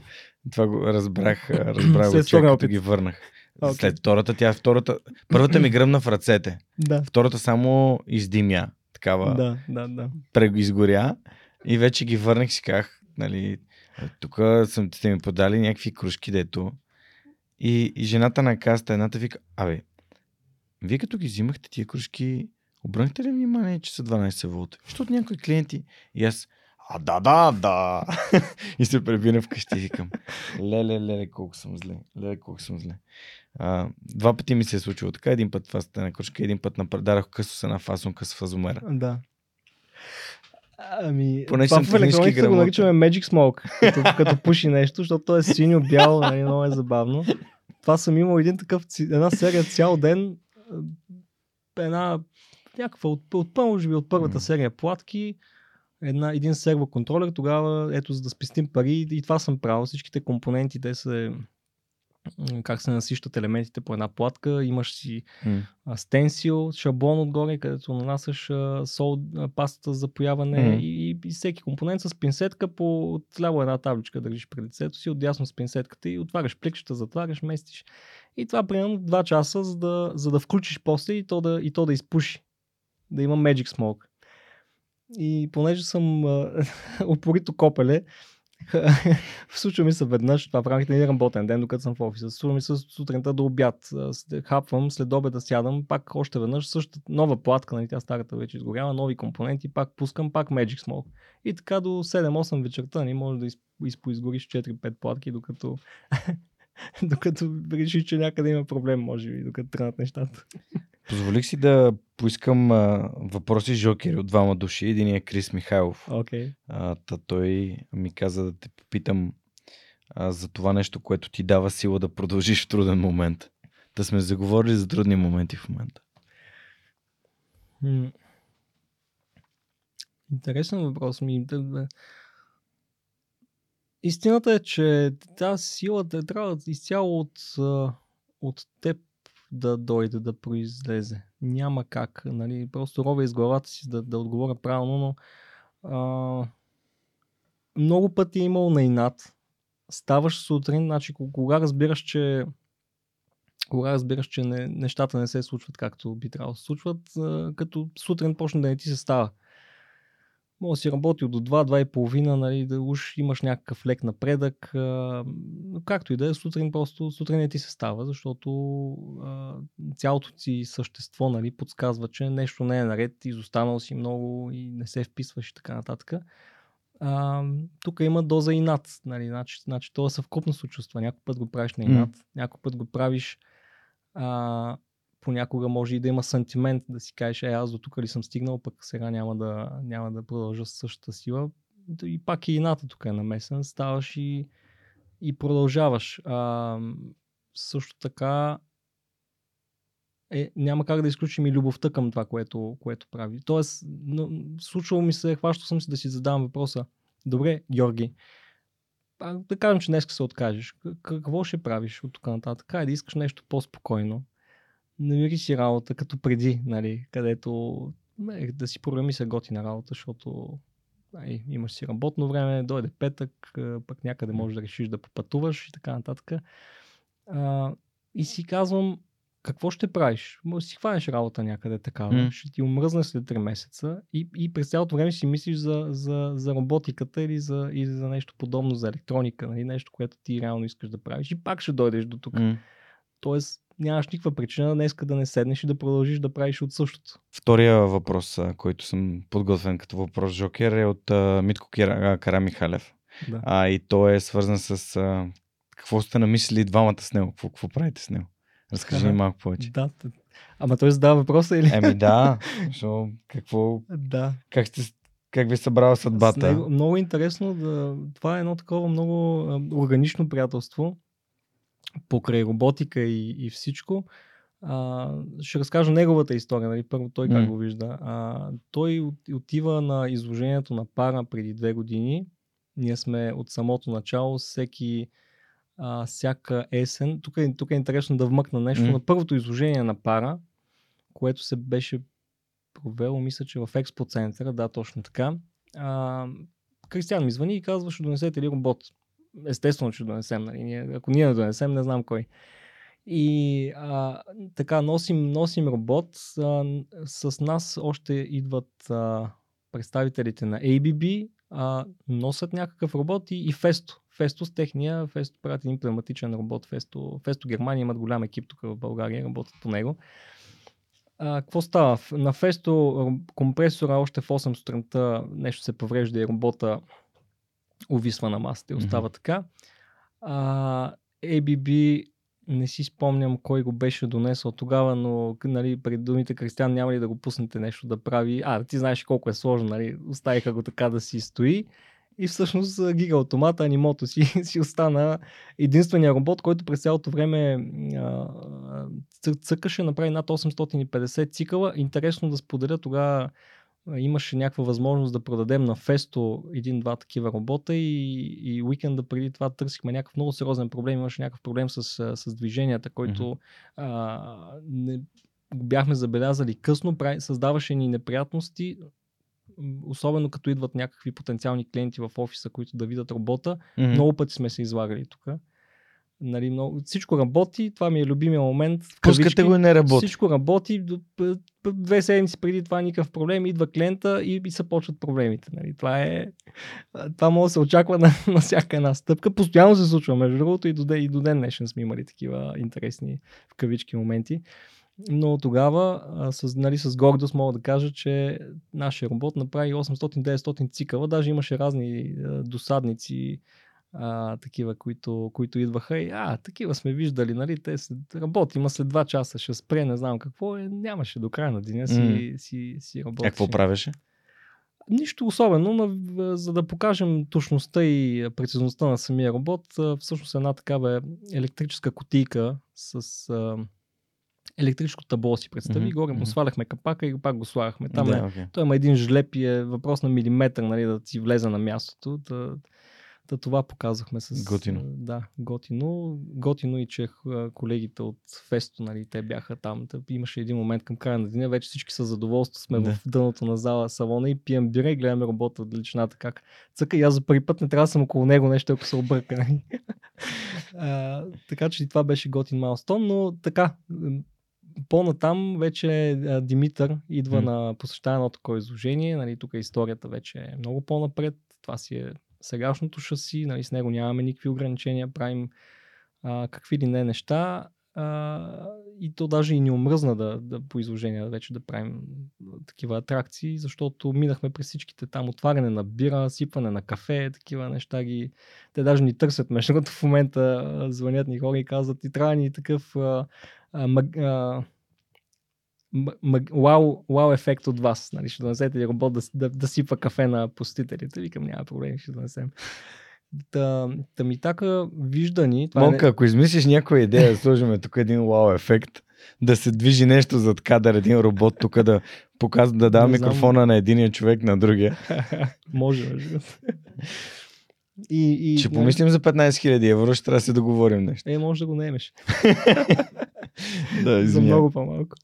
това го разбрах, разбрах След го, като ги върнах. Okay. След втората, тя втората, първата ми гръмна в ръцете. Да. Втората само издимя. Такава. Да, да, да. Изгоря и вече ги върнах си казах, нали, тук съм, сте ми подали някакви кружки, дето. И, и жената на каста, едната вика, абе, вие като ги взимахте тия кружки, обрънахте ли внимание, че са 12 волта? Защото някои клиенти, и аз, а да, да, да. <laughs> и се пребина вкъщи и викам, леле, леле, колко съм зле. Леле, колко съм зле. А, два пъти ми се е случило така. Един път това на кружка, един път напредадах късо с една фасонка с фазомера. Да. Ами, Поне това в електрониката го наричаме Magic Smoke, като, <laughs> като пуши нещо, защото то е синьо, бяло, нали, много е забавно. Това съм имал един такъв, една серия цял ден, една някаква от, от, може би от първата серия платки, една, един сервоконтролер, тогава ето за да спестим пари и това съм правил. Всичките компоненти, те са как се насищат елементите по една платка. Имаш си mm. стенсил, шаблон отгоре, където нанасяш сол, пастата за появане mm. и, и, всеки компонент с пинсетка по отляво една табличка държиш пред лицето си, отдясно с пинсетката и отваряш пликчета, затваряш, местиш. И това примерно 2 часа, за да, за да включиш после и то да, и то да изпуши. Да има Magic Smoke. И понеже съм <laughs> упорито копеле, <laughs> Случва ми се веднъж, това в рамките на един работен ден, докато съм в офиса. Случва ми се сутринта до обяд. Хапвам, след обеда сядам, пак още веднъж, същата нова платка, нали, тя старата вече изгорява, нови компоненти, пак пускам, пак Magic Smoke. И така до 7-8 вечерта, ни нали, може да изпоизгориш 4-5 платки, докато <laughs> докато решиш, че някъде има проблем, може би, докато тръгнат нещата. Позволих си да поискам а, въпроси жокери от двама души. Един е Крис Михайлов. Okay. А, та той ми каза да те попитам а, за това нещо, което ти дава сила да продължиш в труден момент. Да сме заговорили за трудни моменти в момента. Интересен въпрос ми. Истината е, че тази сила те трябва изцяло от, от теб да дойде, да произлезе. Няма как. Нали? Просто ровя из главата си да, да отговоря правилно, но а, много пъти е имал на инат. Ставаш сутрин, значи кога разбираш, че кога разбираш, че не, нещата не се случват както би трябвало да се случват, а, като сутрин почне да не ти се става може да си работил до 2-2,5, нали, да уж имаш някакъв лек напредък. Но както и да е, сутрин просто сутрин не ти се става, защото а, цялото си същество нали, подсказва, че нещо не е наред, изостанал си много и не се вписваш и така нататък. А, тук има доза и над. Нали, значи, значи това съвкупно се чувства. Някой път го правиш на инат, mm. някой път го правиш а, понякога може и да има сантимент да си кажеш, е, аз до тук ли съм стигнал, пък сега няма да, няма да продължа с същата сила. И пак и ината тук е намесен, ставаш и, и продължаваш. А, също така е, няма как да изключим и любовта към това, което, което прави. Тоест, но, случвало ми се, хващал съм си да си задавам въпроса. Добре, Георги, да кажем, че днес се откажеш. Какво ще правиш от тук нататък? Кай да искаш нещо по-спокойно намери си работа като преди, нали, където не, да си програми се готина работа, защото ай, имаш си работно време, дойде петък, пък някъде можеш да решиш да попътуваш и така нататък. А, и си казвам, какво ще правиш? Може си хванеш работа някъде такава, mm. ще ти умръзне след 3 месеца и, и през цялото време си мислиш за, за, за роботиката или за, или за нещо подобно, за електроника, нали? нещо, което ти реално искаш да правиш и пак ще дойдеш до тук. Mm. Тоест, нямаш никаква причина днес да не седнеш и да продължиш да правиш от същото. Втория въпрос, който съм подготвен като въпрос Жокер е от uh, Митко Кара Михалев. Да. А, и то е свързан с uh, какво сте намислили двамата с него, какво, какво правите с него. Разкажи ми малко повече. Да, Ама той задава въпроса или? Еми да, <laughs> защото какво... Да. Как сте как ви събрала съдбата? Него, много интересно. Да, това е едно такова много органично приятелство покрай роботика и, и всичко. А, ще разкажа неговата история, нали? първо той как mm. го вижда. А, той отива на изложението на пара преди две години. Ние сме от самото начало, всеки а, всяка есен. Тук е, тук е интересно да вмъкна нещо. Mm. На първото изложение на пара, което се беше провело, мисля, че в експо центъра, да, точно така. А, Кристиан ми звъни и казва, ще донесете ли робот? Естествено, че донесем. Нали? Ако ние не донесем, не знам кой. И а, така, носим, носим робот. А, с нас още идват а, представителите на ABB, а, носят някакъв робот и, и Festo. Festo с техния, Festo правят един пневматичен робот. Festo, Festo Германия имат голям екип тук в България, работят по него. А, какво става? На Festo компресора още в 8 сутринта нещо се поврежда и робота увисва на масата и остава mm-hmm. така. А, ABB не си спомням кой го беше донесъл тогава, но нали, пред думите Кристиан няма ли да го пуснете нещо да прави. А, ти знаеш колко е сложно, нали? Оставиха го така да си стои. И всъщност гига автомата, анимото си, <laughs> си остана единствения робот, който през цялото време а, цъкаше, направи над 850 цикъла. Интересно да споделя тогава имаше някаква възможност да продадем на Фесто един-два такива робота и, и уикенда преди това търсихме някакъв много сериозен проблем. Имаше някакъв проблем с, с движенията, който mm-hmm. а, не, бяхме забелязали късно, прави, създаваше ни неприятности, особено като идват някакви потенциални клиенти в офиса, които да видят робота. Mm-hmm. Много пъти сме се излагали тук. Нали, много, всичко работи, това ми е любимия момент. Пускате го и не работи. Всичко работи. до- Две седмици преди това никакъв проблем. Идва клиента и, и се почват проблемите. Нали. Това е. Това може да се очаква <laughs> на, на всяка една стъпка. Постоянно се случва, между другото, и до, ден- и до ден днешен сме имали такива интересни в кавички моменти. Но тогава а, с, нали, с гордост мога да кажа, че нашия робот направи 800-900 цикъла. Даже имаше разни а, досадници, а, такива, които, които идваха и а, такива сме виждали, нали, те работи, има след 2 часа, ще спре, не знам какво е, нямаше до края на деня си, М. си, си А работеше. какво правеше? Нищо особено, но за да покажем точността и прецизността на самия робот, всъщност една такава електрическа кутийка с а, електрическо табло си представи. Мгм, Горе му сваляхме капака и пак го слагахме. Там да, е, окей. той има един жлеп и е въпрос на милиметър нали, да си влезе на мястото. Да, да това показахме с... Готино. Да, готино. Готино и че колегите от Фесто, нали, те бяха там. Та, имаше един момент към края на деня, вече всички с задоволство сме Да. в дъното на зала салона и пием бира и гледаме робота от личната как цъка и аз за първи път не трябва да съм около него нещо, ако се обърка. нали. <laughs> а, така че това беше готин майлстон, но така, по-натам вече Димитър идва М. на посещава едно такова изложение. Нали, тук историята вече е много по-напред. Това си е сегашното шаси, нали, с него нямаме никакви ограничения, правим а, какви ли не неща. А, и то даже и ни омръзна да, да по изложения вече да правим такива атракции, защото минахме през всичките там отваряне на бира, сипване на кафе, такива неща ги... Те даже ни търсят, между в момента звънят ни хора и казват и трябва ни такъв а, а, а, вау, вау ефект от вас. Нали, ще донесете ли робот да, да, да сипва кафе на посетителите? Викам, няма проблем, ще донесем. Та, та ми така вижда ни. Това е Монка, ако измислиш някоя идея да сложим тук един вау ефект, да се движи нещо зад кадър, един робот тук да показва, да дава Не знам. микрофона на единия човек на другия. <laughs> Може, другото. И, и, Ще помислим за 15 000 евро, ще трябва да се договорим нещо. Е, може да го наемеш. <laughs> Да, за много по-малко.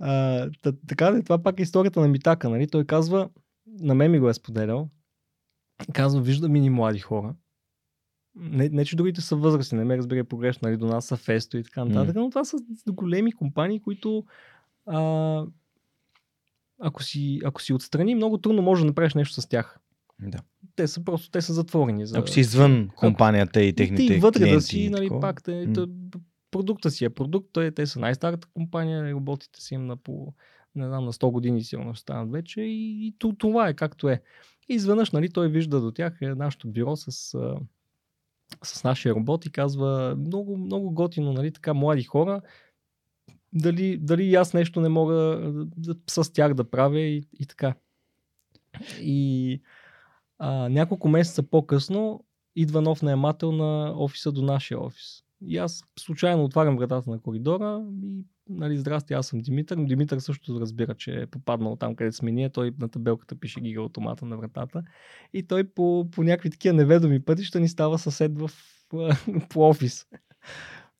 А, та, така да, това пак е историята на Митака. Нали? Той казва, на мен ми го е споделял, казва, виждам и млади хора. Не, не, че другите са възрастни, не ме разбира погрешно, нали? до нас са Фесто и така нататък, но това са големи компании, които а, ако, си, ако си отстрани, много трудно може да направиш нещо с тях. Да. Те са просто, те са затворени. За... Ако си извън компанията и техните Ти и вътре клиенти. да си, нали, такова. пак, те, М. продукта си е продукт, той, те са най-старата компания, роботите си им на по, не знам, на 100 години сигурно ще станат вече и, и то, това е както е. И изведнъж, нали, той вижда до тях е нашето бюро с, с нашия робот и казва много, много готино, нали, така млади хора, дали, дали аз нещо не мога да, с тях да правя и, и така. И а, няколко месеца по-късно идва нов наемател на офиса до нашия офис. И аз случайно отварям вратата на коридора и нали, здрасти, аз съм Димитър. Димитър също разбира, че е попаднал там, където сме ние. Той на табелката пише гига автомата на вратата. И той по, по някакви такива неведоми пътища ни става съсед в, <laughs> по офис.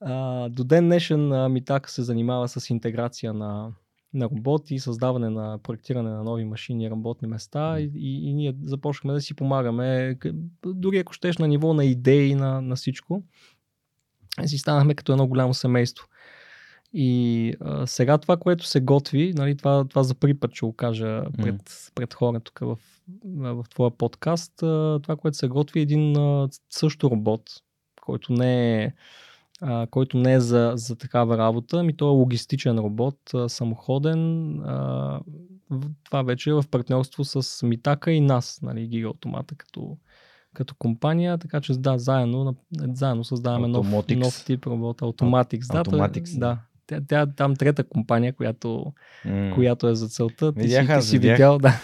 А, до ден днешен а, Митак се занимава с интеграция на, на роботи, създаване на проектиране на нови машини работни места и, и, и ние започнахме да си помагаме, дори ако щеш на ниво на идеи, на, на всичко. Си станахме като едно голямо семейство. И а, сега това, което се готви, нали, това, това за първи път ще го кажа пред, пред хора тук в, в твоя подкаст, а, това, което се готви е един а, също робот, който не е а, който не е за, за такава работа, ми той е логистичен робот, а, самоходен. А, това вече е в партньорство с Митака и нас, нали, Гига Автомата като, като компания, така че да, заедно, заедно създаваме нов, Automatics. нов тип робот. Automatics. Да, той- Automatics, да. Тя, тя там трета компания, която, М. която е за целта. Ти Видях си, ти си видях. видял, да.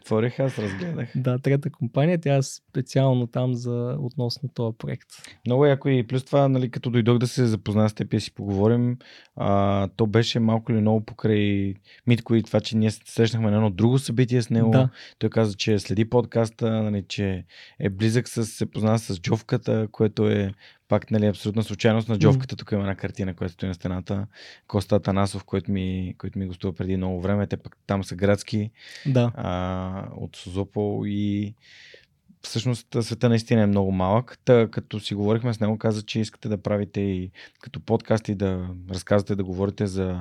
Отворих, аз разгледах. <laughs> да, трета компания, тя е специално там за относно този проект. Много яко и плюс това, нали, като дойдох да се запозна с теб и си поговорим, а, то беше малко или много покрай Митко и това, че ние срещнахме на едно друго събитие с него. Да. Той каза, че следи подкаста, нали, че е близък с, се познава с Джовката, което е пак нали, абсолютна случайност на Джовката. Тук има една картина, която стои на стената. Коста Танасов, който ми, който ми гостува преди много време. Те пък там са градски Да. а, от Созопол и всъщност света наистина е много малък. Та, като си говорихме с него, каза, че искате да правите и като подкасти да разказвате, да говорите за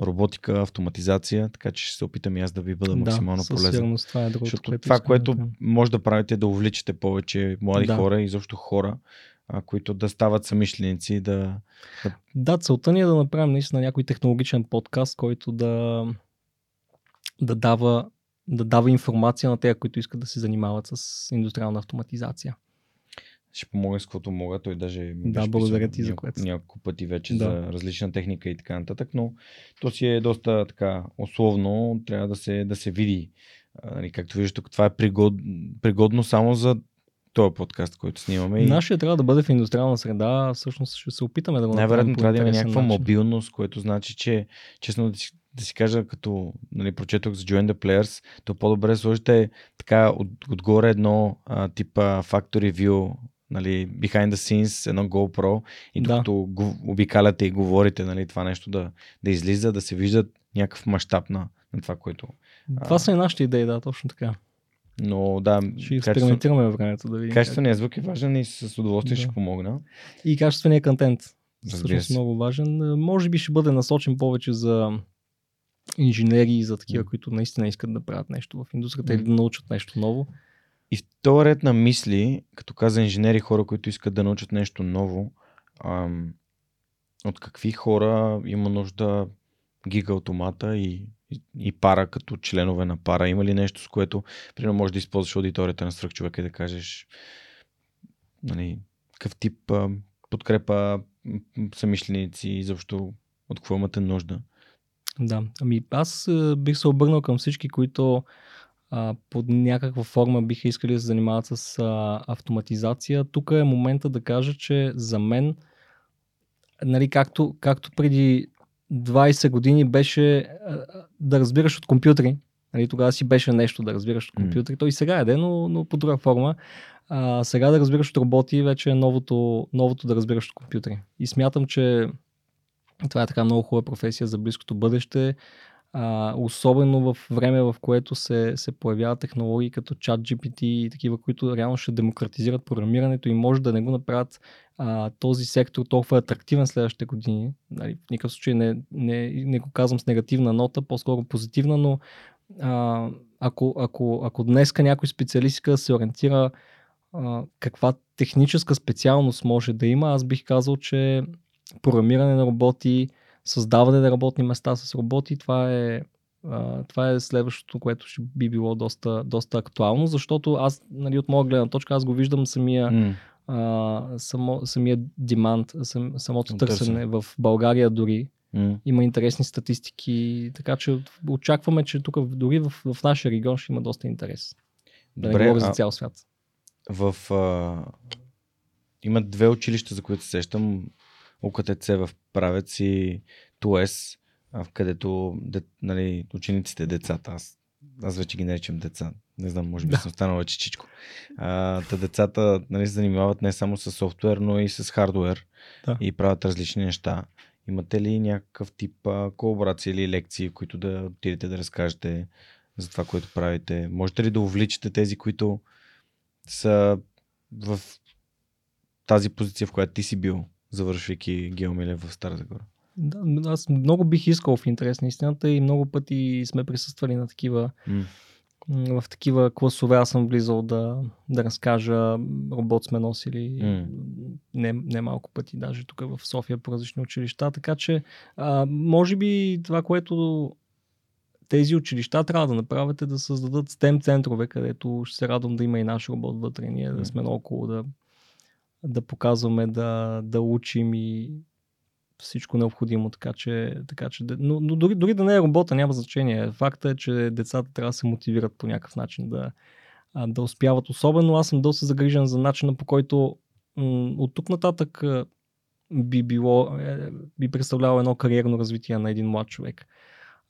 роботика, автоматизация, така че ще се опитам и аз да ви бъда максимално да, полезен. това е другото, което това, което да може да правите, е да увличате повече млади да. хора и изобщо хора, а, които да стават самишленици. Да, да... да, целта ни е да направим наистина някой технологичен подкаст, който да, да дава да дава информация на тези, които искат да се занимават с индустриална автоматизация. Ще помогна с каквото мога. Той даже да, благодаря ти за което. Няколко пъти вече да. за различна техника и така нататък, но то си е доста така условно. Трябва да се, да се види. Нали, както виждаш, тук това е пригод, пригодно само за този подкаст, който снимаме. Нашия трябва да бъде в индустриална среда. Всъщност ще се опитаме да го направим. Най-вероятно трябва да има някаква начин. мобилност, което значи, че честно да си да си кажа, като нали, прочетох за Join the Players, то по-добре сложите така от, отгоре едно а, типа Factory View, нали, behind the scenes, едно GoPro и докато да. го обикаляте и говорите нали, това нещо да, да излиза, да се виждат някакъв мащаб на, на това, което... Това а... са и нашите идеи, да, точно така. Но да. Ще експериментираме във времето да видим. Качественият звук е важен и с удоволствие да. ще помогна. И качественият контент. Разбира се. много важен. Може би ще бъде насочен повече за инженери и за такива, които наистина искат да правят нещо в индустрията или да научат нещо ново. И в този ред на мисли, като каза инженери, хора, които искат да научат нещо ново, ам, от какви хора има нужда гига автомата и, и, пара като членове на пара? Има ли нещо, с което, примерно, можеш да използваш аудиторията на свръх човека и да кажеш нали, какъв тип подкрепа самишленици и защо от какво имате нужда? Да, ами аз бих се обърнал към всички, които а, под някаква форма биха искали да се занимават с а, автоматизация. Тук е момента да кажа, че за мен, нали, както, както преди 20 години беше да разбираш от компютри, нали, тогава си беше нещо да разбираш от компютри, mm. то и сега е, но, но по друга форма. А, сега да разбираш от роботи вече е новото, новото да разбираш от компютри. И смятам, че това е така много хубава професия за близкото бъдеще. А, особено в време, в което се, се появяват технологии като чат GPT и такива, които реално ще демократизират програмирането и може да не го направят а, този сектор толкова атрактивен следващите години. Нали, в никакъв случай не, не, не го казвам с негативна нота, по-скоро позитивна, но а, ако, ако, ако днеска някой специалист да се ориентира а, каква техническа специалност може да има, аз бих казал, че програмиране на роботи, създаване на работни места с роботи, това е, а, това е следващото, което ще би било доста, доста актуално, защото аз, нали, от моя гледна точка, аз го виждам самия, mm. А, само, самия демант, сам, самото търсене в България дори. Mm. Има интересни статистики, така че очакваме, че тук дори в, в нашия регион ще има доста интерес. Добре, да не говоря за цял свят. В, а... Има две училища, за които се сещам. УКТЦ в Правец и ТУЕС, в където де, нали, учениците, децата, аз, аз вече ги наричам деца, не знам, може би да. съм станал вече чичко. А, та децата нали, се занимават не само с софтуер, но и с хардуер да. и правят различни неща. Имате ли някакъв тип а, колаборации или лекции, които да отидете да разкажете за това, което правите? Можете ли да увличате тези, които са в тази позиция, в която ти си бил? завършвайки Геомиле в Стара Загора? Да, аз много бих искал в интерес на истината и много пъти сме присъствали на такива mm. В такива класове аз съм влизал да, да разкажа, робот сме носили mm. не, не малко пъти, даже тук в София по различни училища, така че а, може би това, което тези училища трябва да направят е да създадат STEM центрове, където ще се радвам да има и наш робот вътре, ние mm. да сме около да да показваме, да, да учим и всичко необходимо, така че, така че но, но дори, дори да не е работа, няма значение. Факта е, че децата трябва да се мотивират по някакъв начин да, да успяват. Особено аз съм доста загрижен за начина по който от тук нататък би било, е, би представлявало едно кариерно развитие на един млад човек.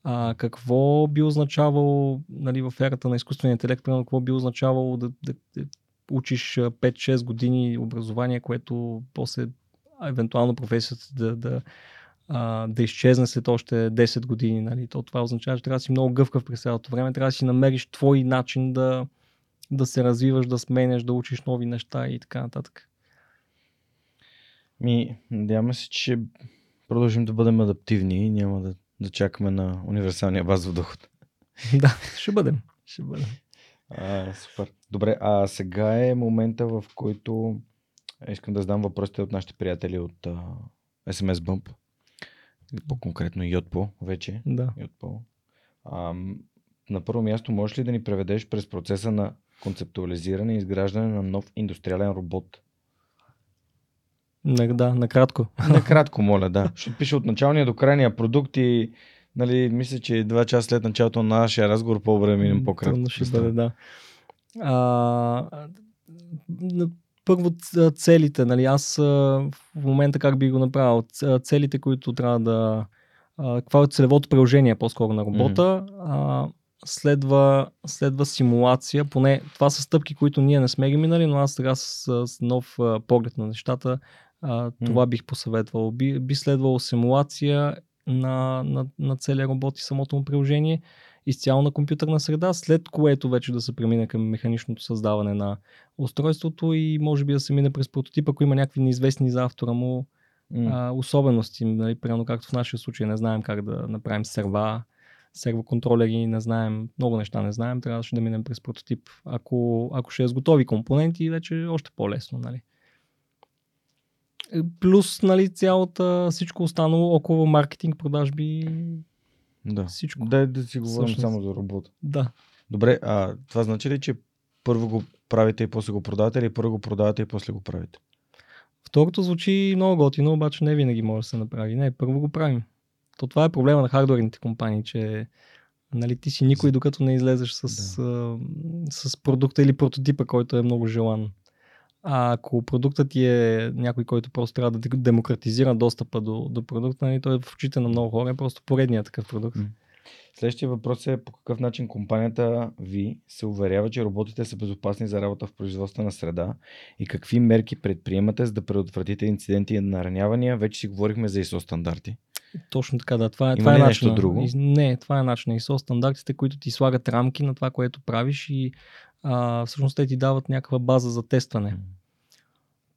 А, какво би означавало нали, в ерата на изкуствения интелект, примерно, какво би означавало да, да, да учиш 5-6 години образование, което после евентуално професията да, да, а, да изчезне след още 10 години. Нали? То това означава, че трябва да си много гъвкав през цялото време, трябва да си намериш твой начин да, да се развиваш, да сменяш, да учиш нови неща и така нататък. Ми, надяваме се, че продължим да бъдем адаптивни и няма да, да чакаме на универсалния базов доход. <laughs> да, ще бъдем. Ще бъдем. А, супер. Добре, а сега е момента, в който искам да задам въпросите от нашите приятели от а, SMS Bump. По-конкретно Йотпо вече. Да. Йотпо. А, на първо място, можеш ли да ни преведеш през процеса на концептуализиране и изграждане на нов индустриален робот? Не, да, накратко. Накратко, моля, да. Ще пише от началния до крайния продукт и нали, мисля, че два часа след началото на нашия разговор по-добре минем по-кратко. Трудно ще бъде, да. А, първо целите, нали, аз в момента как би го направил, целите, които трябва да, какво е целевото приложение по-скоро на робота, mm-hmm. следва, следва симулация, поне това са стъпки, които ние не сме ги минали, но аз сега с, с нов поглед на нещата, това mm-hmm. бих посъветвал. Би, би следвало симулация на, на, на целия робот и самото му приложение, изцяло на компютърна среда, след което вече да се премине към механичното създаване на устройството и може би да се мине през прототип, ако има някакви неизвестни за автора му mm. а, особености. Нали, примерно както в нашия случай не знаем как да направим серва, сервоконтролери, не знаем, много неща не знаем, трябваше да минем през прототип. Ако, ако ще е с готови компоненти, вече е още по-лесно. Нали. Плюс нали, цялата, всичко останало около маркетинг, продажби, да. всичко. Дай да си говорим Всъщност. само за работа. Да. Добре, а това значи ли, че първо го правите и после го продавате или първо го продавате и после го правите? Второто звучи много готино, обаче не винаги може да се направи. Не, първо го правим. То това е проблема на хардуерните компании, че нали, ти си никой, докато не излезеш с, да. а, с продукта или прототипа, който е много желан. А ако продуктът ти е някой, който просто трябва да демократизира достъпа до, до продукта, нали, той е в очите на много хора е просто поредният такъв продукт. Следващия въпрос е по какъв начин компанията ви се уверява, че роботите са безопасни за работа в производствена среда и какви мерки предприемате, за да предотвратите инциденти и наранявания. Вече си говорихме за ISO стандарти. Точно така, да. Това, е, Има това е нещо друго? Не, това е начин. ISO стандартите, които ти слагат рамки на това, което правиш и а, всъщност те ти дават някаква база за тестване.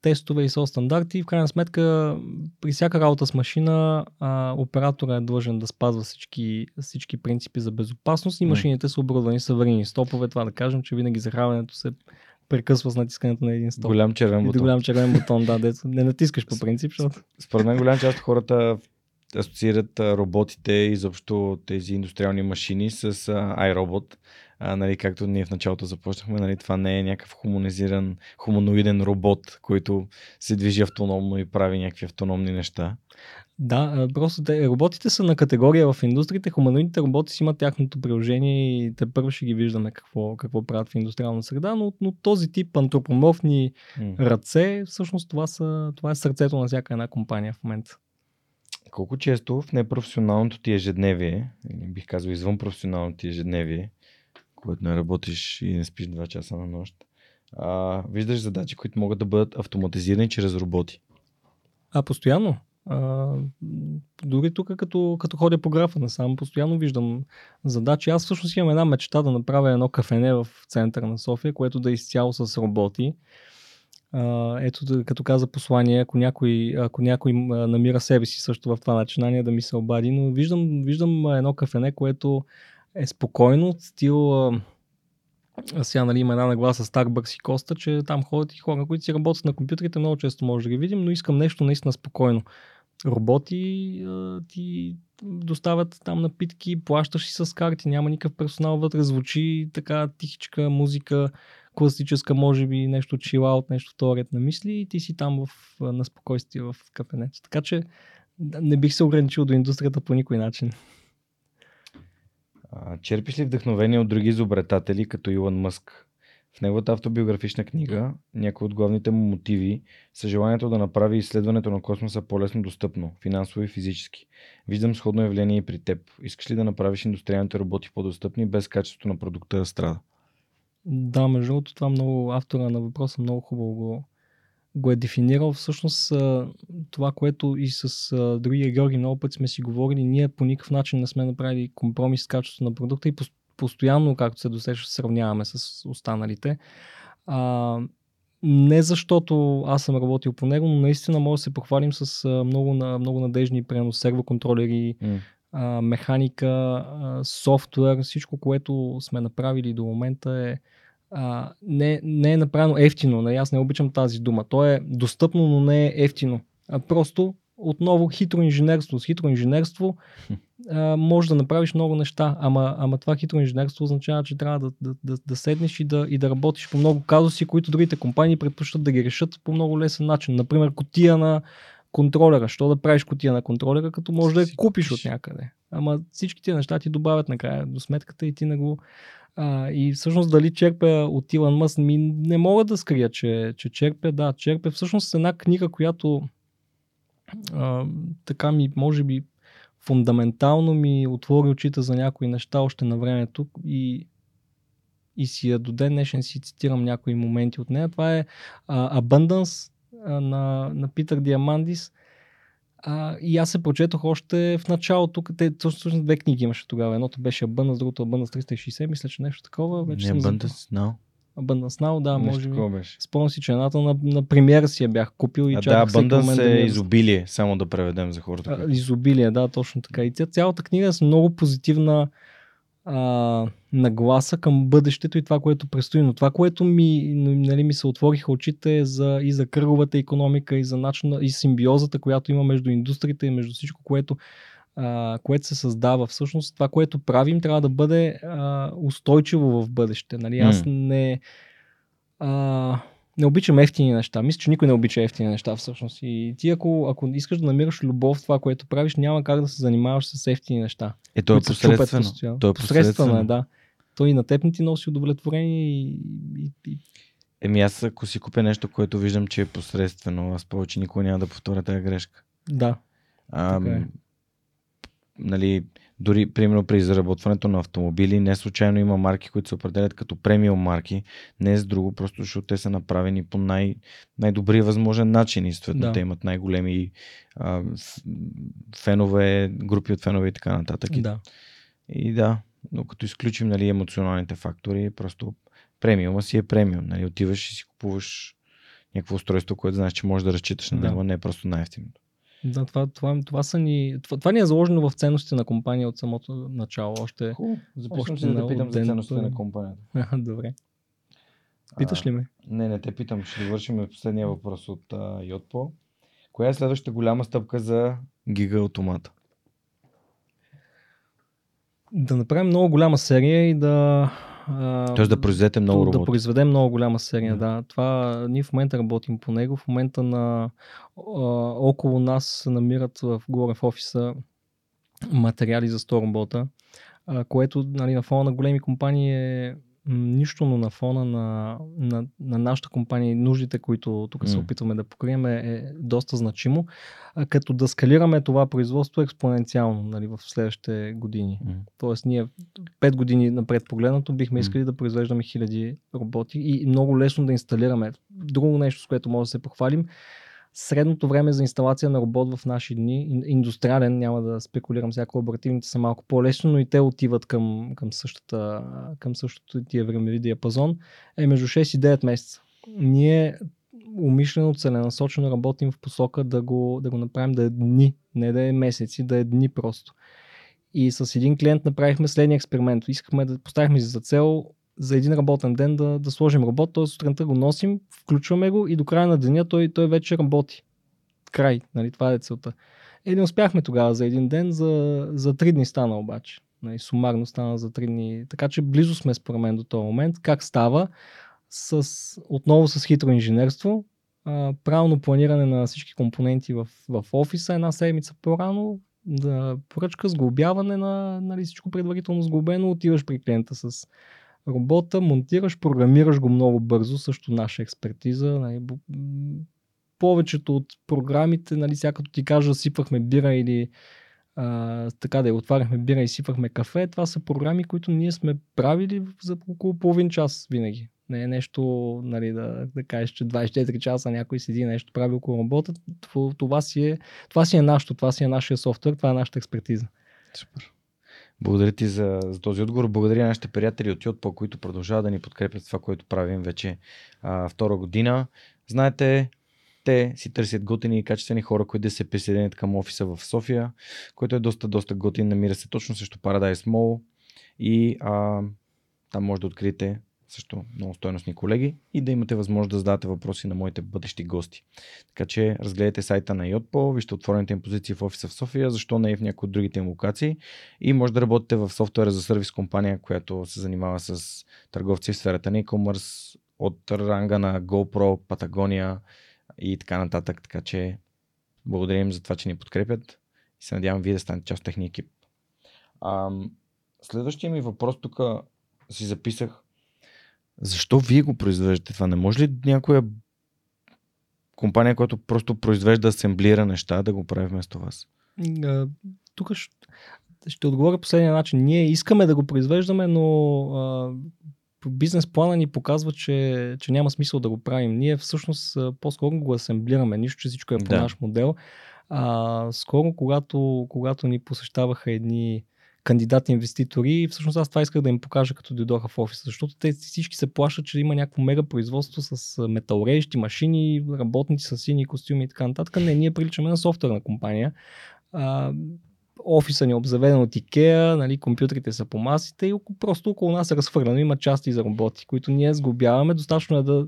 Тестове и со стандарти. В крайна сметка, при всяка работа с машина, а, оператора е длъжен да спазва всички, всички принципи за безопасност и машините са оборудвани с аварийни стопове. Това да кажем, че винаги захранването се прекъсва с натискането на един стоп. Голям червен бутон. Голям червен бутон, да, дето не натискаш по принцип, защото... Според мен голям част от хората асоциират роботите и изобщо тези индустриални машини с iRobot а, нали, както ние в началото започнахме, нали, това не е някакъв хуманизиран, хуманоиден робот, който се движи автономно и прави някакви автономни неща. Да, просто те, роботите са на категория в индустриите, хуманоидните роботи си имат тяхното приложение и те първо ще ги виждаме какво, какво правят в индустриална среда, но, но този тип антропоморфни mm. ръце, всъщност това, са, това е сърцето на всяка една компания в момента. Колко често в непрофесионалното ти ежедневие, бих казал извън професионалното ти ежедневие, когато не работиш и не спиш 2 часа на нощ, а, виждаш задачи, които могат да бъдат автоматизирани чрез роботи. А, постоянно. А, дори тук, като, като ходя по графа на сам, постоянно виждам задачи. Аз всъщност имам една мечта да направя едно кафене в центъра на София, което да е изцяло с роботи. Ето, като каза послание, ако някой, ако някой намира себе си също в това начинание, да ми се обади. Но виждам, виждам едно кафене, което е спокойно, стил сега нали, има една нагласа Starbucks и Коста, че там ходят и хора, които си работят на компютрите, много често може да ги видим, но искам нещо наистина спокойно. Роботи ти доставят там напитки, плащаш си с карти, няма никакъв персонал вътре, звучи така тихичка музика, класическа, може би нещо чилаут, нещо вторият на мисли и ти си там в, на спокойствие в кафенето. Така че не бих се ограничил до индустрията по никой начин. Черпиш ли вдъхновение от други изобретатели, като Илон Мъск? В неговата автобиографична книга някои от главните му мотиви са желанието да направи изследването на космоса по-лесно достъпно, финансово и физически. Виждам сходно явление и при теб. Искаш ли да направиш индустриалните роботи по-достъпни без качеството на продукта да страда? Да, между другото това много автора на въпроса много хубаво го, го е дефинирал. Всъщност това, което и с другия Георги много пъти сме си говорили, ние по никакъв начин не сме направили компромис с качеството на продукта и постоянно, както се досеща, сравняваме с останалите. А, не защото аз съм работил по него, но наистина може да се похвалим с много, много надежни пренос, сервоконтролери, mm. Механика, софтуер, всичко, което сме направили до момента е не, не е направено ефтино. Не, нали, аз не обичам тази дума. То е достъпно, но не е ефтино. Просто отново хитро инженерство. С хитро инженерство а, можеш да направиш много неща, ама, ама това хитро инженерство означава, че трябва да, да, да, да седнеш и да, и да работиш по много казуси, които другите компании предпочитат да ги решат по много лесен начин. Например, котия на контролера. Що да правиш котия на контролера, като можеш да я купиш от някъде. Ама всички тези неща ти добавят накрая до сметката и ти не го... А, и всъщност дали черпе от Илон Мъс, ми не мога да скрия, че, че черпе, да, черпе всъщност една книга, която а, така ми, може би, фундаментално ми отвори очите за някои неща още на времето и, и си я до ден днешен си цитирам някои моменти от нея. Това е а, Abundance на, на Питър Диамандис. А, и аз се прочетох още в началото. Те, всъщност две книги имаше тогава. Едното беше Abundance, другото Abundance 360. Мисля, че нещо такова. Вече Не, Abundance, no. Abundance Now, да, може би. Спомням си, че едната на, на премиера си я бях купил и чаках Да, Abundance е да изобилие, само да преведем за хората. А, изобилие, да, точно така. И цялата книга е с много позитивна а, нагласа към бъдещето и това, което предстои. Но това, което ми, нали, ми се отвориха очите е за, и за кръговата економика, и за начина, и симбиозата, която има между индустрията и между всичко, което а, което се създава. Всъщност това, което правим, трябва да бъде а, устойчиво в бъдеще. Нали? Аз не, а, не обичам ефтини неща. Мисля, че никой не обича ефтини неща всъщност. И ти ако, ако искаш да намираш любов в това, което правиш, няма как да се занимаваш с ефтини неща. Е, то е посредствено. То е посредствено, е, да. Той и на теб не ти носи удовлетворение и, и, и Еми аз ако си купя нещо, което виждам, че е посредствено, аз повече никога няма да повторя тази грешка. Да. А, е нали, дори примерно при заработването на автомобили, не случайно има марки, които се определят като премиум марки, не с друго, просто защото те са направени по най- най-добрия възможен начин и съответно да. те имат най-големи а, фенове, групи от фенове и така нататък. Да. И да, но като изключим нали, емоционалните фактори, просто премиума си е премиум. Нали, отиваш и си купуваш някакво устройство, което знаеш, че можеш да разчиташ на него, да. не е просто най-ефтиното. Да, това, това, това, са ни, това, това ни е заложено в ценностите на компания от самото начало. Още, Започвам се да питам за ценностите на компанията. <laughs> Добре. Питаш ли ме? А, не, не те питам. Ще довършим последния въпрос от uh, Йотпо. Коя е следващата голяма стъпка за гига автомата? Да направим много голяма серия и да Тоест да произведете много роботи. Да произведем много голяма серия, да. да. Това, ние в момента работим по него. В момента на, а, около нас се намират в, горе в офиса материали за 100 робота, а, което нали, на фона на големи компании е нищо, но на фона на, на, на нашата компания и нуждите, които тук се опитваме да покрием е, е доста значимо, а, като да скалираме това производство експоненциално нали, в следващите години. Mm. Тоест ние 5 години напред погледнато бихме искали mm. да произвеждаме хиляди роботи и много лесно да инсталираме. Друго нещо, с което може да се похвалим, Средното време за инсталация на робот в наши дни, индустриален, няма да спекулирам, сега колаборативните са малко по-лесно, но и те отиват към, към, същата, към същото тия времеви диапазон, е между 6 и 9 месеца. Ние умишлено, целенасочено работим в посока да го, да го направим да е дни, не да е месеци, да е дни просто. И с един клиент направихме следния експеримент. Искахме да поставихме за цел за един работен ден да, да сложим робот, т.е. сутринта го носим, включваме го и до края на деня той, той вече работи. Край, нали, това е целта. Е, не успяхме тогава за един ден, за, за три дни стана обаче. Нали, сумарно стана за три дни. Така че близо сме според мен до този момент. Как става? С, отново с хитро инженерство, а, правилно планиране на всички компоненти в, в офиса една седмица по-рано, да поръчка, сглобяване на нали, всичко предварително сглобено, отиваш при клиента с робота, монтираш, програмираш го много бързо, също наша експертиза. Нали, повечето от програмите, нали, сега като ти кажа, сипвахме бира или а, така да я отваряхме бира и сипвахме кафе, това са програми, които ние сме правили за около половин час винаги. Не е нещо, нали, да, да кажеш, че 24 часа някой седи нещо прави около работа. Това, това, си е, това си е нашето, това си е нашия софтуер, това е нашата експертиза. Супер. Благодаря ти за, за този отговор. Благодаря на нашите приятели от Йотпо, които продължават да ни подкрепят това, което правим вече а, втора година. Знаете, те си търсят готини и качествени хора, които да се присъединят към офиса в София, който е доста, доста готин. Намира се точно също Paradise Mall и а, там може да откриете също много стойностни колеги и да имате възможност да зададете въпроси на моите бъдещи гости. Така че разгледайте сайта на Yotpo, вижте отворените им позиции в офиса в София, защо не и в някои от другите им локации и може да работите в софтуера за сервис компания, която се занимава с търговци в сферата на e-commerce от ранга на GoPro, Patagonia и така нататък. Така че благодарим за това, че ни подкрепят и се надявам вие да станете част от техния екип. Следващия ми въпрос тук си записах защо вие го произвеждате това? Не може ли някоя компания, която просто произвежда асемблира неща, да го прави вместо вас? Тук ще, ще отговоря последния начин. Ние искаме да го произвеждаме, но а, бизнес плана ни показва, че, че няма смисъл да го правим. Ние всъщност по-скоро го асемблираме, нищо, че всичко е по да. наш модел. А, скоро, когато, когато ни посещаваха едни кандидати инвеститори. Всъщност аз това исках да им покажа като дойдоха в офиса, защото те всички се плашат, че има някакво мега производство с металрежещи машини, работници с сини костюми и така нататък. Не, ние приличаме на софтуерна компания. А, офиса ни е обзаведен от Икеа, нали, компютрите са по масите и просто около нас е разхвърлено. Има части за роботи, които ние сглобяваме. Достатъчно е да,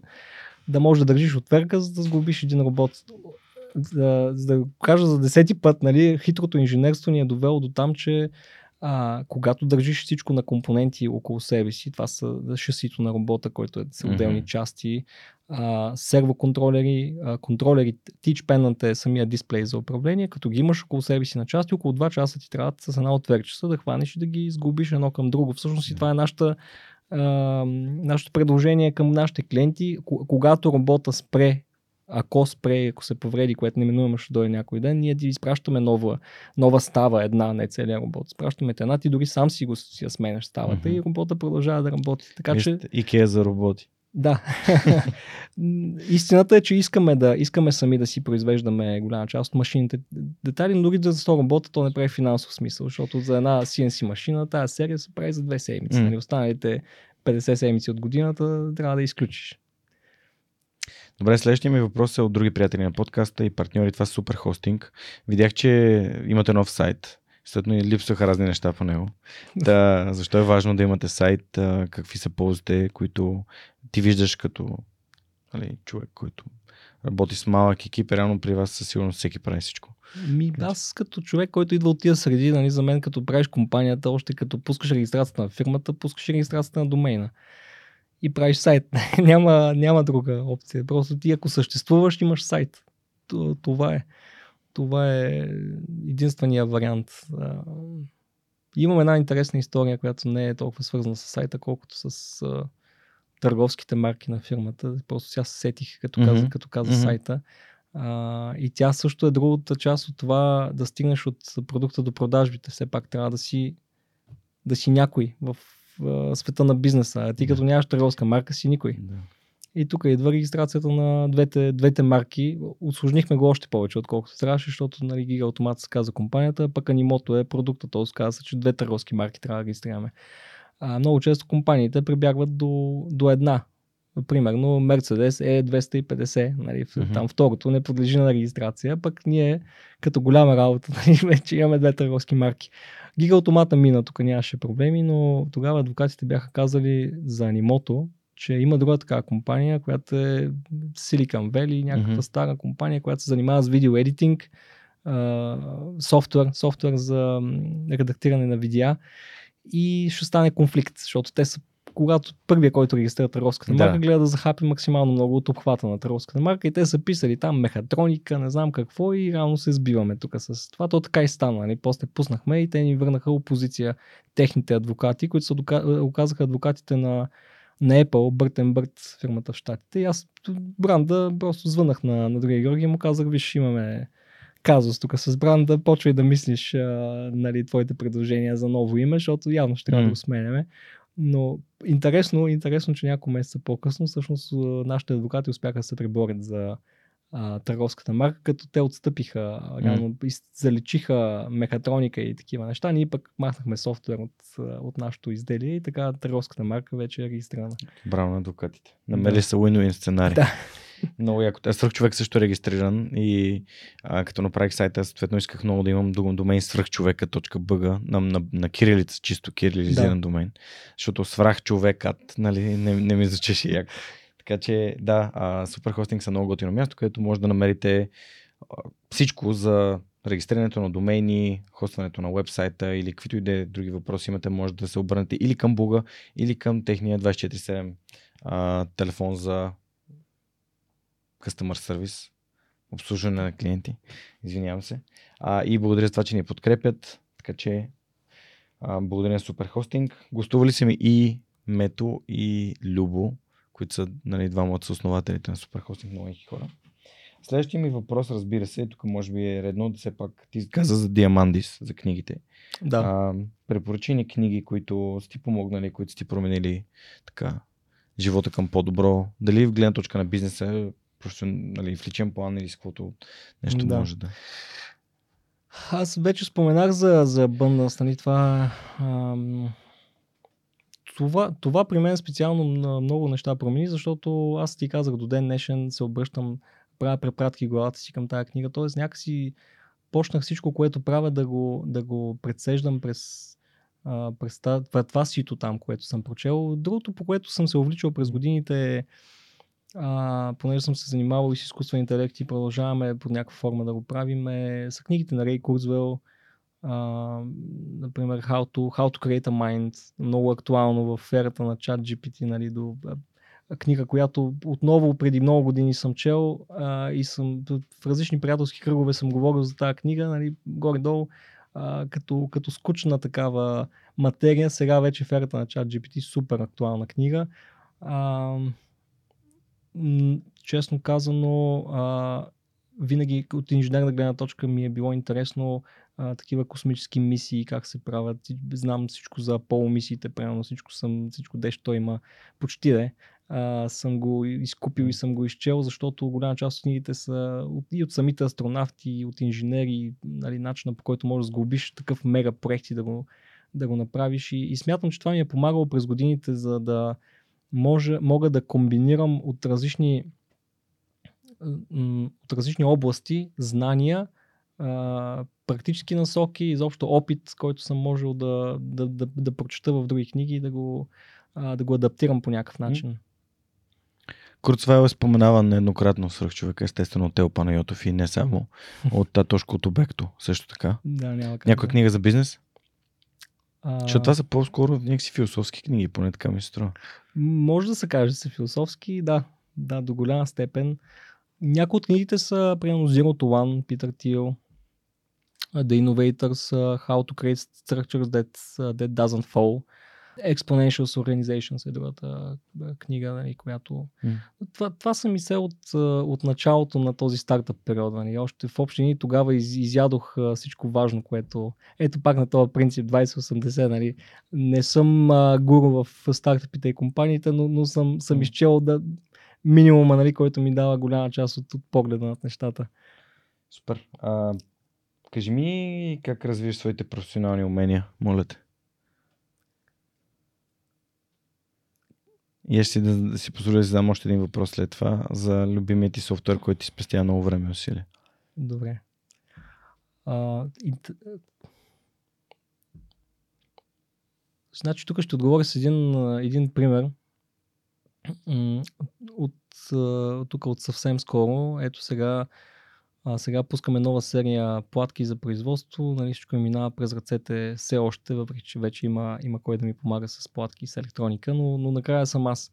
да можеш да държиш отверка, за да сглобиш един робот. За да кажа за десети път, нали, хитрото инженерство ни е довело до там, че а, когато държиш всичко на компоненти около себе си, това са шасито на робота, който е са отделни mm-hmm. части, а, сервоконтролери, а, контролери, тичпенът е самия дисплей за управление, като ги имаш около себе си на части, около 2 часа ти трябва с една отверчеса да хванеш и да ги сгубиш едно към друго. Всъщност и това е нашата нашето предложение към нашите клиенти, когато робота спре ако спре, ако се повреди, което неминуемо ще дойде някой ден, ние ти изпращаме нова, нова става, една, не целият робот. Спращаме те една, ти дори сам си го си я сменяш ставата mm-hmm. и робота продължава да работи. Така Вижте, че... Икея за роботи. Да. <laughs> Истината е, че искаме, да, искаме сами да си произвеждаме голяма част от машините детали, но дори за 100 робота то не прави финансов смисъл, защото за една CNC машина тази серия се прави за две седмици. Mm. Останалите 50 седмици от годината трябва да изключиш. Добре, следващия ми въпрос е от други приятели на подкаста и партньори. Това е супер хостинг. Видях, че имате нов сайт. Следно и липсваха разни неща по него. Да, <laughs> защо е важно да имате сайт? Какви са ползите, които ти виждаш като нали, човек, който работи с малък екип, реално при вас със сигурност всеки прави всичко. Ми, аз като човек, който идва от тия среди, нали, за мен като правиш компанията, още като пускаш регистрацията на фирмата, пускаш регистрацията на домейна и правиш сайт. <laughs> няма, няма друга опция. Просто ти ако съществуваш, имаш сайт. Това е. Това е единствения вариант. Имам една интересна история, която не е толкова свързана с сайта, колкото с а, търговските марки на фирмата. Просто сега се сетих, като каза, mm-hmm. като каза mm-hmm. сайта. А, и тя също е другата част от това да стигнеш от продукта до продажбите. Все пак трябва да си, да си някой в в света на бизнеса. А ти като нямаш търговска марка си никой. Да. И тук идва регистрацията на двете, двете марки. Осложнихме го още повече, отколкото трябваше, защото нали, Giga Automat се каза компанията, пък Animoto е продукта, т.е. каза, че две търговски марки трябва да регистрираме. А, много често компаниите прибягват до, до една. Примерно Mercedes е 250, нали, mm-hmm. там второто не подлежи на регистрация, пък ние като голяма работа <laughs> нали, вече имаме две търговски марки. Гигаутомата мина, тук нямаше проблеми, но тогава адвокатите бяха казали за Анимото, че има друга такава компания, която е Silicon Valley, някаква mm-hmm. стара компания, която се занимава с видео едитинг, софтуер, софтуер за редактиране на видеа и ще стане конфликт, защото те са когато първия, който регистрира търговската марка, да. гледа да захапи максимално много от обхвата на търговската марка и те са писали там мехатроника, не знам какво и реално се сбиваме тук с това. То така и стана. Нали? После пуснахме и те ни върнаха опозиция техните адвокати, които дока... оказаха адвокатите на на Apple, Бъртен Бърт, фирмата в Штатите. И аз бранда просто звънах на, на другия Георги и му казах, виж, имаме казус тук с бранда, почвай да мислиш а, нали, твоите предложения за ново име, защото явно ще трябва mm. да го сменяме. Но интересно, интересно, че няколко месеца по-късно всъщност нашите адвокати успяха да се приборят за а, търговската марка, като те отстъпиха, реално mm. заличиха мехатроника и такива неща. Ние пък махнахме софтуер от, от нашото изделие и така търговската марка вече е регистрирана. Браво на адвокатите. Намери да. са win-win сценарий. Да. Много яко. Аз свърх човек също е регистриран и а, като направих сайта, съответно исках много да имам домен свръхчовека.bg на, на, на кирилица, чисто кирилизиран да. домен. Защото сврах човекът, нали, не, не ми звучеше яко. Така че да, а, Superhosting са много готино място, където може да намерите а, всичко за регистрирането на домейни, хостването на вебсайта или каквито и да е други въпроси имате, може да се обърнете или към Буга, или към техния 24-7 а, телефон за customer service, обслужване на клиенти. Извинявам се. А, и благодаря за това, че ни подкрепят. Така че а, благодаря на Superhosting. Гостували са ми и Мето и Любо, които са нали, двама от основателите на Superhosting, много хора. Следващия ми въпрос, разбира се, тук може би е редно да все пак ти каза за Диамандис, за книгите. Да. А, препоръчи ни книги, които са ти помогнали, които са ти променили така, живота към по-добро. Дали в гледна точка на бизнеса, нали, в личен план или с каквото нещо да. може да. Аз вече споменах за, за Abundance, нали, това, ам, това, това при мен специално много неща промени, защото аз ти казах до ден днешен се обръщам, правя препратки главата си към тази книга, т.е. някакси почнах всичко, което правя да го, да го предсеждам през, а, през това, това сито там, което съм прочел. Другото, по което съм се увличал през годините е а, понеже съм се занимавал и с изкуствен интелект и продължаваме по някаква форма да го правим, е, са книгите на Рей Курзвел, например How to, How to Create a Mind, много актуално в ерата на чат GPT, нали, до книга, която отново преди много години съм чел а, и съм в различни приятелски кръгове съм говорил за тази книга, нали, горе-долу, а, като, като скучна такава материя, сега вече в ерата на чат GPT, супер актуална книга. А, честно казано, а, винаги от инженерна гледна точка ми е било интересно а, такива космически мисии, как се правят. Знам всичко за Apollo мисиите, примерно всичко, съм, всичко дещо има почти де. А, съм го изкупил и съм го изчел, защото голяма част от книгите са от, и от самите астронавти, и от инженери, нали, начина по който можеш да сглобиш такъв мега проект и да го, да го направиш. И, и смятам, че това ми е помагало през годините, за да, може, мога да комбинирам от различни, от различни области знания, практически насоки, изобщо опит, който съм можел да, да, да, да прочета в други книги и да го, да го адаптирам по някакъв начин. Курцвайл е споменаван нееднократно свръх човека, естествено от Тел Панайотов и не само <laughs> от Татошко от Обекто, също така. Да, няма как Някоя да. книга за бизнес? А... Защото това са по-скоро някакси философски книги, поне така ми се струва. Може да се каже, че са философски, да. Да, до голяма степен. Някои от книгите са, примерно, Zero to One, Питър Тил, The Innovators, How to Create Structures That, that Doesn't Fall. Exponential Organizations е другата книга, нали, която... Mm. Това, това са мисля от, от началото на този стартъп период. Нали. Още в общини тогава из, изядох всичко важно, което... Ето пак на този принцип 2080. Нали. Не съм а, гуру в стартъпите и компаниите, но, но съм, съм изчел да, минимума, нали, който ми дава голяма част от, от погледа над нещата. Супер. А, кажи ми как развиваш своите професионални умения, моля те. И ще да, да си позволя да задам още един въпрос след това за любимият ти софтуер, който ти спестя много време и усилия. Добре. А, и... Значи тук ще отговоря с един, един пример от, тук от съвсем скоро. Ето сега а, сега пускаме нова серия платки за производство. Нали, всичко ми минава през ръцете все още, въпреки че вече има, има кой да ми помага с платки с електроника, но, но накрая съм аз.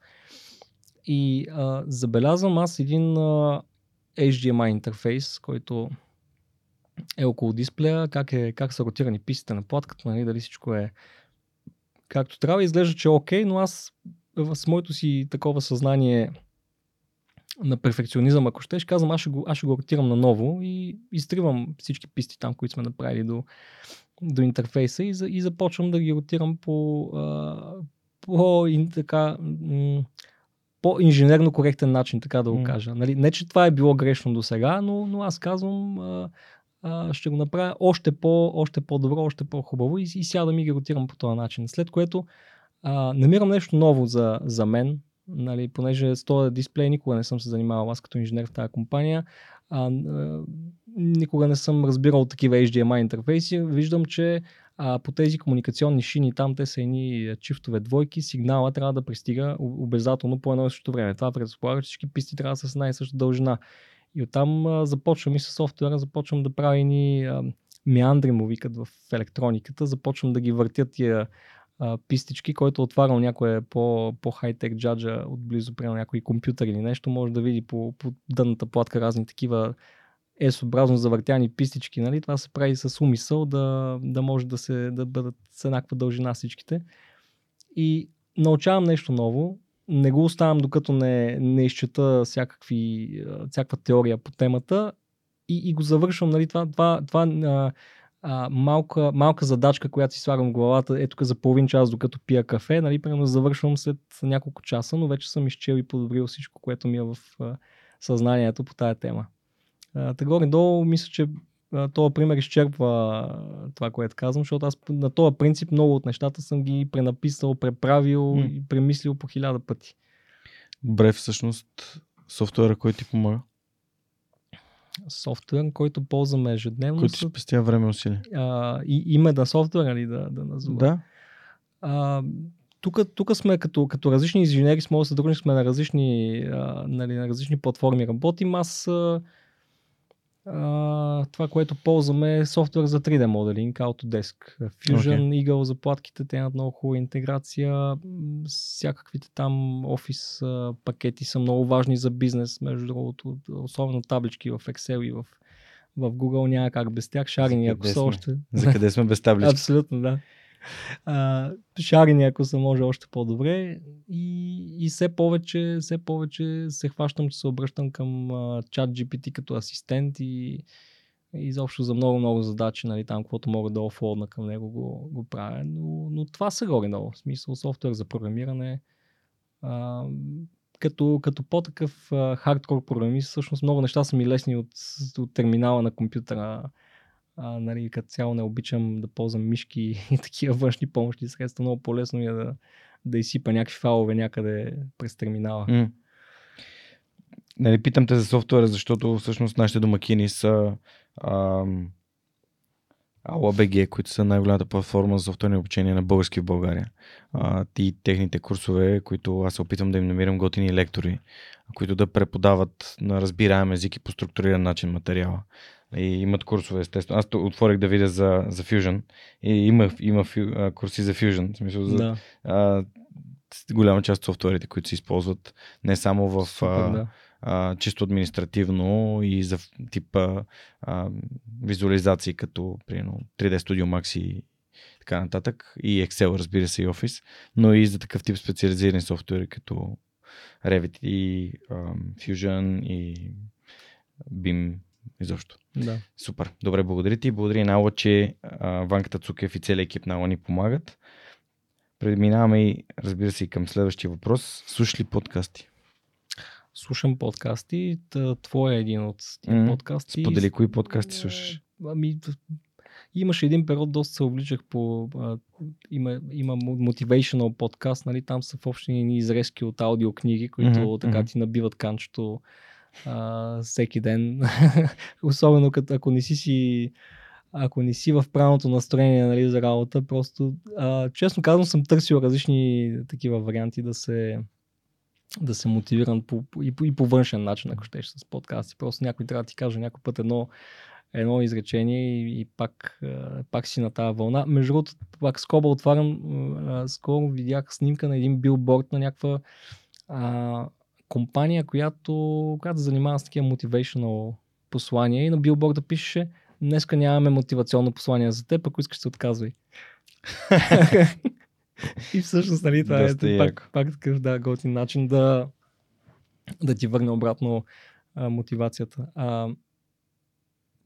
И а, забелязвам аз един а, HDMI интерфейс, който е около дисплея, как, е, как са ротирани пистите на платката, нали, дали всичко е както трябва. Изглежда, че е окей, но аз с моето си такова съзнание на перфекционизъм, ако ще, ще казвам, аз ще го, аз ще го ротирам наново и изтривам всички писти там, които сме направили до, до интерфейса и, за, и започвам да ги ротирам по, а, по и, така, м- по-инженерно коректен начин, така да го кажа. Нали? Не, че това е било грешно до сега, но, но аз казвам, а, а, ще го направя още, по, още по-добро, още по-хубаво и, и сядам и ги ротирам по този начин. След което а, намирам нещо ново за, за мен, нали, понеже с този дисплей никога не съм се занимавал аз като инженер в тази компания. А, а, никога не съм разбирал такива HDMI интерфейси. Виждам, че а, по тези комуникационни шини, там те са едни чифтове двойки, сигнала трябва да пристига обязателно по едно и също време. Това предполага, че всички писти трябва да са с една и съща дължина. И оттам а, започвам и с софтуера, започвам да правя а, меандри, му викат в електрониката, започвам да ги въртя тия а, пистички, който отварял някое по, по-хай-тек джаджа отблизо, примерно някой компютър или нещо, може да види по, по дънната платка разни такива S-образно завъртяни пистички, нали? Това се прави с умисъл да, да може да, се, да бъдат с еднаква дължина всичките. И научавам нещо ново. Не го оставям докато не, не изчета всякакви, всякаква теория по темата и, и го завършвам. Нали? Това, това, това а, а, малка, малка задачка, която си слагам в главата, е тук за половин час, докато пия кафе, нали, примерно завършвам след няколко часа, но вече съм изчел и подобрил всичко, което ми е в а, съзнанието по тая тема. Та горе-долу мисля, че този пример изчерпва това, което казвам, защото аз на този принцип много от нещата съм ги пренаписал, преправил М. и премислил по хиляда пъти. Добре, всъщност софтуера, който ти помага, Софтуер, който ползваме ежедневно. който ти са, спестява време и усилия. а, и, име на софтуера ли да, да назова? Да, А, тук, тук сме като, като различни инженери, с моят сътрудник сме на различни, а, нали, на различни платформи работим. Аз а, а, това, което ползваме е софтуер за 3D моделинг, Autodesk. Fusion, okay. Eagle, заплатките, те имат много хубава интеграция. Всякаквите там офис пакети са много важни за бизнес, между другото, особено таблички в Excel и в, в Google няма как без тях. Шарени, ако са още. за къде сме без таблички. <laughs> Абсолютно, да. А, шарени, ако се може още по-добре. И, и все, повече, все повече се хващам, че се обръщам към чат GPT като асистент и, изобщо за много-много задачи, нали, там, каквото мога да офлодна към него, го, го правя. Но, но това са горе-долу. В смисъл, софтуер за програмиране. А, като, като по-такъв хардкор програмист, всъщност много неща са ми лесни от, от терминала на компютъра. А, нали, като цяло не обичам да ползвам мишки <laughs> и такива външни помощни средства. Много по-лесно ми е да, да изсипа някакви файлове някъде през терминала. М. Нали, питам те за софтуера, защото всъщност нашите домакини са ам, които са най-голямата платформа за софтуерни обучение на български в България. А, и техните курсове, които аз се опитвам да им намирам готини лектори, които да преподават на разбираем език и по структуриран начин материала. И имат курсове, естествено. Аз отворих да видя за, за Fusion и има, има фю, а, курси за Fusion. В смисъл за, Да, а, голяма част от софтуерите, които се използват не само в супер, а, да. а, чисто административно и за типа а, визуализации като примерно 3D Studio Max и така нататък и Excel разбира се и Office, но и за такъв тип специализирани софтуери като Revit и ам, Fusion и BIM изобщо. да. Супер. Добре, благодаря ти. Благодаря и на Алла, че а, Ванката Цукев и целият екип на Алла ни помагат. Преминаваме и, разбира се, и към следващия въпрос. Слушаш ли подкасти? Слушам подкасти. Твой е един от тия М, подкасти. Сподели кои подкасти слушаш. Ами, имаше един период, доста се обличах по... А, има, има motivational подкаст, нали, там са в общи изрезки от аудиокниги, които Мгм, така ти набиват канчето всеки ден. <laughs> Особено като ако не си си ако не си в правилното настроение нали, за работа, просто а, честно казвам съм търсил различни такива варианти да се да се мотивирам по, и, по, и по външен начин, ако щеш с подкасти. Просто някой трябва да ти каже някой път едно, едно изречение и, и пак, пак си на тази вълна. Между другото, пак скоба отварям, скоро видях снимка на един билборд на някаква компания, която, която занимава с такива motivational послания и на билборда пишеше днеска нямаме мотивационно послание за теб, ако искаш се отказвай. <laughs> и всъщност, нали, това Доста е пак, пак такъв да, готин начин да, да ти върне обратно а, мотивацията. А,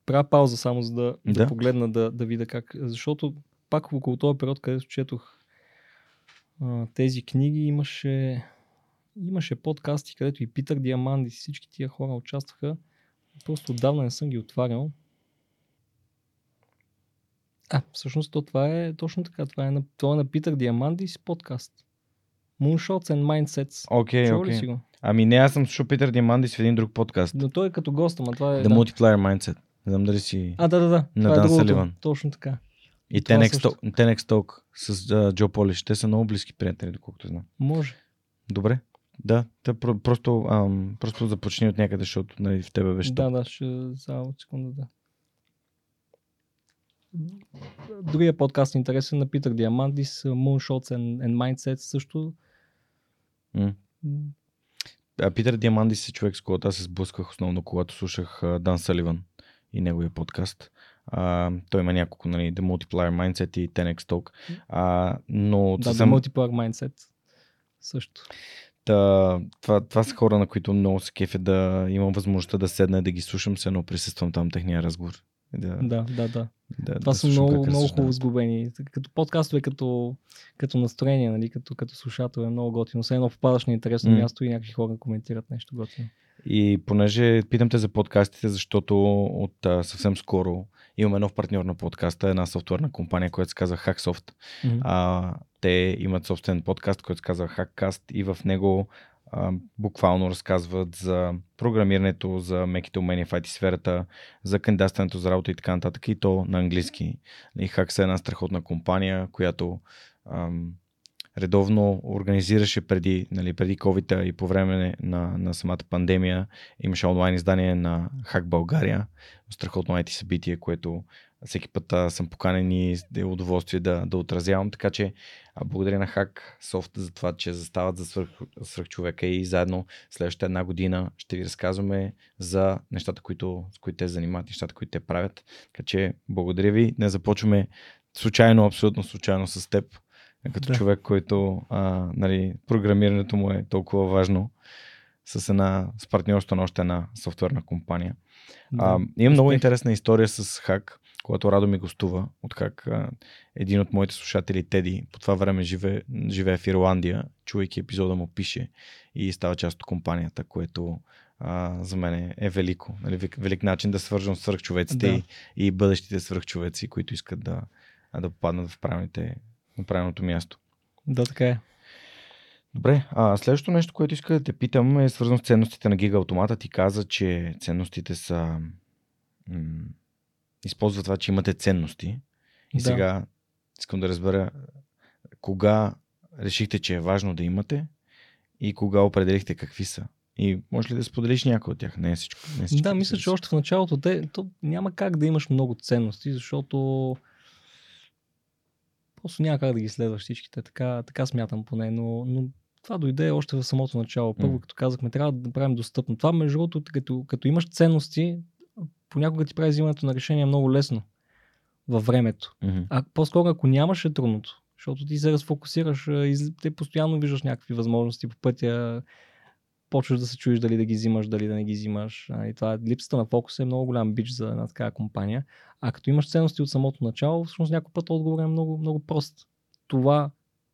правя пауза само за да, да. Да. да погледна да, да видя как. Защото пак около този период, където четох а, тези книги, имаше имаше подкасти, където и Питър Диамандис и всички тия хора участваха. Просто отдавна не съм ги отварял. А, всъщност то това е точно така. Това е на, това е на Питър Диамандис подкаст. Moonshots and Mindsets. Окей, ли окей. го? Ами не, аз съм слушал Питър Диамандис в един друг подкаст. Но той е като гост, ама това е... The да. Multiplier Mindset. Не знам дали си... А, да, да, да. На това е Дан другото. Саливан. Точно така. И това 10X също. Talk, 10X Talk с а, Джо Полиш. Те са много близки приятели, доколкото знам. Може. Добре. Да, про- просто, ам, просто започни от някъде, защото нали, в тебе беше Да, да, ще... Само секунда, да. Другия подкаст е интересен на Питър Диамандис, Moonshots and, and Mindsets също. М, А Питър Диамандис е човек, с когото аз се сблъсках основно, когато слушах Дан Саливан и неговия подкаст. А, той има няколко, нали, The Multiplier Mindset и 10X Talk. А, но Да, съвсем, The Multiplier Mindset също. Та, това, това са хора, на които много се кефе да имам възможността да седна и да ги слушам, се едно присъствам там техния разговор. Да, Да, да, да. да, Това да са много, много хубаво сглобени. Като подкастове, като, като настроение, нали, като, като слушател е много готино. Все едно попадаш на интересно М. място и някакви хора коментират нещо готино. И понеже питам те за подкастите, защото от а, съвсем скоро имаме нов партньор на подкаста, една софтуерна компания, която се казва Hacksoft. Мгм. А, те имат собствен подкаст, който се казва Hackcast и в него а, буквално разказват за програмирането, за меките умения в IT сферата, за кандидатстването за работа и така нататък и то на английски. И Hacks е една страхотна компания, която ам, редовно организираше преди, нали, преди COVID и по време на, на самата пандемия. Имаше онлайн издание на Hack България, страхотно IT събитие, което всеки път съм поканен и е удоволствие да, да отразявам. Така че а, благодаря на Hack Soft за това, че застават за свръх, свръх човека и заедно следващата една година ще ви разказваме за нещата, които, с които те занимават, нещата, които те правят. Така че благодаря ви. Не започваме случайно, абсолютно случайно с теб, като Да. да. човек, който а, нали, програмирането му е толкова важно с една с партньорство на още една софтуерна компания. А, имам много интересна история с Хак, когато Радо ми гостува от Хак. А, един от моите слушатели, Теди, по това време живее, живее в Ирландия, чувайки епизода му пише и става част от компанията, което а, за мен е, велико. Нали, велик, велик начин да свържам с свръхчовеците Да. и, и бъдещите свръхчовеци, които искат да, да попаднат в правилните, на правилното място. Да, така е. Добре, а следващото нещо, което иска да те питам е свързано с ценностите на Гига Автомата. Ти каза, че ценностите са... М- използва това, че имате ценности. И Да. сега искам да разбера кога решихте, че е важно да имате и кога определихте какви са. И може ли да споделиш някой от тях? Не е всичко. Не е всичко Да, мисля, че още в началото те, то няма как да имаш много ценности, защото просто няма как да ги следваш всичките. Така, така смятам поне, но, но това дойде още в самото начало. Първо, М. като казахме, трябва да направим достъпно. Това, между другото, като, като имаш ценности, понякога ти прави взимането на решение много лесно във времето. Мгм. А по-скоро, ако нямаше трудното, защото ти се разфокусираш, те постоянно виждаш някакви възможности по пътя, почваш да се чуеш дали да ги взимаш, дали да не ги взимаш. И това липсата на фокус е много голям бич за една такава компания. А като имаш ценности от самото начало, всъщност някой път отговор е много, много прост. Това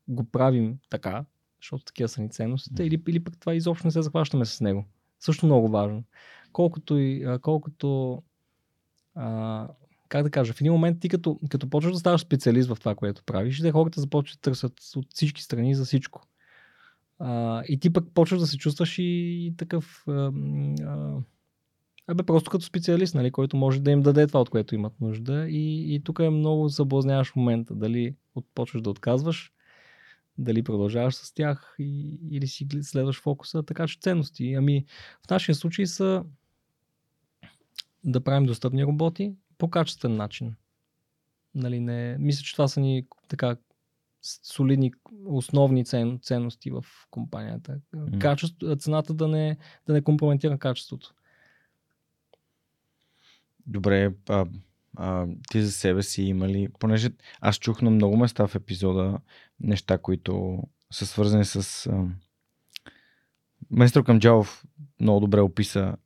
го правим така, защото такива са ни ценностите, или, или пък това изобщо не се захващаме с него. Също много важно. Колкото и колкото а, как да кажа, в един момент ти като, като почваш да ставаш специалист в това, което правиш, те хората започват да търсят от всички страни за всичко. И ти пък почваш да се чувстваш и, такъв Абе, просто като специалист, нали, който може да им даде това, от което имат нужда. И, и тук е много съблазняваш момента. Дали почваш да отказваш, дали продължаваш с тях и, или си следваш фокуса. Така че ценности. Ами, в нашия случай са да правим достъпни роботи по качествен начин. Нали, не, мисля, че това са ни така солидни основни цен, ценности в компанията. Качество, цената да не, да не компрометира качеството. Добре, а, а, ти за себе си има ли, понеже аз чух на много места в епизода неща, които са свързани с... А, Майстор Камджалов много добре описа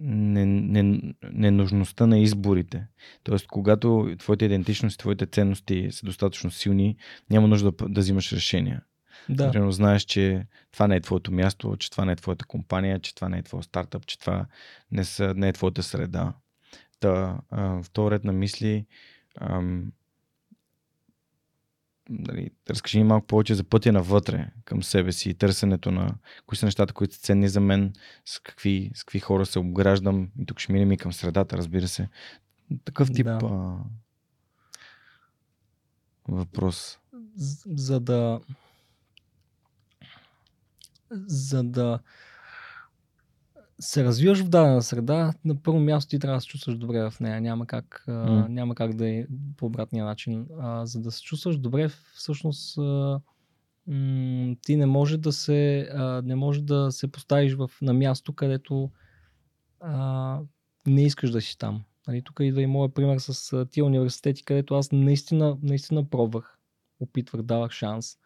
ненужността на изборите. Тоест, когато твоите идентичности, твоите ценности са достатъчно силни, няма нужда да, да взимаш решения. Да. Примерно знаеш, че това не е твоето място, че това не е твоята компания, че това не е твой стартъп, че това не, са, не е твоята среда. Та, а, в този ред на мисли, ам, нали, разкажи ми малко повече за пътя навътре към себе си и търсенето на кои са нещата, които са ценни за мен, с какви, с какви хора се обграждам и тук ще минем и към средата, разбира се. Такъв тип Да. а, въпрос. за да за да се развиваш в дадена среда, на първо място ти трябва да се чувстваш добре в нея. Няма как, а, М. няма как да е по обратния начин. А, за да се чувстваш добре, всъщност а, м- ти не може да се, а, не може да се поставиш в, на място, където а, не искаш да си там. Нали, тук идва и моят пример с а, тия университети, където аз наистина, наистина пробвах, опитвах, давах шанс.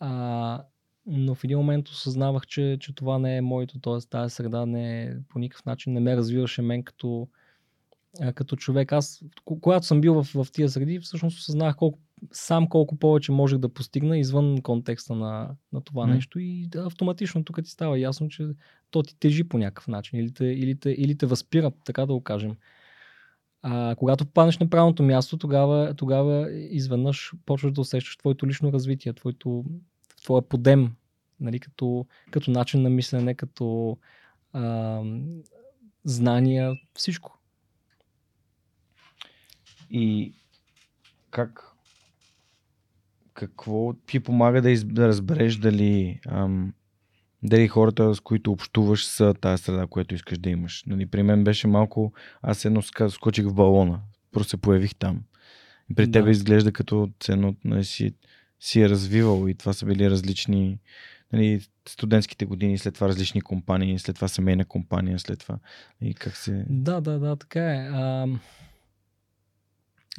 А, но в един момент осъзнавах, че, че това не е моето, т.е. тази среда не е, по никакъв начин не ме развиваше мен като, като човек. Аз, ко- когато съм бил в, в тия среди, всъщност осъзнах колко, сам колко повече можех да постигна извън контекста на, на това М. нещо и да, автоматично тук ти става ясно, че то ти тежи по някакъв начин или те, или те, или те възпира, така да го кажем. А, когато попаднеш на правилното място, тогава, тогава изведнъж почваш да усещаш твоето лично развитие, твоето, твоя подем, нали, като, като начин на мислене, като а, знания, всичко. И как какво ти помага да, из, да разбереш дали, ам, дали хората, с които общуваш, са тази среда, която искаш да имаш. Нали, при мен беше малко, аз едно скочих в балона, просто се появих там. При Да. тебе изглежда като ценно, нали, си, си е развивал и това са били различни нали, студентските години, след това различни компании, след това семейна компания, след това и как се... Да, да, да, така е. А,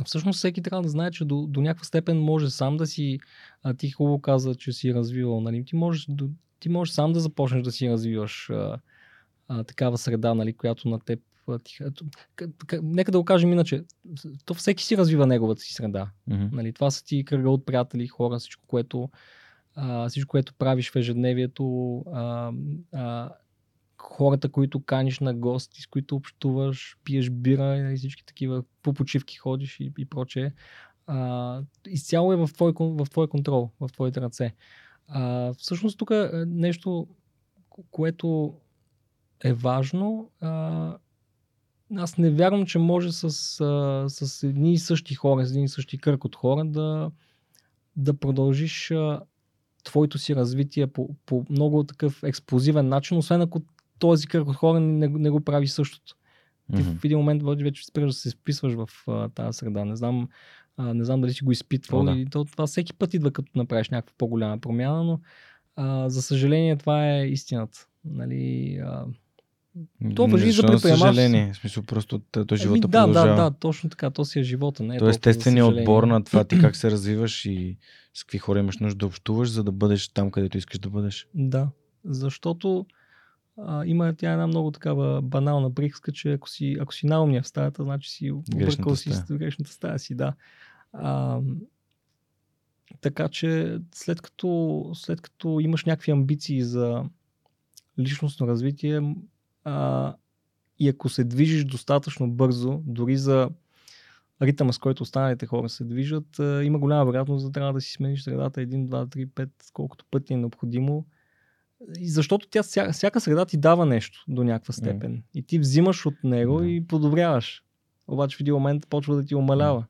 всъщност всеки трябва да знае, че до, до някаква степен може сам да си, а ти хубаво каза, че си развивал, нали? ти, можеш, ти можеш сам да започнеш да си развиваш а, а, такава среда, нали, която на теб а, ти, ето, к- к- нека да го кажем иначе, то всеки си развива неговата си среда. Мгм. Нали, това са ти кръга от приятели, хора, всичко, което, а, всичко, което правиш в ежедневието, а, а, хората, които каниш на гости, с които общуваш, пиеш бира и нали, всички такива, по почивки ходиш и, и прочее. А, изцяло е в твой, в твой контрол, в твоите ръце. А, всъщност тук е нещо, ко- което е важно. А, аз не вярвам, че може с, а, с едни и същи хора, с един и същи кръг от хора да, да продължиш а, твоето си развитие по, по много такъв експлозивен начин, освен ако този кръг от хора не, не го прави същото. Ти Мгм. в един момент вече спираш да се вписваш в а, тази среда. Не знам, а, не знам дали си го изпитвал. О, да. и то, това всеки път идва като направиш някаква по-голяма промяна, но а, за съжаление това е истината. Нали, а, То Не, важи за предприемачеството. съжаление. В смисъл, просто т- то еми, живота да, да, продължава. да, точно така. То си е живота. Не е То е естественият отбор на това ти как се развиваш и с какви хора имаш нужда да общуваш, за да бъдеш там, където искаш да бъдеш. Да, защото а, има тя една много такава банална приказка, че ако си, ако си наумния в стаята, значи си объркал си стая. грешната стая си, да. А, така че след като, след като имаш някакви амбиции за личностно развитие а, и ако се движиш достатъчно бързо, дори за ритъма, с който останалите хора се движат, а, има голяма вероятност да трябва да си смениш средата 1, 2, 3, 5, колкото пъти е необходимо. И защото тя, всяка, всяка среда ти дава нещо до някаква степен. И ти взимаш от него Да. и подобряваш. Обаче в един момент почва да ти умалява.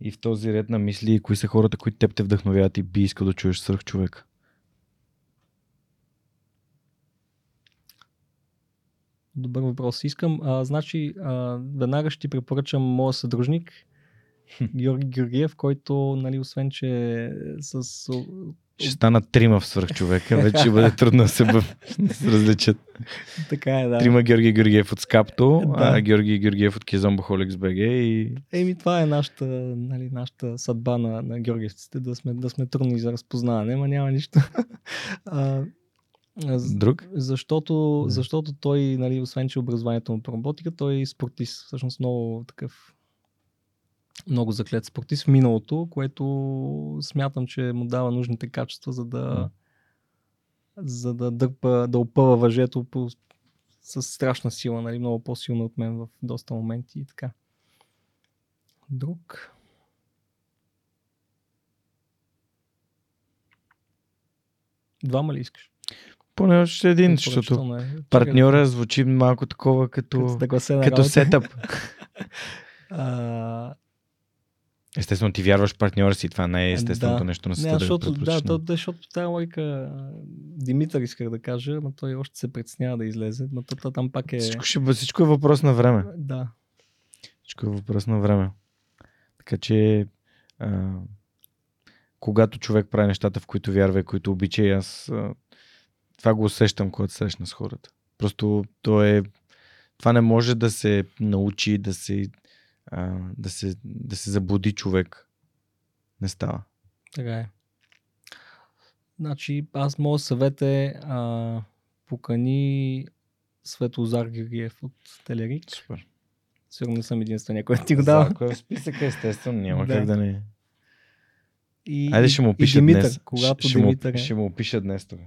И в този ред на мисли, кои са хората, които теб те вдъхновяват и би искал да чуеш свърх човек. Добър въпрос. Искам, а, значи, а, веднага ще ти препоръчам моя съдружник, Георги Георгиев, който, нали, освен, че с... Ще станат трима в свърх човека, <laughs> вече ще бъде трудно да се, бъ... да се различат. Така е, да. Трима Георги Георгиев от Скапто, Да. а Георги Георгиев от Кизомбохоликс БГ и Еми, това е нашата, нали, нашата съдба на, на георгиевците, да сме, да сме трудни за разпознаване, ама няма нищо. <laughs> а, друг. Защото, защото той, нали, освен че образованието му по роботика, той е спортист. Всъщност много такъв много заклет спортист в миналото, което смятам, че му дава нужните качества, за да, за да дърпа, да опъва въжето по, с страшна сила, нали, много по-силно от мен в доста моменти и така. Друг. Двама ли искаш? Поне още един, защото е. партньора звучи малко такова като, като сетъп. <laughs> а... Естествено, ти вярваш партньора си, това не е естественото да. нещо на света. Не, защото, да, да, да, защото тази лойка Димитър исках да кажа, но той още се предснява да излезе, но то, там пак е... Всичко, ще, всичко е въпрос на време. Да. Всичко е въпрос на време. Така че а, когато човек прави нещата, в които вярва и които обича, аз а, това го усещам, когато срещна с хората. Просто то е. Това не може да се научи, да се, а, да се, да се заблуди човек. Не става. Така е. Значи, аз моят съвет е а, покани Светозар Георгиев от Телерик. Супер. Сигурно не съм единствения, който ти го дава. Ако е в списъка, естествено, няма да. как да не. И, Айде ще му пиша Димитър, днес. Когато ще, Димитър му, е... ще му пиша днес това.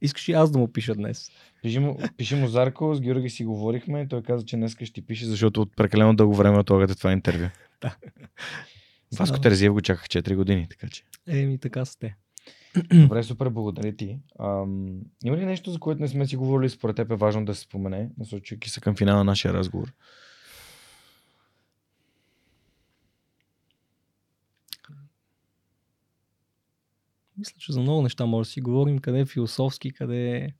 Искаш и аз да му пиша днес? Пиши му, пиши му Зарко, с Георги си говорихме и той каза, че днес ще ти пише, защото от прекалено дълго време отлагате това интервю. <laughs> да. Васко Терезиев го чаках 4 години, така че. Еми, така сте. Добре, супер, благодаря ти. Ам, има ли нещо, за което не сме си говорили, според теб е важно да се спомене, насочвайки се към финала на нашия разговор? Мисля, че за много неща може да си говорим, къде е философски, къде е,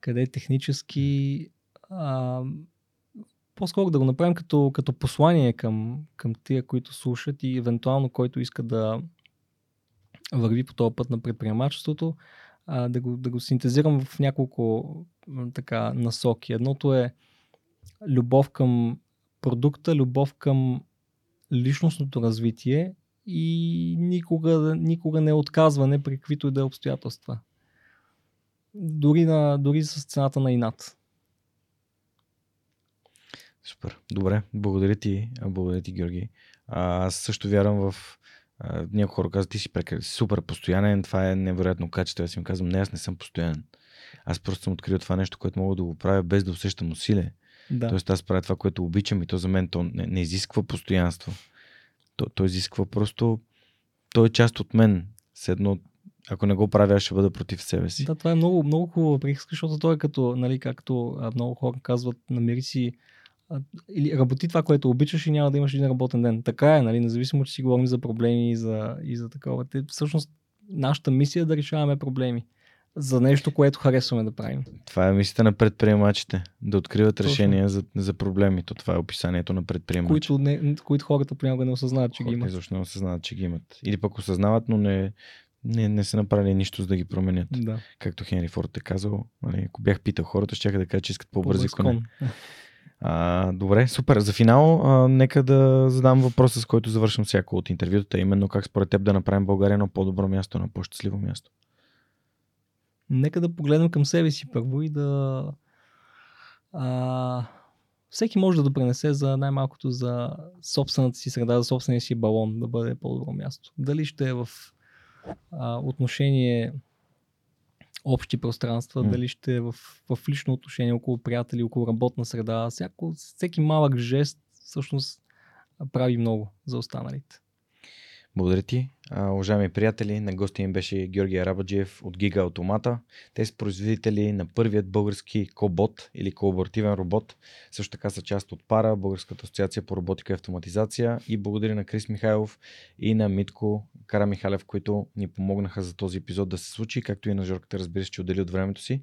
къде е технически. А, по-скоро да го направим като, като послание към, към тия, които слушат и евентуално който иска да върви по този път на предприемачеството, а, да, го, да го синтезирам в няколко така насоки. Едното е любов към продукта, любов към личностното развитие и никога, никога не отказване при каквито и да е обстоятелства. Дори, на, дори с цената на инат. Супер. Добре. Благодаря ти, благодаря ти, Георги. А, аз също вярвам в някои хора казват, ти си прекър... супер постоянен, това е невероятно качество. Аз им казвам, не, аз не съм постоянен. Аз просто съм открил това нещо, което мога да го правя без да усещам усилие. Да. Тоест аз правя това, което обичам и то за мен то не, не изисква постоянство то, то изисква просто, той е част от мен. Седно, ако не го правя, ще бъда против себе си. Да, това е много, много хубава приказка, защото той е като, нали, както много хора казват, намери си или работи това, което обичаш и няма да имаш един работен ден. Така е, нали, независимо, че си говорим за проблеми и за, и за такова. Те, всъщност, нашата мисия е да решаваме проблеми за нещо, което харесваме да правим. Това е мисията на предприемачите. Да откриват Точно. решения за, за проблеми. То това е описанието на предприемачи. Които, не, които хората понякога не осъзнават, че хората ги имат. Защо не осъзнават, че ги имат. Или пък осъзнават, но не, не, не са направили нищо за да ги променят. Да. Както Хенри Форд е казал, нали, ако бях питал хората, ще да кажа, че искат по-бързи коне. <laughs> А, добре, супер. За финал, а, нека да задам въпроса, с който завършвам всяко от интервютата, именно как според теб да направим България на по-добро място, на по-щастливо място нека да погледнем към себе си първо и да... А, всеки може да допринесе за най-малкото за собствената си среда, за собствения си балон да бъде по-добро място. Дали ще е в а, отношение общи пространства, mm. дали ще е в, в лично отношение около приятели, около работна среда. Всяко, всеки малък жест всъщност прави много за останалите. Благодаря ти. А, уважаеми приятели, на гости им беше Георги Арабаджиев от Giga Automata. Те са производители на първият български кобот или колаборативен робот. Също така са част от Пара, Българската асоциация по роботика и автоматизация. И благодаря на Крис Михайлов и на Митко Кара Михалев, които ни помогнаха за този епизод да се случи, както и на Жорката, разбира се, че отдели от времето си.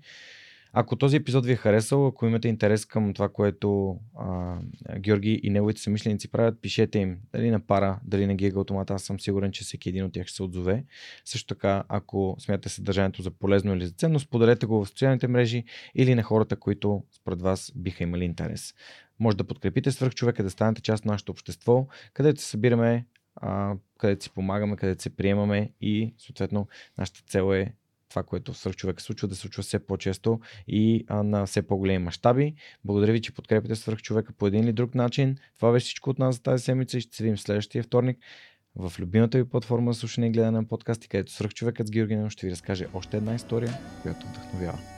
Ако този епизод ви е харесал, ако имате интерес към това, което а, Георги и неговите самишленици правят, пишете им дали на пара, дали на Giga Automata. Аз съм сигурен, че всеки един от тях ще се отзове. Също така, ако смятате съдържанието за полезно или за ценно, споделете го в социалните мрежи или на хората, които според вас биха имали интерес. Може да подкрепите свърх човека, да станете част от нашето общество, където се събираме, а, където си помагаме, където се приемаме и съответно нашата цел е това, което в свръхчовека случва, да се случва все по-често и а, на все по-големи мащаби. Благодаря ви, че подкрепите свръхчовека по един или друг начин. Това беше всичко от нас за тази седмица и ще се видим следващия вторник в любимата ви платформа за слушане и гледане на подкасти, където свръхчовекът с Георги ще ви разкаже още една история, която вдъхновява.